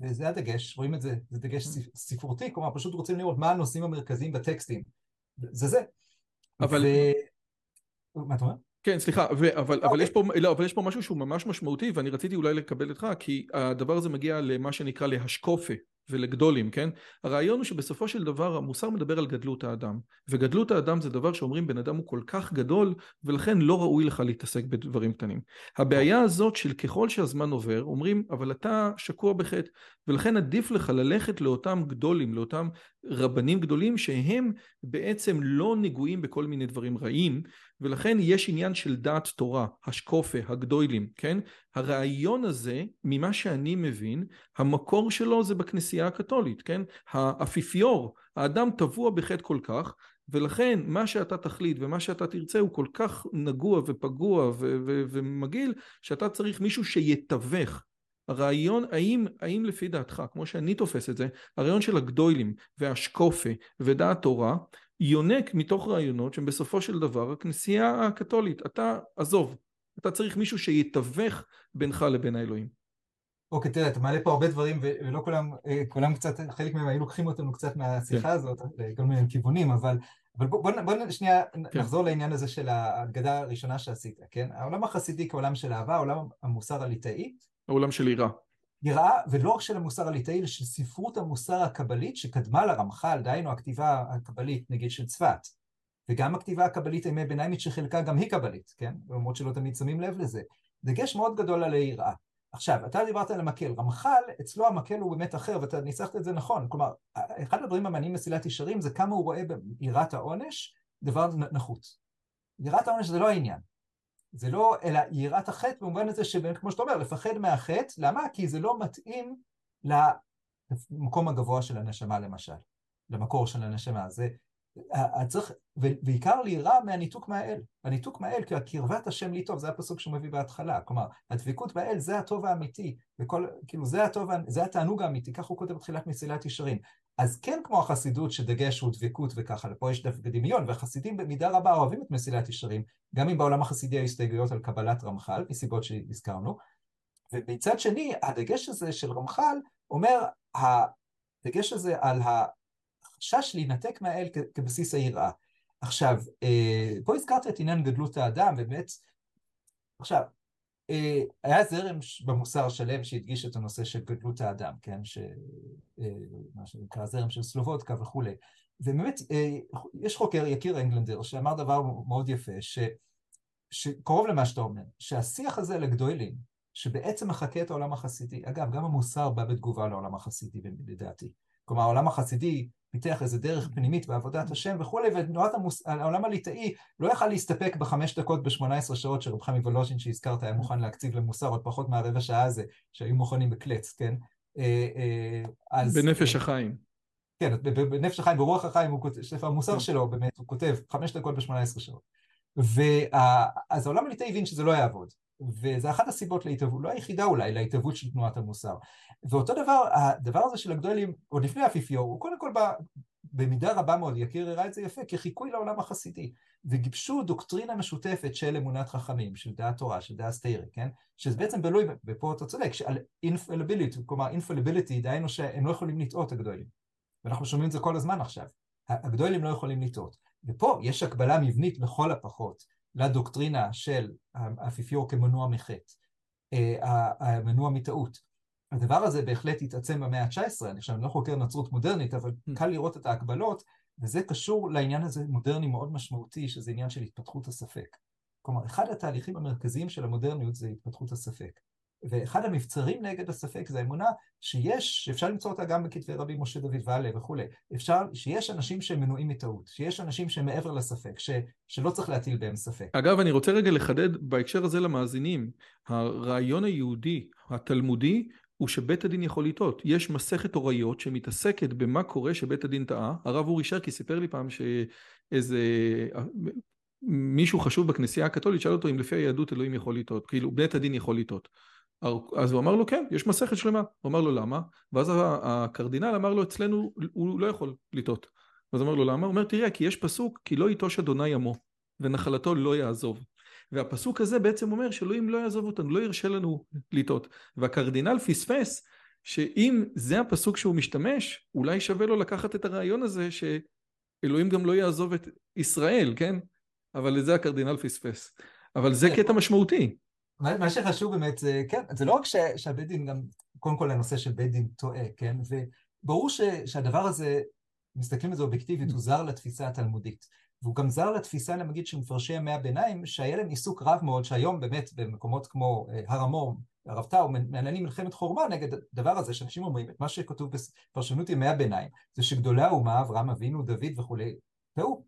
וזה הדגש, רואים את זה, זה דגש ספרותי, כלומר פשוט רוצים לראות מה הנושאים המרכזיים בטקסטים, זה זה. אבל... ו... מה אתה אומר? כן, סליחה, ו- אבל, okay. אבל, יש פה, לא, אבל יש פה משהו שהוא ממש משמעותי ואני רציתי אולי לקבל אותך כי הדבר הזה מגיע למה שנקרא להשקופה ולגדולים, כן? הרעיון הוא שבסופו של דבר המוסר מדבר על גדלות האדם וגדלות האדם זה דבר שאומרים בן אדם הוא כל כך גדול ולכן לא ראוי לך להתעסק בדברים קטנים. הבעיה הזאת של ככל שהזמן עובר אומרים אבל אתה שקוע בחטא ולכן עדיף לך ללכת לאותם גדולים, לאותם רבנים גדולים שהם בעצם לא נגועים בכל מיני דברים רעים ולכן יש עניין של דעת תורה, השקופה, הגדולים, כן? הרעיון הזה, ממה שאני מבין, המקור שלו זה בכנסייה הקתולית, כן? האפיפיור, האדם טבוע בחטא כל כך, ולכן מה שאתה תחליט ומה שאתה תרצה הוא כל כך נגוע ופגוע ומגעיל, שאתה צריך מישהו שיתווך. הרעיון, האם, האם לפי דעתך, כמו שאני תופס את זה, הרעיון של הגדולים והשקופה ודעת תורה, יונק מתוך רעיונות שהם בסופו של דבר הכנסייה הקתולית. אתה, עזוב, אתה צריך מישהו שיתווך בינך לבין האלוהים. אוקיי, תראה, אתה מעלה פה הרבה דברים, ולא כולם, אה, כולם קצת, חלק מהם היו לוקחים אותנו קצת מהשיחה כן. הזאת, לכל מיני כיוונים, אבל, אבל בוא, בוא, בוא שנייה כן. נחזור לעניין הזה של ההגדה הראשונה שעשית, כן? העולם החסידי כעולם של אהבה, העולם המוסר הליטאי. העולם של יראה. יראה, ולא רק של המוסר הליטאי, אלא של ספרות המוסר הקבלית שקדמה לרמח"ל, דהיינו הכתיבה הקבלית, נגיד של צפת, וגם הכתיבה הקבלית הימי ביניימית שחלקה גם היא קבלית, כן? למרות שלא תמיד שמים לב לזה. דגש מאוד גדול על היראה. עכשיו, אתה דיברת על המקל, רמח"ל, אצלו המקל הוא באמת אחר, ואתה ניסחת את זה נכון. כלומר, אחד הדברים המעניינים מסילת ישרים זה כמה הוא רואה ביראת העונש דבר נחות. יראת העונש זה לא העניין. זה לא, אלא יראת החטא במובן הזה שכמו שאתה אומר, לפחד מהחטא, למה? כי זה לא מתאים למקום הגבוה של הנשמה למשל, למקור של הנשמה. זה, צריך, ובעיקר ליראה מהניתוק מהאל. הניתוק מהאל, כי הקרבת השם לי טוב, זה הפסוק שהוא מביא בהתחלה. כלומר, הדבקות באל זה הטוב האמיתי, וכל, כאילו זה הטוב, זה התענוג האמיתי, כך הוא כותב בתחילת מסילת ישרים. אז כן כמו החסידות שדגש הוא דבקות וככה, ופה יש דווקא דמיון, והחסידים במידה רבה אוהבים את מסילת ישרים, גם אם בעולם החסידי היו הסתייגויות על קבלת רמח"ל, מסיבות שהזכרנו, ומצד שני, הדגש הזה של רמח"ל אומר, הדגש הזה על החשש להינתק מהאל כבסיס היראה. עכשיו, אה, פה הזכרת את עניין גדלות האדם, ובאמת, עכשיו, אה, היה זרם במוסר שלם שהדגיש את הנושא של גדלות האדם, כן? ש... אה, מה שנקרא זרם של סלובודקה וכולי. ובאמת, יש חוקר, יקיר אנגלנדר, שאמר דבר מאוד יפה, ש... שקרוב למה שאתה אומר, שהשיח הזה לגדולים, שבעצם מחקה את העולם החסידי, אגב, גם המוסר בא בתגובה לעולם החסידי, לדעתי. כלומר, העולם החסידי פיתח איזה דרך פנימית בעבודת השם וכולי, ותנועת המוס... העולם הליטאי לא יכל להסתפק בחמש דקות ב-18 שעות שרב חמי וולוז'ין שהזכרת היה מוכן להקציב למוסר עוד פחות מהרבע שעה הזה, שהיו מוכנים בקלץ, כן? אה, אה, אז... בנפש החיים. כן, בנפש החיים, ברוח החיים, הוא כותב, ספר המוסר. שלו באמת, הוא כותב חמש דקות ב-18 שעות. ואז העולם הליטאי הבין שזה לא יעבוד. וזה אחת הסיבות להתהוות, לא היחידה אולי, להתהוות של תנועת המוסר. ואותו דבר, הדבר הזה של הגדולים, עוד לפני האפיפיור, הוא קודם כל בא במידה רבה מאוד, יקיר הראה את זה יפה, כחיקוי לעולם החסידי. וגיבשו דוקטרינה משותפת של אמונת חכמים, של דעת תורה, של דעת סטיירי, כן? שזה בעצם בלוי, ופה אתה צודק, על אינפליביליטי, כלומר אינפליביליטי, דהיינו שהם לא יכולים לטעות הגדולים. ואנחנו שומעים את זה כל הזמן עכשיו. הגדולים לא יכולים לטעות. ופה יש הקבלה מבנית לכל הפחות לדוקטרינה של האפיפיור כמנוע מחטא, אה, המנוע מטעות. הדבר הזה בהחלט התעצם במאה ה-19, אני אני לא חוקר נצרות מודרנית, אבל mm. קל לראות את ההקבלות, וזה קשור לעניין הזה מודרני מאוד משמעותי, שזה עניין של התפתחות הספק. כלומר, אחד התהליכים המרכזיים של המודרניות זה התפתחות הספק. ואחד המבצרים נגד הספק זה האמונה שיש, שאפשר למצוא אותה גם בכתבי רבי משה דוד ואלה וכולי, אפשר, שיש אנשים שהם מנועים מטעות, שיש אנשים שהם מעבר לספק, ש, שלא צריך להטיל בהם ספק. אגב, אני רוצה רגע לחדד בהקשר הזה למאזינים, הרעיון היהודי, התלמודי, הוא שבית הדין יכול לטעות. יש מסכת הוריות שמתעסקת במה קורה שבית הדין טעה. הרב אורי שרקי סיפר לי פעם שאיזה מישהו חשוב בכנסייה הקתולית שאל אותו אם לפי היהדות אלוהים יכול לטעות, כאילו בית הדין יכול לטעות. אז הוא אמר לו כן, יש מסכת שלמה. הוא אמר לו למה? ואז הקרדינל אמר לו אצלנו הוא לא יכול לטעות. אז אמר לו למה? הוא אומר תראה כי יש פסוק כי לא יטוש אדוני עמו ונחלתו לא יעזוב. והפסוק הזה בעצם אומר שאלוהים לא יעזוב אותנו, לא ירשה לנו לטעות. והקרדינל פספס שאם זה הפסוק שהוא משתמש, אולי שווה לו לקחת את הרעיון הזה שאלוהים גם לא יעזוב את ישראל, כן? אבל לזה הקרדינל פספס. אבל זה קטע משמעותי. מה שחשוב באמת זה, כן, זה לא רק שהבית דין גם, קודם כל הנושא של בית דין טועה, כן? וברור ש, שהדבר הזה, מסתכלים על זה אובייקטיבית, הוא זר לתפיסה התלמודית. והוא גם זר לתפיסה, נגיד, של מפרשי ימי הביניים, שהיה להם עיסוק רב מאוד, שהיום באמת במקומות כמו אה, הר המור, הרב טאו, מעניינים מלחמת חורמה נגד הדבר הזה, שאנשים אומרים את מה שכתוב בפרשנות ימי הביניים, זה שגדולי האומה, אברהם אבינו, דוד וכולי, טעו.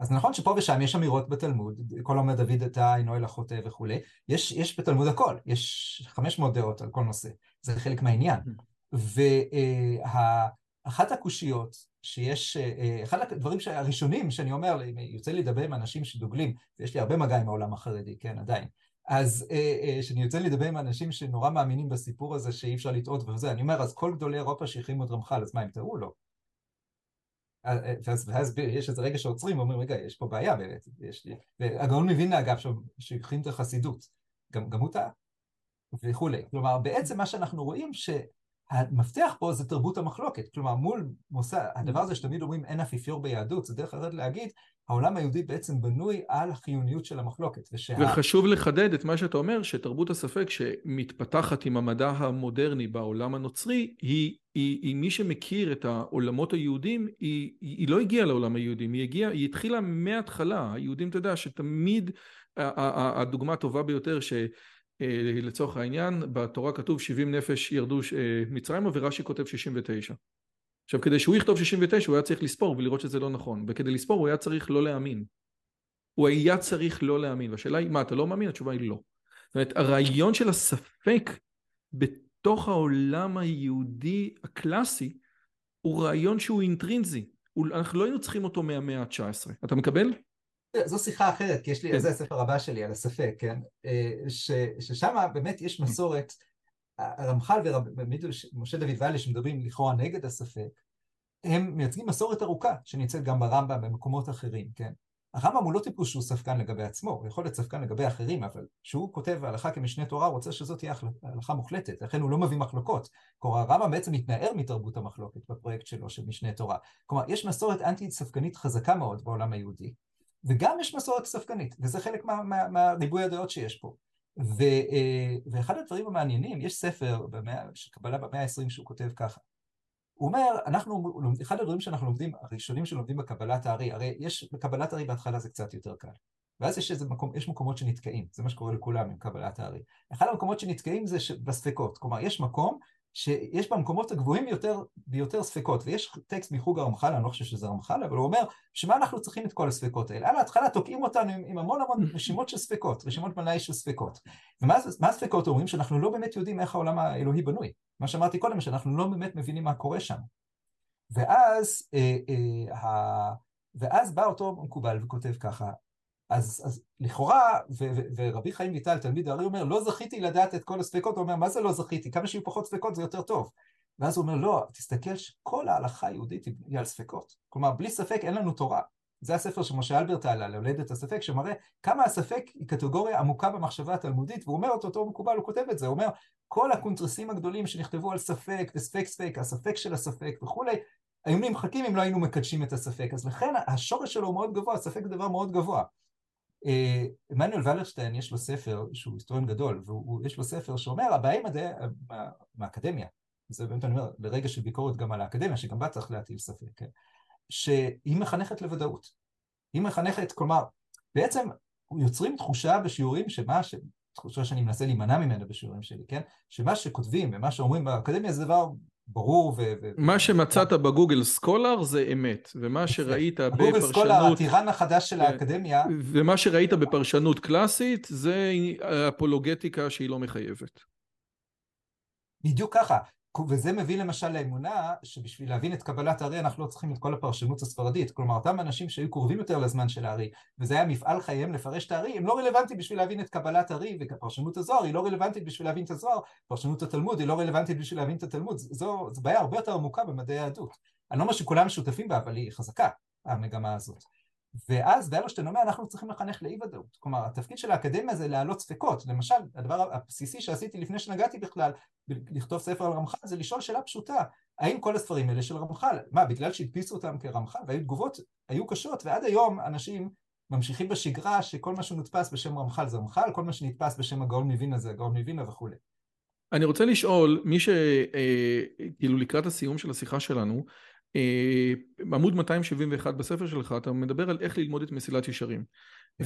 אז נכון שפה ושם יש אמירות בתלמוד, כל אומר דוד אתה אינו אלא חוטא וכולי, יש, יש בתלמוד הכל, יש 500 דעות על כל נושא, זה חלק מהעניין. Mm. ואחת הקושיות שיש, אה, אחד הדברים הראשונים שאני אומר, יוצא לי לדבר עם אנשים שדוגלים, ויש לי הרבה מגע עם העולם החרדי, כן, עדיין, אז כשאני יוצא לדבר עם אנשים שנורא מאמינים בסיפור הזה שאי אפשר לטעות וזה, אני אומר, אז כל גדולי אירופה שהחרימו את רמח"ל, אז מה, הם טעו? לא. ואז, ואז יש איזה רגע שעוצרים ואומרים, רגע, יש פה בעיה באמת. והגאון מווילנה, אגב, שהכין את החסידות, גם, גם הוא טעה, וכולי. כלומר, בעצם מה שאנחנו רואים, שהמפתח פה זה תרבות המחלוקת. כלומר, מול מושא, הדבר הזה שתמיד אומרים אין אפיפיור ביהדות, זה דרך אחרת להגיד, העולם היהודי בעצם בנוי על החיוניות של המחלוקת. ושה... וחשוב לחדד את מה שאתה אומר, שתרבות הספק שמתפתחת עם המדע המודרני בעולם הנוצרי, היא, היא, היא מי שמכיר את העולמות היהודים, היא, היא לא הגיעה לעולם היהודים, היא הגיעה, היא התחילה מההתחלה, היהודים, אתה יודע, שתמיד, הדוגמה הטובה ביותר, ש... לצורך העניין, בתורה כתוב 70 נפש ירדו אה, מצרימה ורש"י כותב 69. עכשיו כדי שהוא יכתוב 69 הוא היה צריך לספור ולראות שזה לא נכון וכדי לספור הוא היה צריך לא להאמין הוא היה צריך לא להאמין והשאלה היא מה אתה לא מאמין? התשובה היא לא זאת אומרת הרעיון של הספק בתוך העולם היהודי הקלאסי הוא רעיון שהוא אינטרינזי אנחנו לא היינו צריכים אותו מהמאה ה-19 אתה מקבל? זו שיחה אחרת, כי יש לי, כן. זה הספר הבא שלי על הספק, כן? אה, ששם באמת יש מסורת הרמח"ל ומשה דוד ואלה שמדברים לכאורה נגד הספק, הם מייצגים מסורת ארוכה שנמצאת גם ברמב"ם במקומות אחרים, כן? הרמב"ם הוא לא טיפוס שהוא ספקן לגבי עצמו, הוא יכול להיות ספקן לגבי אחרים, אבל כשהוא כותב הלכה כמשנה תורה, הוא רוצה שזאת תהיה הלכה מוחלטת, לכן הוא לא מביא מחלוקות. כלומר, הרמב"ם בעצם מתנער מתרבות המחלוקת בפרויקט שלו של משנה תורה. כלומר, יש מסורת אנטי-ספקנית חזקה מאוד בעולם היהודי, וגם יש מסורת ספקנית, וזה חלק מהריבוי מה, מה, הדעות שיש פה. ו, אה, ואחד הדברים המעניינים, יש ספר במאה, של קבלה במאה ה-20 שהוא כותב ככה. הוא אומר, אנחנו, אחד הדברים שאנחנו לומדים, הראשונים שלומדים בקבלת הארי, הרי יש, בקבלת הארי בהתחלה זה קצת יותר קל. ואז יש איזה מקום, יש מקומות שנתקעים, זה מה שקורה לכולם עם קבלת הארי. אחד המקומות שנתקעים זה בספקות, כלומר יש מקום שיש במקומות הגבוהים יותר ביותר ספקות, ויש טקסט מחוג הרמח"ל, אני לא חושב שזה רמח"ל, אבל הוא אומר, שמה אנחנו צריכים את כל הספקות האלה? על ההתחלה תוקעים אותנו עם, עם המון המון רשימות של ספקות, רשימות מנאי של ספקות. ומה הספקות אומרים? שאנחנו לא באמת יודעים איך העולם האלוהי בנוי. מה שאמרתי קודם, שאנחנו לא באמת מבינים מה קורה שם. ואז, אה, אה, ואז בא אותו מקובל וכותב ככה, אז, אז לכאורה, ו, ו, ורבי חיים ויטל, תלמיד הארי, אומר, לא זכיתי לדעת את כל הספקות, הוא אומר, מה זה לא זכיתי? כמה שיהיו פחות ספקות זה יותר טוב. ואז הוא אומר, לא, תסתכל שכל ההלכה היהודית היא על ספקות. כלומר, בלי ספק אין לנו תורה. זה הספר שמשה הלברטל, הולדת הספק, שמראה כמה הספק היא קטגוריה עמוקה במחשבה התלמודית, והוא אומר, אותו מקובל, הוא כותב את זה, הוא אומר, כל הקונטרסים הגדולים שנכתבו על ספק וספק ספק, הספק של הספק וכולי, היו נמחקים אם לא היינו מקדשים את הספק. אז לכן השורש שלו הוא מאוד גבוה, הספק זה דבר מאוד גבוה. עמנואל ולרשטיין יש לו ספר, שהוא היסטוריון גדול, ויש לו ספר שאומר, הבעיה עם מדעי, מהאקדמיה, זה באמת אני אומר, לרגע של ביקורת גם על האקדמיה, שגם בה צריך להטיל ספק, כן? שהיא מחנכת לוודאות. היא מחנכת, כלומר, בעצם יוצרים תחושה בשיעורים שמה, ש... תחושה שאני מנסה להימנע ממנה בשיעורים שלי, כן? שמה שכותבים ומה שאומרים באקדמיה זה דבר ברור ו... מה שמצאת בגוגל סקולר זה אמת, ומה שראית בפרשנות... גוגל סקולר, הטירן החדש של. האקדמיה... ומה שראית בפרשנות קלאסית זה אפולוגטיקה שהיא לא מחייבת. בדיוק ככה. וזה מביא למשל לאמונה שבשביל להבין את קבלת הארי אנחנו לא צריכים את כל הפרשנות הספרדית. כלומר, אותם אנשים שהיו קרובים יותר לזמן של הארי, וזה היה מפעל חייהם לפרש את הארי, הם לא רלוונטיים בשביל להבין את קבלת הארי, ופרשנות הזוהר היא לא רלוונטית בשביל להבין את הזוהר, פרשנות התלמוד היא לא רלוונטית בשביל להבין את התלמוד. זו, זו בעיה הרבה יותר עמוקה במדעי היהדות. אני לא אומר שכולם שותפים בה, אבל היא חזקה, המגמה הזאת. ואז באלושטיין אומר, אנחנו צריכים לחנך לאי ודאות. כלומר, התפקיד של האקדמיה זה להעלות ספקות. למשל, הדבר הבסיסי שעשיתי לפני שנגעתי בכלל, לכתוב ספר על רמח"ל, זה לשאול שאלה פשוטה, האם כל הספרים האלה של רמח"ל, מה, בגלל שהדפיסו אותם כרמח"ל, והיו תגובות, היו קשות, ועד היום אנשים ממשיכים בשגרה שכל מה שנתפס בשם רמח"ל זה רמח"ל, כל מה שנתפס בשם הגאון מווינה זה הגאון מווינה וכולי. אני רוצה לשאול, מי שכאילו לקראת הסיום של השיחה שלנו, אה, עמוד 271 בספר שלך אתה מדבר על איך ללמוד את מסילת ישרים. כן.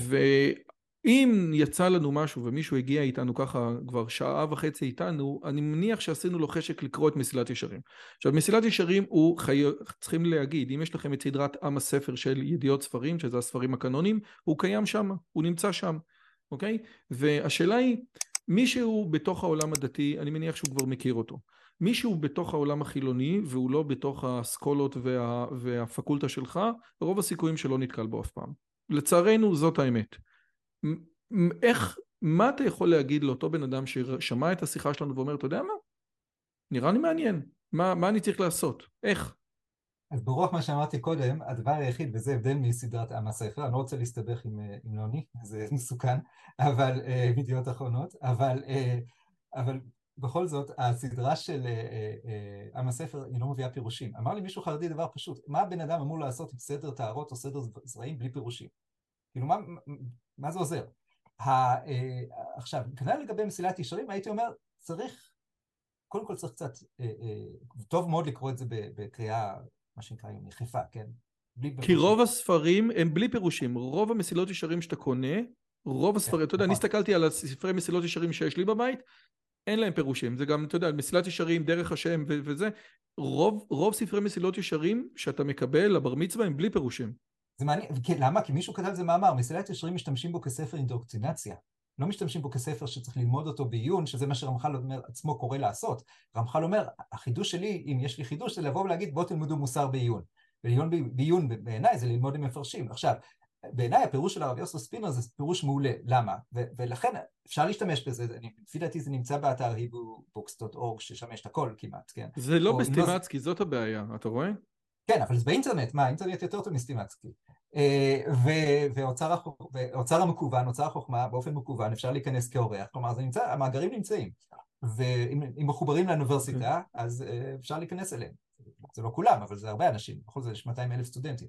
ואם יצא לנו משהו ומישהו הגיע איתנו ככה כבר שעה וחצי איתנו אני מניח שעשינו לו חשק לקרוא את מסילת ישרים. עכשיו מסילת ישרים הוא חי... צריכים להגיד אם יש לכם את סדרת עם הספר של ידיעות ספרים שזה הספרים הקנונים הוא קיים שם הוא נמצא שם אוקיי? והשאלה היא מישהו בתוך העולם הדתי אני מניח שהוא כבר מכיר אותו מישהו בתוך העולם החילוני והוא לא בתוך האסכולות וה, והפקולטה שלך, רוב הסיכויים שלא נתקל בו אף פעם. לצערנו זאת האמת. איך, מה אתה יכול להגיד לאותו בן אדם ששמע את השיחה שלנו ואומר, אתה יודע מה? נראה לי מעניין. מה, מה אני צריך לעשות? איך? אז ברוח מה שאמרתי קודם, הדבר היחיד, וזה הבדל מסדרת עם הספר, אני לא רוצה להסתבך עם, עם נוני, זה מסוכן, אבל, אה, מידיעות אחרונות, אבל, אה, אבל בכל זאת, הסדרה של אה, אה, אה, עם הספר היא לא מביאה פירושים. אמר לי מישהו חרדי דבר פשוט, מה הבן אדם אמור לעשות עם סדר טהרות או סדר זרעים בלי פירושים? כאילו, מה, מה זה עוזר? עכשיו, כנראה לגבי מסילת ישרים, הייתי אומר, צריך, קודם כל צריך קצת, טוב מאוד לקרוא את זה בקריאה, מה שנקרא היום, יחפה, כן? כי רוב הספרים הם בלי פירושים, רוב המסילות ישרים שאתה קונה, רוב הספרים, אתה יודע, אני נכון. הסתכלתי על הספרי מסילות ישרים שיש לי בבית, אין להם פירושים, זה גם, אתה יודע, מסילת ישרים, דרך השם וזה, רוב, רוב ספרי מסילות ישרים שאתה מקבל לבר מצווה הם בלי פירושים. זה מעניין, למה? כי מישהו כתב זה מאמר, מסילת ישרים משתמשים בו כספר אינדוקטרינציה. לא משתמשים בו כספר שצריך ללמוד אותו בעיון, שזה מה שרמח"ל עצמו קורא לעשות. רמח"ל אומר, החידוש שלי, אם יש לי חידוש, זה לבוא ולהגיד, בואו תלמדו מוסר בעיון. ולעיון בעיון בעיניי זה ללמוד עם מפרשים. עכשיו, בעיניי הפירוש של הרב יוסף ספינר זה פירוש מעולה, למה? ו- ולכן אפשר להשתמש בזה, לפי דעתי זה נמצא באתר היבו-בוקס.אורג ששם יש את הכל כמעט, כן? זה לא בסטימצקי, לא... זאת הבעיה, אתה רואה? כן, אבל זה באינטרנט, מה, האינטרנט יותר טוב מסטימצקי. אה, ואוצר המקוון, אוצר החוכמה, באופן מקוון, אפשר להיכנס כאורח, כלומר זה נמצא, המאגרים נמצאים, ואם מחוברים לאוניברסיטה, אז אה, אפשר להיכנס אליהם. זה לא כולם, אבל זה הרבה אנשים, בכל זאת יש 200 אלף סטודנטים.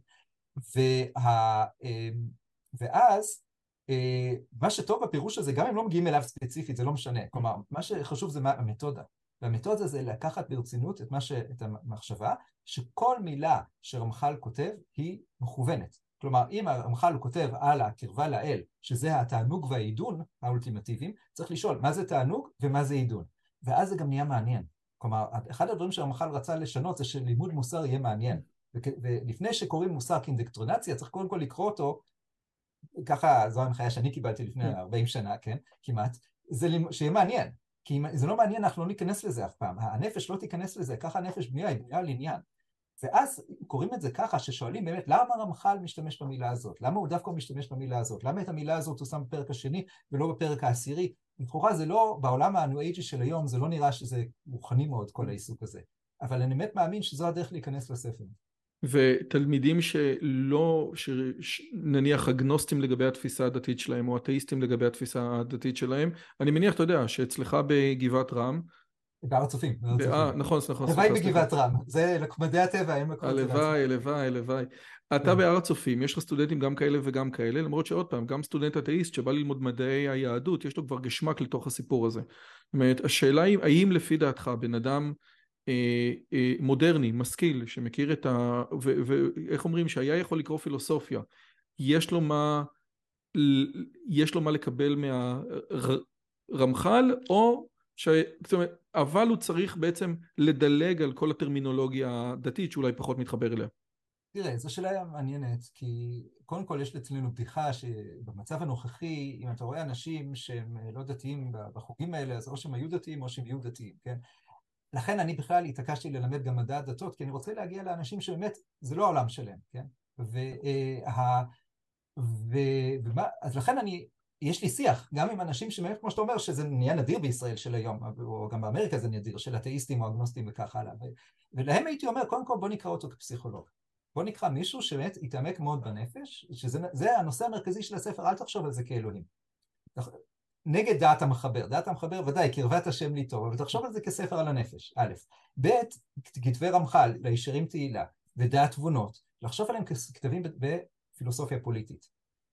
וה, אמ, ואז אה, מה שטוב בפירוש הזה, גם אם לא מגיעים אליו ספציפית, זה לא משנה. כלומר, מה שחשוב זה מה, המתודה. והמתודה זה לקחת ברצינות את, ש... את המחשבה, שכל מילה שרמח"ל כותב היא מכוונת. כלומר, אם הרמח"ל כותב על הקרבה לאל, שזה התענוג והעידון האולטימטיביים, צריך לשאול מה זה תענוג ומה זה עידון. ואז זה גם נהיה מעניין. כלומר, אחד הדברים שהרמח"ל רצה לשנות זה שלימוד מוסר יהיה מעניין. ולפני שקוראים מושג כאינדקטרונציה, צריך קודם כל לקרוא אותו, ככה זו ההנחיה שאני קיבלתי לפני 40 כן. שנה, כן, כמעט, זה שיהיה מעניין. כי אם זה לא מעניין, אנחנו לא ניכנס לזה אף פעם. הנפש לא תיכנס לזה, ככה הנפש בנויה, היא בנויה על עניין. ואז קוראים את זה ככה, ששואלים באמת, למה רמח"ל משתמש במילה הזאת? למה הוא דווקא משתמש במילה הזאת? למה את המילה הזאת הוא שם בפרק השני ולא בפרק העשירי? לכאורה זה לא, בעולם הניו-אייג'י של היום, זה לא נראה שזה רוחני מאוד, כל העיסוק הזה. אבל אני באמת מאמין שזו הדרך להיכנס לספר. ותלמידים שלא, שנניח אגנוסטים לגבי התפיסה הדתית שלהם או אתאיסטים לגבי התפיסה הדתית שלהם, אני מניח, אתה יודע, שאצלך בגבעת רם בהר הצופים. נכון, נכון. הלוואי בגבעת רם, זה מדעי הטבע, אין מקום. הלוואי, הלוואי, הלוואי. אתה בהר הצופים, יש לך סטודנטים גם כאלה וגם כאלה, למרות שעוד פעם, גם סטודנט אתאיסט שבא ללמוד מדעי היהדות, יש לו כבר גשמק לתוך הסיפור הזה. זאת אומרת, השאלה היא, האם לפי דעתך בן אדם אה, אה, מודרני, משכיל, שמכיר את ה... ואיך אומרים, שהיה יכול לקרוא פילוסופיה, יש לו מה, יש לו מה לקבל מהרמח"ל, או ש... זאת אומרת, אבל הוא צריך בעצם לדלג על כל הטרמינולוגיה הדתית שאולי פחות מתחבר אליה. תראה, זו שאלה מעניינת, כי קודם כל יש אצלנו בדיחה שבמצב הנוכחי, אם אתה רואה אנשים שהם לא דתיים בחוגים האלה, אז או שהם היו דתיים או שהם יהיו דתיים, כן? לכן אני בכלל התעקשתי ללמד גם מדע הדתות, כי אני רוצה להגיע לאנשים שבאמת זה לא העולם שלהם, כן? וה... ו... ומה... אז לכן אני, יש לי שיח, גם עם אנשים שבאמת, כמו שאתה אומר, שזה נהיה נדיר בישראל של היום, או גם באמריקה זה נדיר, של אתאיסטים או אגנוסטים וכך הלאה. ו... ולהם הייתי אומר, קודם כל בוא נקרא אותו כפסיכולוג. בוא נקרא מישהו שבאמת יתעמק מאוד בנפש, שזה הנושא המרכזי של הספר, אל תחשוב על זה כאלוהים. נגד דעת המחבר, דעת המחבר ודאי, קרבת השם לי טוב, אבל תחשוב על זה כספר על הנפש, א', ב', כתבי רמח"ל, לישרים תהילה, ודעת תבונות, לחשוב עליהם ככתבים בפילוסופיה פוליטית.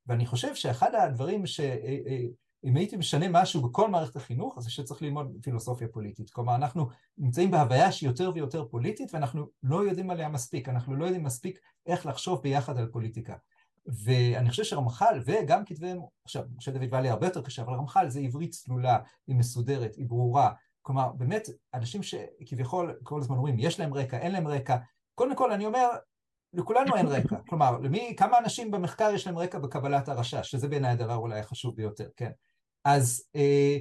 ואני חושב שאחד הדברים ש... אה, אה, אם הייתי משנה משהו בכל מערכת החינוך, אז שצריך ללמוד פילוסופיה פוליטית. כלומר, אנחנו נמצאים בהוויה שהיא יותר ויותר פוליטית, ואנחנו לא יודעים עליה מספיק, אנחנו לא יודעים מספיק איך לחשוב ביחד על פוליטיקה. ואני חושב שרמח"ל, וגם כתבי, עכשיו, משה דוד ואלי הרבה יותר קשה, אבל רמח"ל זה עברית צלולה, היא מסודרת, היא ברורה. כלומר, באמת, אנשים שכביכול כל הזמן אומרים, יש להם רקע, אין להם רקע. קודם כל, אני אומר, לכולנו אין רקע. כלומר, למי, כמה אנשים במחקר יש להם רקע בקבלת הרשש, שזה בעיניי הדבר אולי החשוב ביותר, כן? אז אה,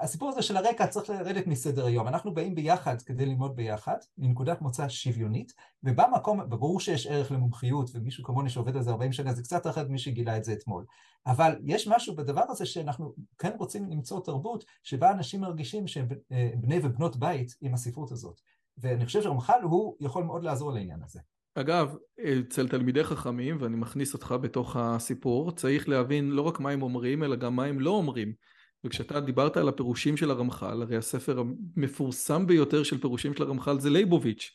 הסיפור הזה של הרקע צריך לרדת מסדר היום. אנחנו באים ביחד כדי ללמוד ביחד, מנקודת מוצא שוויונית, ובמקום, ברור שיש ערך למומחיות, ומישהו כמוני שעובד על זה 40 שנה, זה קצת אחרת מי שגילה את זה אתמול. אבל יש משהו בדבר הזה שאנחנו כן רוצים למצוא תרבות שבה אנשים מרגישים שהם אה, בני ובנות בית עם הספרות הזאת. ואני חושב שרמח"ל הוא יכול מאוד לעזור לעניין הזה. אגב, אצל תלמידי חכמים, ואני מכניס אותך בתוך הסיפור, צריך להבין לא רק מה הם אומרים, אלא גם מה הם לא אומרים. וכשאתה דיברת על הפירושים של הרמח"ל, הרי הספר המפורסם ביותר של פירושים של הרמח"ל זה לייבוביץ'.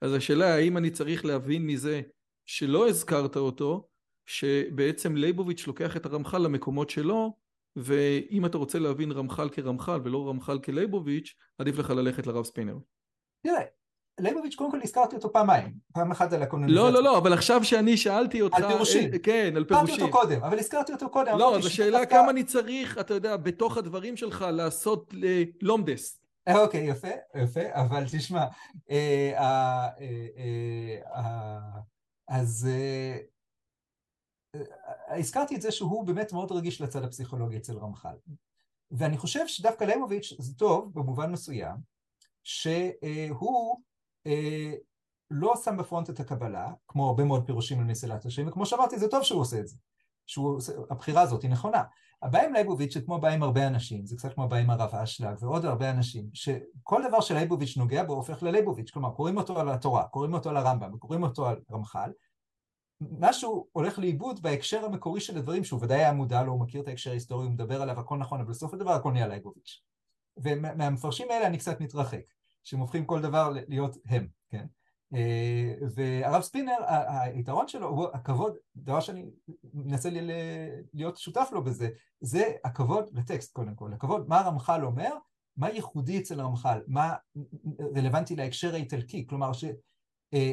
אז השאלה האם אני צריך להבין מזה שלא הזכרת אותו, שבעצם לייבוביץ' לוקח את הרמח"ל למקומות שלו, ואם אתה רוצה להבין רמח"ל כרמח"ל ולא רמח"ל כלייבוביץ', עדיף לך ללכת לרב ספינר. תראה, ליבוביץ' קודם כל הזכרתי אותו פעמיים, פעם אחת על הקנוניזציה. לא, לא, לא, אבל עכשיו שאני שאלתי אותך... על פירושים. אה, כן, על פירושים. הזכרתי אותו קודם, אבל הזכרתי אותו קודם. לא, אז השאלה כמה אני צריך, אתה יודע, בתוך הדברים שלך לעשות לומדס. אה, אוקיי, יפה, יפה, אבל תשמע, אה, אז הזכרתי את זה שהוא באמת מאוד רגיש לצד הפסיכולוגי אצל רמח"ל. ואני חושב שדווקא ליבוביץ' זה טוב במובן מסוים, שהוא אה, לא שם בפרונט את הקבלה, כמו הרבה מאוד פירושים על מסילת השם, וכמו שאמרתי, זה טוב שהוא עושה את זה. שהוא, הבחירה הזאת היא נכונה. הבעיה עם ליבוביץ' זה כמו הבעיה עם הרבה אנשים, זה קצת כמו הבעיה עם הרב אשלג ועוד הרבה אנשים, שכל דבר שליבוביץ' נוגע בו הופך לליבוביץ', כלומר קוראים אותו על התורה, קוראים אותו על הרמב"ם, קוראים אותו על רמח"ל, משהו הולך לאיבוד בהקשר המקורי של הדברים, שהוא ודאי היה מודע לו, הוא מכיר את ההקשר ההיסטורי, הוא מדבר עליו, הכל נכון, אבל בסוף הדבר הכל נהיה ליבוביץ'. ומהמפרשים האלה אני קצת מתרחק. שהם הופכים כל דבר להיות הם, כן? אה, והרב ספינר, היתרון שלו הוא הכבוד, דבר שאני מנסה להיות שותף לו בזה, זה הכבוד לטקסט קודם כל, הכבוד מה הרמח"ל אומר, מה ייחודי אצל הרמח"ל, מה רלוונטי להקשר האיטלקי, כלומר ש... אה,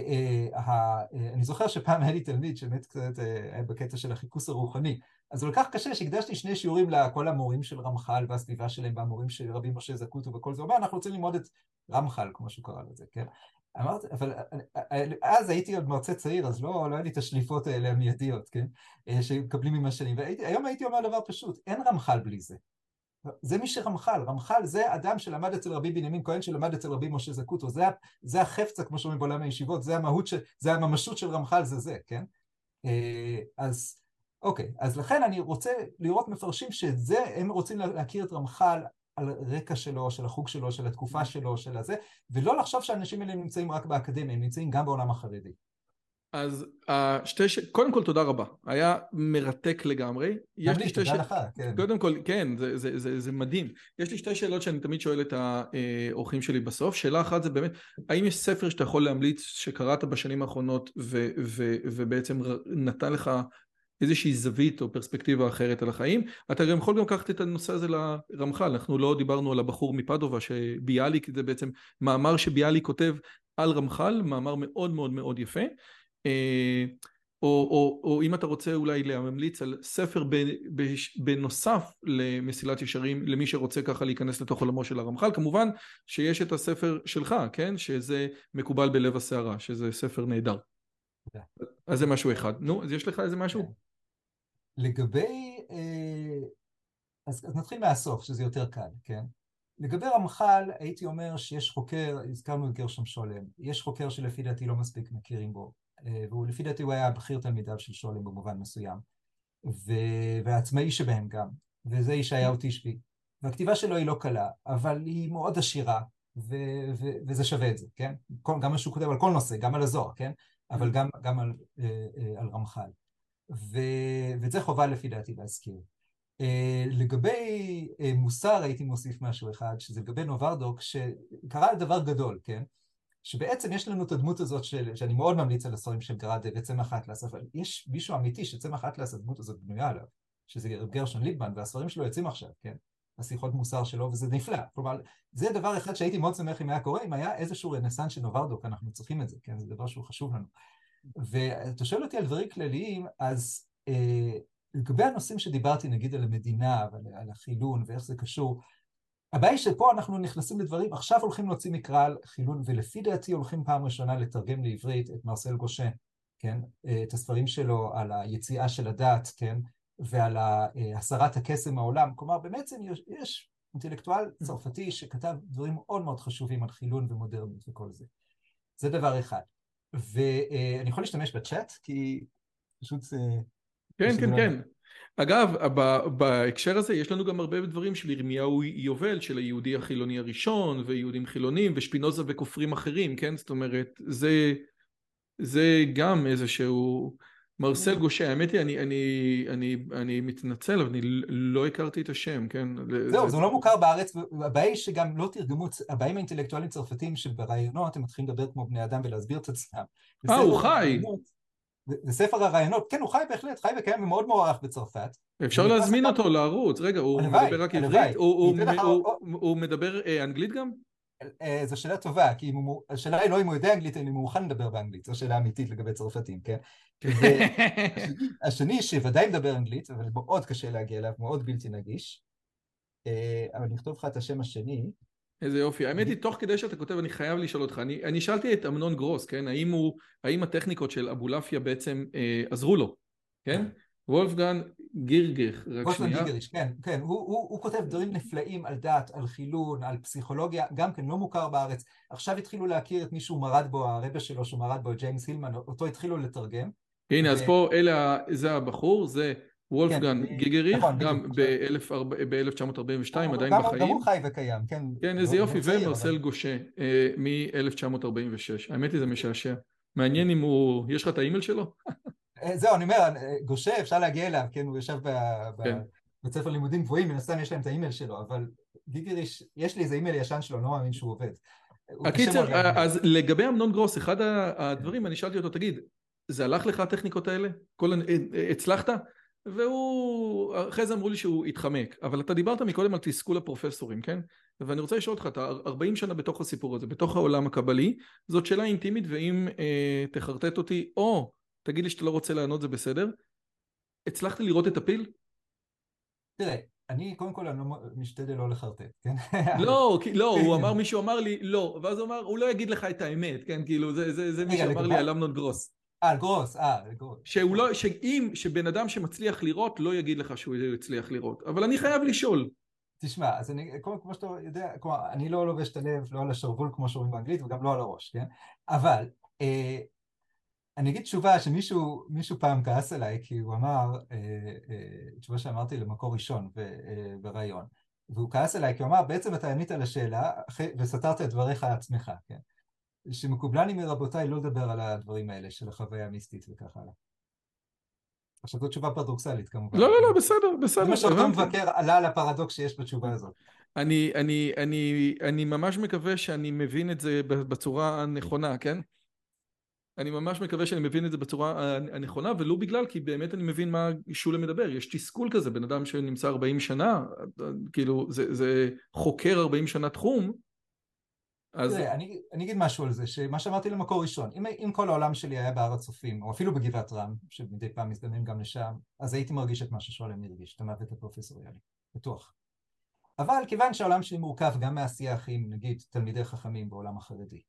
אה, אני זוכר שפעם היה לי תלמיד שבאמת קצת היה בקטע של החיכוס הרוחני, אז כל כך קשה שהקדשתי שני שיעורים לכל המורים של רמח"ל והסביבה שלהם והמורים של רבי משה זקוטו וכל זה, הוא אנחנו רוצים ללמוד את רמח"ל, כמו שהוא קרא לזה, כן? אמרתי, אבל אז הייתי עוד מרצה צעיר, אז לא, לא היה לי את השליפות האלה המיידיות, כן? שמקבלים עם השנים. והיום הייתי אומר דבר פשוט, אין רמח"ל בלי זה. זה מי שרמח"ל, רמח"ל זה אדם שלמד אצל רבי בנימין כהן שלמד אצל רבי משה זקוטו, זה, זה החפצה כמו שאומרים בעולם הישיבות, זה המהות, ש, זה הממשות של רמח"ל, זה זה, כן? אז אוקיי, אז לכן אני רוצה לראות מפרשים שזה, הם רוצים להכיר את רמח"ל על רקע שלו, של החוג שלו, של התקופה שלו, של הזה, ולא לחשוב שהאנשים האלה נמצאים רק באקדמיה, הם נמצאים גם בעולם החרדי. אז השתי ש... קודם כל תודה רבה, היה מרתק לגמרי. יש לי שתי שאלות, כן. קודם כל, כן, זה, זה, זה, זה מדהים. יש לי שתי שאלות שאני תמיד שואל את האורחים שלי בסוף. שאלה אחת זה באמת, האם יש ספר שאתה יכול להמליץ שקראת בשנים האחרונות ו, ו, ובעצם נתן לך איזושהי זווית או פרספקטיבה אחרת על החיים? אתה גם יכול גם לקחת את הנושא הזה לרמח"ל, אנחנו לא דיברנו על הבחור מפדובה שביאליק, זה בעצם מאמר שביאליק כותב על רמח"ל, מאמר מאוד מאוד מאוד יפה. אה, או, או, או אם אתה רוצה אולי להמליץ על ספר בנוסף למסילת ישרים למי שרוצה ככה להיכנס לתוך עולמו של הרמח"ל כמובן שיש את הספר שלך כן שזה מקובל בלב הסערה שזה ספר נהדר אז זה משהו אחד נו אז יש לך איזה משהו? כן. לגבי אה, אז, אז נתחיל מהסוף שזה יותר קל כן לגבי רמח"ל הייתי אומר שיש חוקר הזכרנו את גרשם שולם יש חוקר שלפי דעתי לא מספיק מכירים בו אה, והוא לפי דעתי הוא היה בכיר תלמידיו של שולם במובן מסוים, ו... והעצמאי שבהם גם, וזה ישעיהו תשבי. והכתיבה שלו היא לא קלה, אבל היא מאוד עשירה, ו... ו... וזה שווה את זה, כן? גם מה שהוא כותב על כל נושא, גם על הזוהר, כן? אבל גם, גם על, אה, על רמח"ל. ו... ואת זה חובה לפי דעתי להזכיר. לגבי מוסר הייתי מוסיף משהו אחד, שזה לגבי נוברדוק, שקרה דבר גדול, כן? שבעצם יש לנו את הדמות הזאת של, שאני מאוד ממליץ על הספרים של גראדה וצמח אטלס, אבל יש מישהו אמיתי שצמח אטלס, הדמות הזאת בנויה עליו, שזה גרשון ליבמן, והספרים שלו יוצאים עכשיו, כן? השיחות מוסר שלו, וזה נפלא. כלומר, זה דבר אחד שהייתי מאוד שמח אם היה קורה, אם היה איזשהו רנסאנס של נוברדוק, אנחנו צריכים את זה, כן? זה דבר שהוא חשוב לנו. ואתה שואל אותי על דברים כלליים, אז אה, לגבי הנושאים שדיברתי, נגיד על המדינה ועל החילון ואיך זה קשור, הבעיה היא שפה אנחנו נכנסים לדברים, עכשיו הולכים להוציא מקרא על חילון, ולפי דעתי הולכים פעם ראשונה לתרגם לעברית את מרסל גושה, כן? את הספרים שלו על היציאה של הדת, כן? ועל הסרת הקסם מהעולם. כלומר, בעצם יש, יש אינטלקטואל צרפתי שכתב דברים מאוד מאוד חשובים על חילון ומודרניות וכל זה. זה דבר אחד. ואני יכול להשתמש בצ'אט, כי פשוט זה... כן, כן, כן. אגב, בהקשר הזה יש לנו גם הרבה דברים של ירמיהו יובל, של היהודי החילוני הראשון, ויהודים חילונים, ושפינוזה וכופרים אחרים, כן? זאת אומרת, זה, זה גם איזשהו... מרסל גושה, האמת היא, אני, אני, אני, אני מתנצל, אבל אני לא הכרתי את השם, כן? זהו, זה לא מוכר בארץ, והבעיה היא שגם לא תרגמו, הבעיה עם האינטלקטואלים צרפתים שברעיונות הם מתחילים לדבר כמו בני אדם ולהסביר את עצמם. אה, הוא חי. זה ספר הרעיונות, כן, הוא חי בהחלט, חי וקיים ומאוד מוערך בצרפת. אפשר להזמין אותו לערוץ, רגע, הוא מדבר רק עברית? הוא מדבר אה, אנגלית גם? אה, זו שאלה טובה, כי השאלה היא לא אם הוא יודע אנגלית, אלא אם הוא מוכן לדבר באנגלית, זו שאלה אמיתית לגבי צרפתים, כן? השני שוודאי מדבר אנגלית, אבל מאוד קשה להגיע אליו, מאוד בלתי נגיש, אה, אבל אני אכתוב לך את השם השני. איזה יופי. האמת היא, תוך כדי שאתה כותב, אני חייב לשאול אותך. אני, אני שאלתי את אמנון גרוס, כן? האם, הוא, האם הטכניקות של אבולעפיה בעצם אה, עזרו לו, כן? וולפגן גירגך, רק שנייה. גיגריש, כן, כן. הוא, הוא, הוא כותב דברים נפלאים על דת, על חילון, על פסיכולוגיה, גם כן לא מוכר בארץ. עכשיו התחילו להכיר את מי שהוא מרד בו, הרבה שלו שהוא מרד בו, ג'יימס הילמן, אותו התחילו לתרגם. הנה, ו... אז פה אלה, זה הבחור, זה וולפגן כן, גיגריך, נכון, גם ב-1942, עדיין גם, בחיים. גם הוא חי וקיים, כן. כן, איזה יופי, ומרסל אבל... גושה, אה, מ-1946. האמת היא, זה משעשע. מעניין אם הוא... יש לך את האימייל שלו? אה, זהו, אני אומר, אה, גושה, אפשר להגיע אליו, כן, הוא יושב כן. בבית ספר לימודים גבוהים, מן הסתם יש להם את האימייל שלו, אבל גיגריש, יש לי איזה אימייל ישן שלו, לא מאמין שהוא עובד. הקיצר, אז לגבי אמנון גרוס, אחד הדברים, אני שאלתי אותו, תגיד, זה הלך לך הטכניקות האלה? הצלחת? והוא, אחרי זה אמרו לי שהוא התחמק, אבל אתה דיברת מקודם על תסכול הפרופסורים, כן? ואני רוצה לשאול אותך, אתה 40 שנה בתוך הסיפור הזה, בתוך העולם הקבלי, זאת שאלה אינטימית, ואם אה, תחרטט אותי, או תגיד לי שאתה לא רוצה לענות זה בסדר, הצלחת לראות את הפיל? תראה, אני קודם כל אני לא משתדל לא לחרטט, כן? לא, לא, הוא אמר, מישהו אמר לי לא, ואז הוא אמר, הוא לא יגיד לך את האמת, כן? כאילו, זה, זה, זה מי שאמר לי על אמנון גרוס. אה, גרוס, אה, גרוס. שהוא לא, שאם, שבן אדם שמצליח לראות לא יגיד לך שהוא יצליח לראות, אבל אני חייב לשאול. תשמע, אז אני, כמו, כמו שאתה יודע, כלומר, אני לא לובש את הלב, לא על השרוול כמו שאומרים באנגלית, וגם לא על הראש, כן? אבל, אה, אני אגיד תשובה שמישהו פעם כעס עליי, כי הוא אמר, אה, אה, תשובה שאמרתי למקור ראשון אה, בריאיון, והוא כעס עליי כי הוא אמר, בעצם אתה ענית על השאלה וסתרת את דבריך עצמך, כן? שמקובלני מרבותיי לא לדבר על הדברים האלה של החוויה המיסטית וכך הלאה. עכשיו זו תשובה פרדוקסלית כמובן. לא, לא, לא, בסדר, בסדר. זה מה שאותו מבקר עלה על הפרדוקס שיש בתשובה הזאת. אני, אני, אני, אני ממש מקווה שאני מבין את זה בצורה הנכונה, כן? אני ממש מקווה שאני מבין את זה בצורה הנכונה, ולא בגלל, כי באמת אני מבין מה שולם מדבר. יש תסכול כזה, בן אדם שנמצא 40 שנה, כאילו, זה, זה חוקר 40 שנה תחום, אז... תראה, אני, אני אגיד משהו על זה, שמה שאמרתי למקור ראשון, אם, אם כל העולם שלי היה בהר הצופים, או אפילו בגבעת רם, שמדי פעם מזדמנים גם לשם, אז הייתי מרגיש את מה ששולם הרגיש, את המוות הפרופסוריאלי, בטוח. אבל כיוון שהעולם שלי מורכב גם מהשיח עם, נגיד, תלמידי חכמים בעולם החרדי,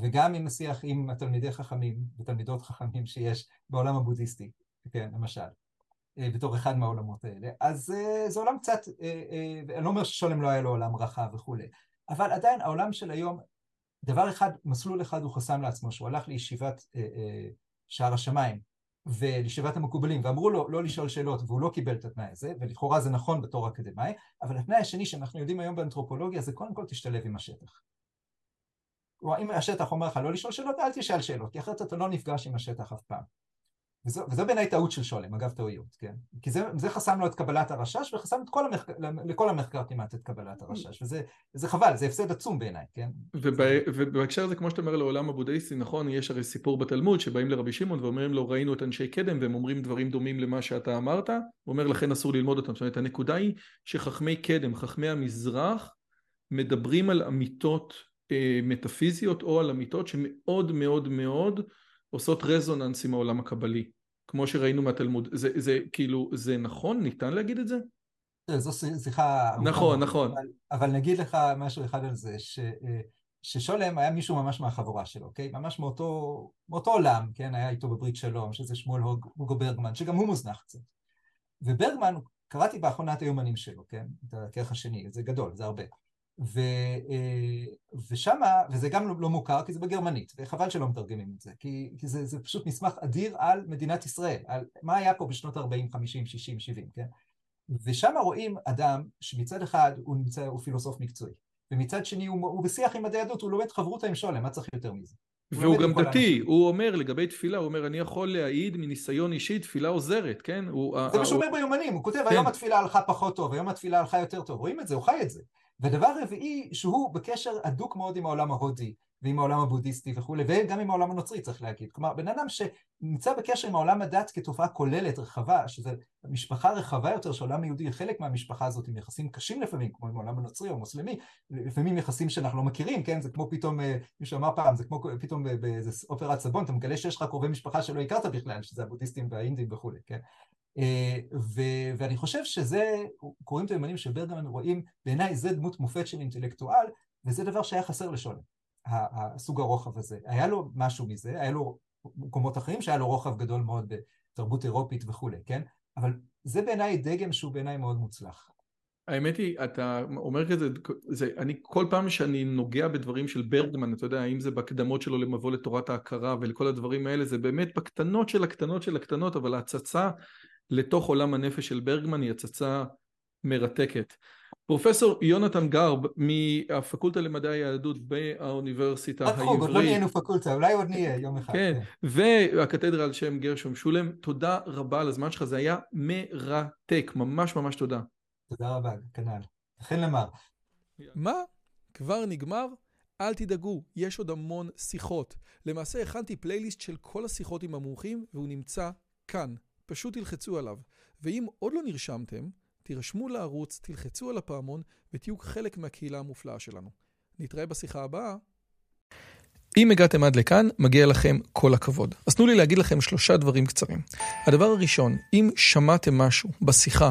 וגם עם השיח עם התלמידי חכמים ותלמידות חכמים שיש בעולם הבודהיסטי, כן, למשל, אה, בתור אחד מהעולמות האלה, אז uh, זה עולם קצת, uh, אני לא אומר ששולם לא היה לו עולם רחב וכולי, אבל עדיין העולם של היום, דבר אחד, מסלול אחד הוא חסם לעצמו, שהוא הלך לישיבת שער השמיים ולישיבת המקובלים, ואמרו לו לא לשאול שאלות, והוא לא קיבל את התנאי הזה, ולכאורה זה נכון בתור אקדמאי, אבל התנאי השני שאנחנו יודעים היום באנתרופולוגיה זה קודם כל תשתלב עם השטח. כלומר, אם השטח אומר לך לא לשאול שאלות, אל תשאל שאלות, כי אחרת אתה לא נפגש עם השטח אף פעם. וזו, וזו בעיניי טעות של שולם, אגב טעויות, כן? כי זה, זה חסם לו את קבלת הרשש וחסם את כל המחקר, לכל המחקר כמעט את קבלת הרשש, וזה, חבל, זה הפסד עצום בעיניי, כן? ובא, ובהקשר הזה, כמו שאתה אומר לעולם הבודהיסטי, נכון, יש הרי סיפור בתלמוד שבאים לרבי שמעון ואומרים לו ראינו את אנשי קדם והם אומרים דברים דומים למה שאתה אמרת, הוא אומר לכן אסור ללמוד אותם, זאת אומרת הנקודה היא שחכמי קדם, חכמי המזרח, מדברים על אמיתות מטאפיזיות או על אמיתות שמאוד מאוד מאוד עושות רזוננס עם העולם הקבלי, כמו שראינו מהתלמוד. זה, זה כאילו, זה נכון? ניתן להגיד את זה? זו שיחה... נכון, נכון. אבל, אבל נגיד לך משהו אחד על זה, ש, אה, ששולם היה מישהו ממש מהחבורה שלו, אוקיי? ממש מאותו, מאותו עולם, כן? היה איתו בברית שלום, שזה שמואל הוגו ברגמן, שגם הוא מוזנח קצת. וברגמן, קראתי באחרונת היומנים שלו, כן? את הכרך השני, זה גדול, זה הרבה. ו, אה, ושמה, וזה גם לא, לא מוכר כי זה בגרמנית, וחבל שלא מתרגמים את זה, כי, כי זה, זה פשוט מסמך אדיר על מדינת ישראל, על מה היה פה בשנות 40, 50, 60, 70, כן? ושם רואים אדם שמצד אחד הוא נמצא, הוא פילוסוף מקצועי, ומצד שני הוא, הוא בשיח עם מדעי יהדות, הוא לומד חברותא עם שולם, מה צריך יותר מזה? והוא גם דתי, אנשים. הוא אומר לגבי תפילה, הוא אומר אני יכול להעיד מניסיון אישי, תפילה עוזרת, כן? הוא, זה מה שהוא אומר ביומנים, הוא כותב כן. היום התפילה הלכה פחות טוב, היום התפילה הלכה יותר טוב, רואים את זה, הוא חי את זה. ודבר רביעי, שהוא בקשר הדוק מאוד עם העולם ההודי, ועם העולם הבודהיסטי וכולי, וגם עם העולם הנוצרי צריך להגיד. כלומר, בן אדם שנמצא בקשר עם העולם הדת כתופעה כוללת, רחבה, שזו משפחה רחבה יותר, שהעולם היהודי היא חלק מהמשפחה הזאת, עם יחסים קשים לפעמים, כמו עם העולם הנוצרי או המוסלמי, לפעמים יחסים שאנחנו לא מכירים, כן? זה כמו פתאום, אה, מישהו אמר פעם, זה כמו פתאום באיזה אופרת סבון, אתה מגלה שיש לך קרובי משפחה שלא הכרת בכלל, שזה הבודהיסטים והאינדים וכולי, כן? אה, ו- ואני חושב שזה, קוראים את הימנים של ברגמן, רואים, בעיניי זה דמות מופת של אינטלקטואל, וזה דבר שהיה חסר לשולם, הסוג הרוחב הזה. היה לו משהו מזה, היה לו מקומות אחרים שהיה לו רוחב גדול מאוד בתרבות אירופית וכולי, כן? אבל זה בעיניי דגם שהוא בעיניי מאוד מוצלח. האמת היא, אתה אומר כזה, זה, אני כל פעם שאני נוגע בדברים של ברגמן, אתה יודע, אם זה בהקדמות שלו למבוא לתורת ההכרה ולכל הדברים האלה, זה באמת בקטנות של הקטנות של הקטנות, אבל ההצצה לתוך עולם הנפש של ברגמן היא הצצה מרתקת. פרופסור יונתן גרב מהפקולטה למדעי היהדות באוניברסיטה העברית. עוד לא נהיינו פקולטה, אולי עוד נהיה יום אחד. כן, כן. והקתדרה על שם גרשום שולם, תודה רבה על הזמן שלך, זה היה מרתק, ממש ממש תודה. תודה רבה, כנ"ל. אכן למר. מה? כבר נגמר? אל תדאגו, יש עוד המון שיחות. למעשה הכנתי פלייליסט של כל השיחות עם המומחים, והוא נמצא כאן. פשוט תלחצו עליו. ואם עוד לא נרשמתם, תירשמו לערוץ, תלחצו על הפעמון ותהיו חלק מהקהילה המופלאה שלנו. נתראה בשיחה הבאה. אם הגעתם עד לכאן, מגיע לכם כל הכבוד. אז תנו לי להגיד לכם שלושה דברים קצרים. הדבר הראשון, אם שמעתם משהו בשיחה